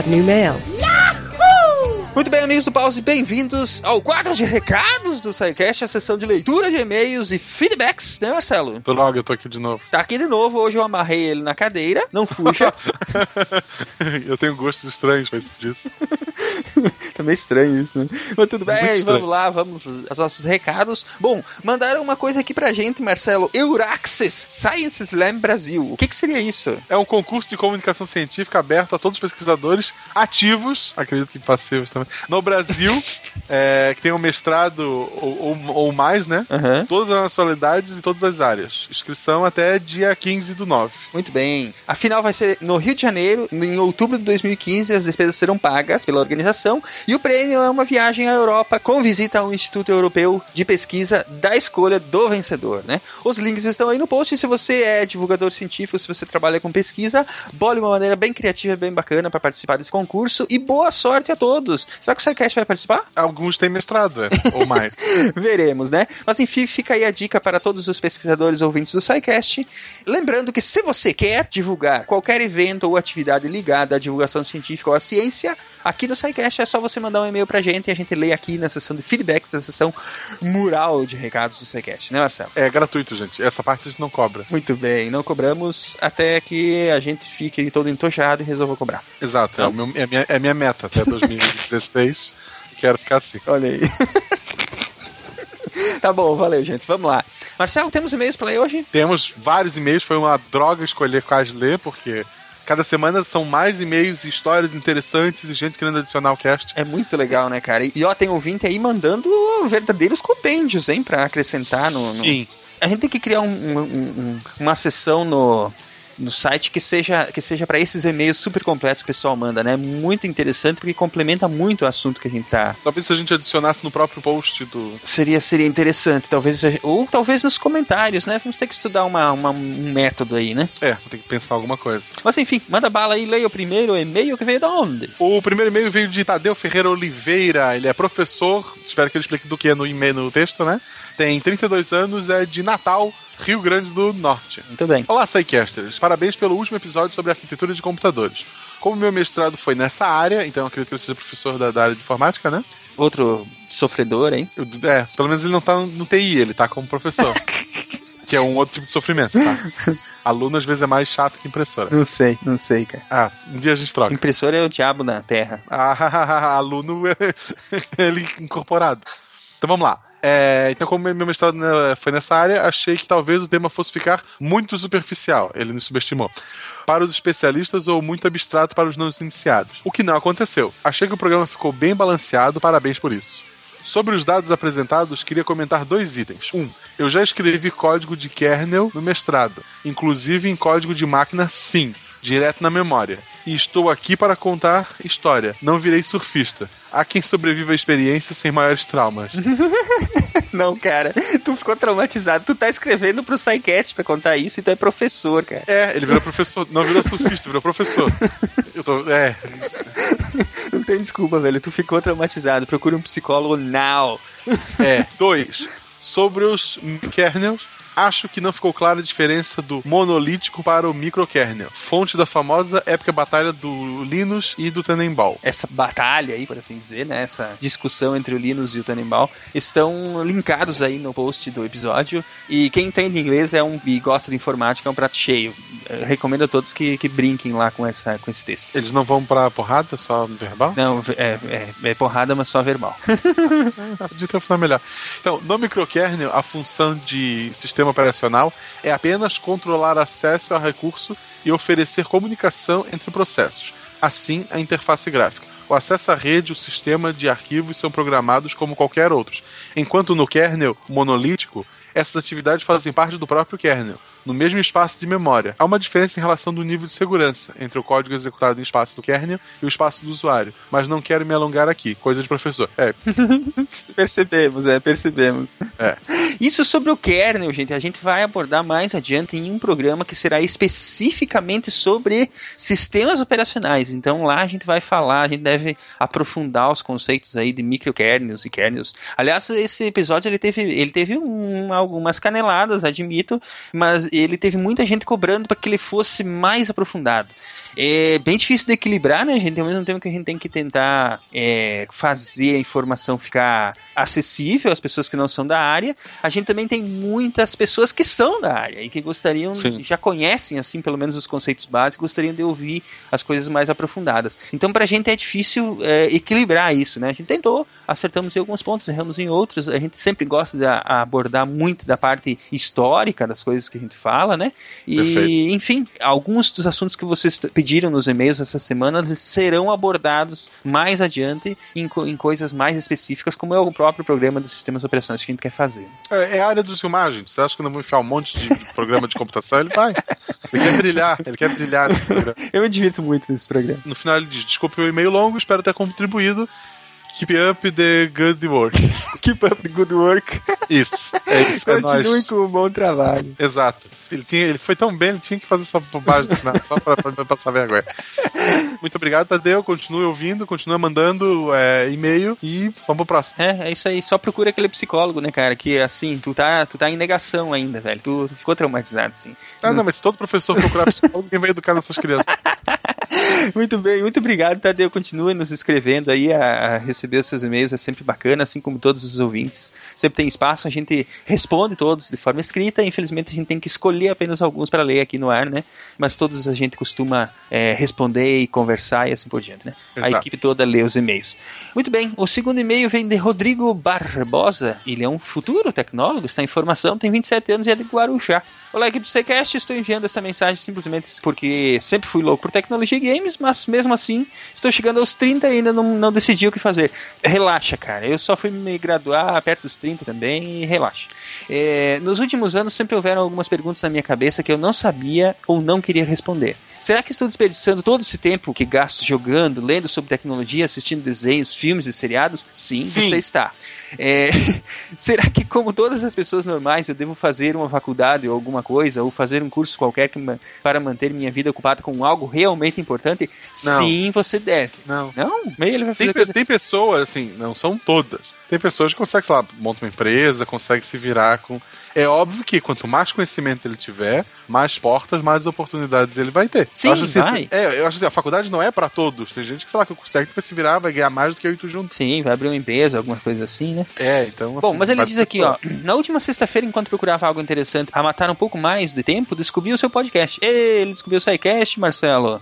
New mail. Muito bem, amigos do Pause, bem-vindos ao quadro de recados do SciCast, a sessão de leitura de e-mails e feedbacks, né, Marcelo? Droga, eu tô aqui de novo. Tá aqui de novo, hoje eu amarrei ele na cadeira, não fuja. eu tenho gostos estranhos pra isso disso. é meio estranho isso, né? Mas tudo Muito bem, vamos lá, vamos aos nossos recados. Bom, mandaram uma coisa aqui pra gente, Marcelo. Euraxes Science Slam Brasil. O que que seria isso? É um concurso de comunicação científica aberto a todos os pesquisadores ativos, acredito que passivos também, no Brasil, é, que tenham mestrado ou, ou, ou mais, né? Todas as nacionalidades e todas as áreas. Inscrição até dia 15 do 9. Muito bem. A final vai ser no Rio de Janeiro, em outubro de 2015. As despesas serão pagas pela organização. E o prêmio é uma viagem à Europa com visita ao Instituto Europeu de Pesquisa da escolha do vencedor, né? Os links estão aí no post. E se você é divulgador científico, se você trabalha com pesquisa, bole uma maneira bem criativa, bem bacana para participar desse concurso. E boa sorte a todos. Será que o SciCast vai participar? Alguns têm mestrado, é, ou mais. Veremos, né? Mas enfim, fica aí a dica para todos os pesquisadores ouvintes do SciCast. Lembrando que se você quer divulgar qualquer evento ou atividade ligada à divulgação científica ou à ciência, aqui no SciCast é só você mandar um e-mail pra gente e a gente lê aqui na sessão de feedbacks, na sessão mural de recados do SciCast, né, Marcelo? É gratuito, gente. Essa parte a gente não cobra. Muito bem, não cobramos até que a gente fique todo entojado e resolva cobrar. Exato, é, o meu- é minha, é a minha meta até 2016. Quero ficar assim. Olha aí. tá bom, valeu, gente. Vamos lá. Marcelo, temos e-mails pra ler hoje? Temos vários e-mails, foi uma droga escolher quais ler, porque cada semana são mais e-mails e histórias interessantes e gente querendo adicionar o cast. É muito legal, né, cara? E ó, tem ouvinte aí mandando verdadeiros compêndios, hein, pra acrescentar no. no- Sim. A gente tem que criar um- um- um- uma sessão no. No site que seja que seja para esses e-mails super completos que o pessoal manda, né? Muito interessante porque complementa muito o assunto que a gente tá. Talvez se a gente adicionasse no próprio post do. Seria seria interessante, talvez ou talvez nos comentários, né? Vamos ter que estudar uma, uma- um método aí, né? É, ter que pensar alguma coisa. Mas enfim, manda bala aí, leia o primeiro e-mail que veio da onde? O primeiro e-mail veio de Tadeu Ferreira Oliveira. Ele é professor, espero que ele explique do que é no e-mail no texto, né? Tem 32 anos, é de Natal, Rio Grande do Norte. Muito bem. Olá, Psycasters. Parabéns pelo último episódio sobre arquitetura de computadores. Como meu mestrado foi nessa área, então eu acredito que ele seja professor da, da área de informática, né? Outro sofredor, hein? É, pelo menos ele não tá no TI, ele tá como professor. que é um outro tipo de sofrimento, tá? Aluno às vezes é mais chato que impressora. Não sei, não sei, cara. Ah, um dia a gente troca. Impressora é o diabo na Terra. Ah, aluno é ele incorporado. Então vamos lá. É, então, como meu mestrado foi nessa área, achei que talvez o tema fosse ficar muito superficial. Ele nos subestimou. Para os especialistas ou muito abstrato para os não iniciados. O que não aconteceu. Achei que o programa ficou bem balanceado, parabéns por isso. Sobre os dados apresentados, queria comentar dois itens. Um, eu já escrevi código de kernel no mestrado, inclusive em código de máquina sim, direto na memória. E estou aqui para contar história. Não virei surfista. Há quem sobreviva à experiência sem maiores traumas. Não, cara, tu ficou traumatizado. Tu tá escrevendo pro SciCast pra contar isso e tu é professor, cara. É, ele virou professor. Não virou surfista, virou professor. Eu tô. É. Não tem desculpa, velho. Tu ficou traumatizado. Procura um psicólogo now. É. Dois. Sobre os kernels, acho que não ficou clara a diferença do monolítico para o microkernel, fonte da famosa épica batalha do Linus e do Tannenbaum. Essa batalha aí, por assim dizer, né? Essa discussão entre o Linus e o Tannenbaum estão linkados aí no post do episódio. E quem entende inglês é um e gosta de informática é um prato cheio. Eu recomendo a todos que, que brinquem lá com, essa, com esse texto. Eles não vão pra porrada, só verbal? Não, é, é, é porrada, mas só verbal. Podia ter funcionado melhor. Então, no microkernel, a função de sistema operacional é apenas controlar acesso ao recurso e oferecer comunicação entre processos. Assim, a interface gráfica. O acesso à rede o sistema de arquivos são programados como qualquer outros, enquanto no kernel monolítico, essas atividades fazem parte do próprio kernel, no mesmo espaço de memória. Há uma diferença em relação do nível de segurança entre o código executado em espaço do kernel e o espaço do usuário, mas não quero me alongar aqui, coisa de professor. É. percebemos, é, percebemos. É. Isso sobre o kernel, gente, a gente vai abordar mais adiante em um programa que será especificamente sobre sistemas operacionais. Então lá a gente vai falar, a gente deve aprofundar os conceitos aí de microkernels e kernels. Aliás, esse episódio ele teve, ele teve um, algumas caneladas, admito, mas ele teve muita gente cobrando para que ele fosse mais aprofundado. É bem difícil de equilibrar, né, gente? Ao mesmo tempo que a gente tem que tentar é, fazer a informação ficar acessível às pessoas que não são da área, a gente também tem muitas pessoas que são da área e que gostariam, Sim. já conhecem, assim, pelo menos os conceitos básicos, gostariam de ouvir as coisas mais aprofundadas. Então, pra gente é difícil é, equilibrar isso, né? A gente tentou, acertamos em alguns pontos, erramos em outros. A gente sempre gosta de abordar muito da parte histórica das coisas que a gente fala, né? E, Perfeito. enfim, alguns dos assuntos que vocês t- pediram nos e-mails essa semana eles serão abordados mais adiante em, co- em coisas mais específicas, como é o próprio programa dos sistemas operacionais que a gente quer fazer. É, é a área dos filmagens. Você acha que eu não vou enfiar um monte de programa de computação? Ele vai. Ele quer brilhar. Ele quer brilhar nesse programa. Eu me divirto muito nesse programa. No final ele diz: Desculpe o e-mail longo, espero ter contribuído. Keep up the good work. Keep up the good work. Isso. É isso. É Continue nóis. com o bom trabalho. Exato. Ele, tinha, ele foi tão bem, ele tinha que fazer essa bobagem final, só pra, pra, pra passar vergonha. Muito obrigado, Tadeu. Continue ouvindo, continue mandando é, e-mail e vamos pro próximo. É, é isso aí. Só procura aquele psicólogo, né, cara? Que assim, tu tá, tu tá em negação ainda, velho. Tu ficou traumatizado, sim. Ah, não, mas se todo professor procurar psicólogo, quem vai educar nossas crianças? Muito bem, muito obrigado, Tadeu. Continue nos escrevendo aí, a, a receber os seus e-mails é sempre bacana, assim como todos os ouvintes. Sempre tem espaço, a gente responde todos de forma escrita. Infelizmente, a gente tem que escolher apenas alguns para ler aqui no ar, né? Mas todos a gente costuma é, responder e conversar e assim por diante, né? A Exato. equipe toda lê os e-mails. Muito bem, o segundo e-mail vem de Rodrigo Barbosa. Ele é um futuro tecnólogo, está em formação, tem 27 anos e é de Guarujá. Olá, equipe do Sequest, estou enviando essa mensagem simplesmente porque sempre fui louco por tecnologia games, mas mesmo assim estou chegando aos 30 e ainda não, não decidi o que fazer. Relaxa, cara, eu só fui me graduar perto dos 30 também e relaxa. É, nos últimos anos sempre houveram algumas perguntas na minha cabeça que eu não sabia ou não queria responder. Será que estou desperdiçando todo esse tempo que gasto jogando, lendo sobre tecnologia, assistindo desenhos, filmes e seriados? Sim, Sim. você está. É, será que, como todas as pessoas normais, eu devo fazer uma faculdade ou alguma coisa, ou fazer um curso qualquer que para manter minha vida ocupada com algo realmente importante? Não. Sim, você deve. Não. Não? Meio ele vai Tem, fazer pe- coisa... tem pessoas, assim, não são todas. Tem pessoas que conseguem, sei lá, monta uma empresa, consegue se virar com. É óbvio que quanto mais conhecimento ele tiver, mais portas, mais oportunidades ele vai ter. Sim, eu acho assim, vai. é, eu acho assim, a faculdade não é pra todos. Tem gente que, sei lá, que consegue se virar, vai ganhar mais do que eu e tu junto. Sim, vai abrir uma empresa, alguma coisa assim, né? É, então. Bom, assim, mas ele diz aqui, ó, na última sexta-feira, enquanto procurava algo interessante a matar um pouco mais de tempo, descobri o seu podcast. Ê, Ele descobriu o SciCast, Marcelo.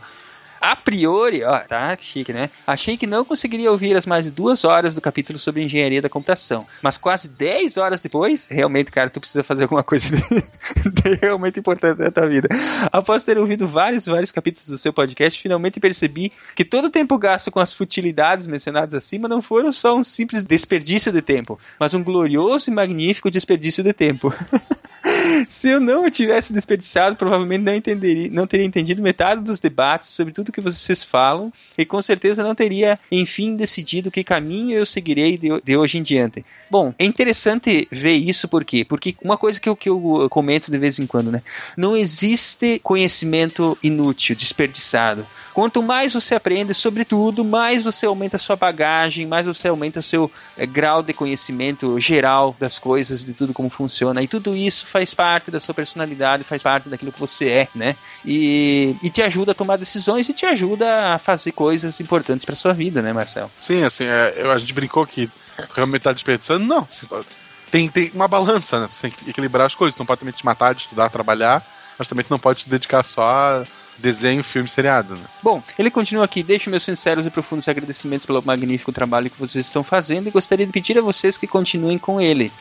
A priori, ó, tá chique, né? Achei que não conseguiria ouvir as mais duas horas do capítulo sobre engenharia da computação. Mas quase 10 horas depois, realmente, cara, tu precisa fazer alguma coisa realmente importante na tua vida. Após ter ouvido vários, vários capítulos do seu podcast, finalmente percebi que todo o tempo gasto com as futilidades mencionadas acima não foram só um simples desperdício de tempo, mas um glorioso e magnífico desperdício de tempo. Se eu não tivesse desperdiçado, provavelmente não entenderia, não teria entendido metade dos debates sobre tudo que vocês falam e com certeza não teria, enfim, decidido que caminho eu seguirei de, de hoje em diante. Bom, é interessante ver isso por quê? Porque uma coisa que eu, que eu comento de vez em quando, né? Não existe conhecimento inútil, desperdiçado. Quanto mais você aprende sobre tudo, mais você aumenta a sua bagagem, mais você aumenta o seu é, grau de conhecimento geral das coisas, de tudo como funciona. E tudo isso faz parte da sua personalidade, faz parte daquilo que você é, né? E, e te ajuda a tomar decisões e te ajuda a fazer coisas importantes para sua vida, né, Marcelo? Sim, assim, é, eu, a gente brincou que realmente tá desperdiçando. Não, tem, tem uma balança, né? Você tem que equilibrar as coisas. Não pode também te matar de estudar, trabalhar, mas também não pode se dedicar só a desenho, filme, seriado. Né? Bom, ele continua aqui. Deixo meus sinceros e profundos agradecimentos pelo magnífico trabalho que vocês estão fazendo e gostaria de pedir a vocês que continuem com ele.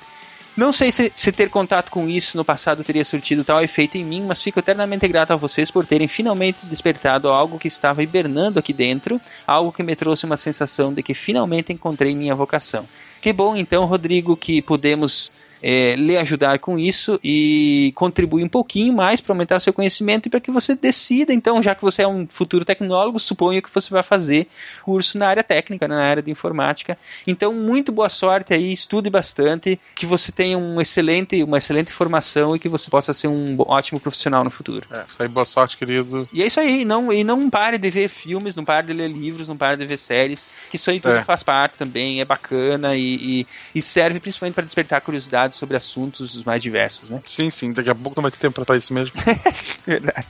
Não sei se, se, ter contato com isso no passado teria surtido tal efeito em mim, mas fico eternamente grato a vocês por terem finalmente despertado algo que estava hibernando aqui dentro, algo que me trouxe uma sensação de que finalmente encontrei minha vocação. Que bom então, Rodrigo, que pudemos é, lhe ajudar com isso e contribuir um pouquinho mais para aumentar o seu conhecimento e para que você decida, então, já que você é um futuro tecnólogo, suponho que você vai fazer curso na área técnica, na área de informática. Então, muito boa sorte aí, estude bastante, que você tenha um excelente, uma excelente formação e que você possa ser um ótimo profissional no futuro. É, isso aí, boa sorte, querido. E é isso aí, não, e não pare de ver filmes, não pare de ler livros, não pare de ver séries, que isso aí tudo É. faz parte também, é bacana e, e, e serve principalmente para despertar curiosidade sobre assuntos os mais diversos, né? Sim, sim, daqui a pouco não vai ter tempo pra estar isso mesmo. Verdade.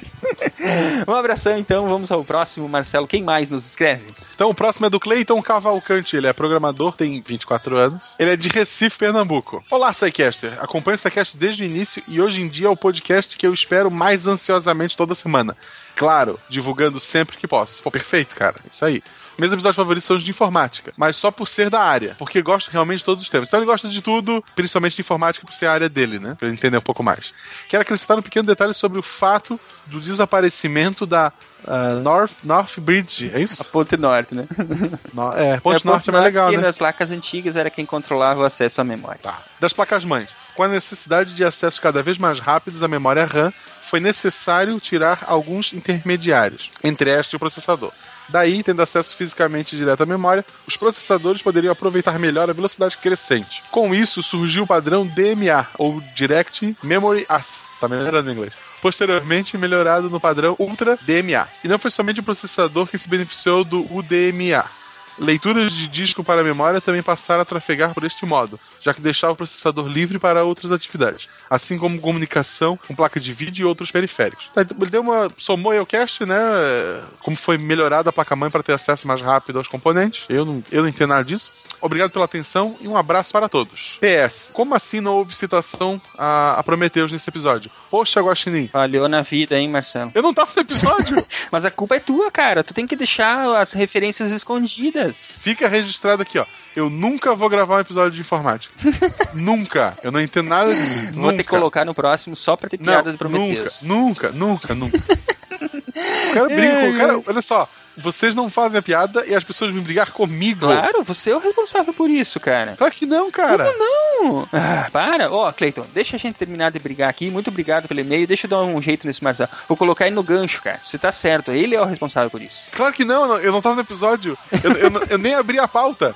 um abração então, vamos ao próximo, Marcelo. Quem mais nos escreve? Então o próximo é do Cleiton Cavalcante, ele é programador, tem 24 anos. Ele é de Recife, Pernambuco. Olá, Psycaster. Acompanho o Psycast desde o início e hoje em dia é o podcast que eu espero mais ansiosamente toda semana. Claro, divulgando sempre que posso. Pô, perfeito, cara. Isso aí. Meus episódios favoritos são os de informática, mas só por ser da área, porque gosto realmente de todos os temas. Então ele gosta de tudo, principalmente de informática, por ser a área dele, né? Pra ele entender um pouco mais. Quero acrescentar um pequeno detalhe sobre o fato do desaparecimento da ah, North, North Bridge, é isso? A Ponte Norte, né? No- é, Ponte É, Norte é mais legal, e né? nas placas antigas era quem controlava o acesso à memória. das placas-mães. Com a necessidade de acessos cada vez mais rápidos à memória RAM, foi necessário tirar alguns intermediários, entre esta e o processador. Daí, tendo acesso fisicamente direto à memória, os processadores poderiam aproveitar melhor a velocidade crescente. Com isso, surgiu o padrão DMA, ou Direct Memory Access. Tá melhorando em inglês. Posteriormente, melhorado no padrão Ultra DMA. E não foi somente o processador que se beneficiou do UDMA. Leituras de disco para a memória também passaram a trafegar por este modo, já que deixava o processador livre para outras atividades, assim como comunicação com placa de vídeo e outros periféricos. Tá, Ele deu uma. somou o cast, né? Como foi melhorada a placa-mãe para ter acesso mais rápido aos componentes. Eu não, eu não entendo nada disso. Obrigado pela atenção e um abraço para todos. PS, como assim não houve citação a, a Prometheus nesse episódio? Poxa, Guaxinim. Falhou na vida, hein, Marcelo? Eu não tava no episódio. Mas a culpa é tua, cara. Tu tem que deixar as referências escondidas. Fica registrado aqui, ó. Eu nunca vou gravar um episódio de informática. nunca. Eu não entendo nada disso. Vou nunca. ter que colocar no próximo só pra ter piada de Prometheus. Nunca, nunca, nunca, nunca. o cara brinca, o cara, olha só, vocês não fazem a piada e as pessoas vêm brigar comigo. Claro, você é o responsável por isso, cara. Claro que não, cara. Como não? Ah, para. Ó, Cleiton, deixa a gente terminar de brigar aqui. Muito obrigado pelo e-mail. Deixa eu dar um jeito nesse Marcelo. Vou colocar ele no gancho, cara. Você tá certo. Ele é o responsável por isso. Claro que não, eu não- eu tava no episódio. Eu, eu não- eu nem abri a pauta.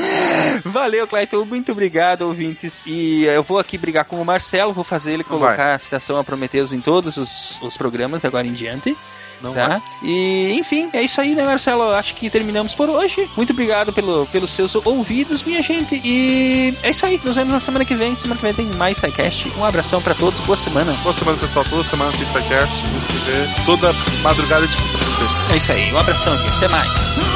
Valeu, Cleiton. Muito obrigado, ouvintes. E eu vou aqui brigar com o Marcelo. Vou fazer ele colocar vai. a citação a Prometheus em todos os, os programas agora em diante. Não tá? E, enfim, é isso aí, né, Marcelo? Acho que terminamos por hoje. Muito obrigado pelo, pelos seus ouvidos, minha gente. E é isso aí. Nos vemos na semana que vem. Semana que vem tem mais SciCast. Um abração pra todos. Boa semana. Boa semana, pessoal. Toda semana tem vê toda madrugada de. É isso aí. Um abração, gente. Até mais.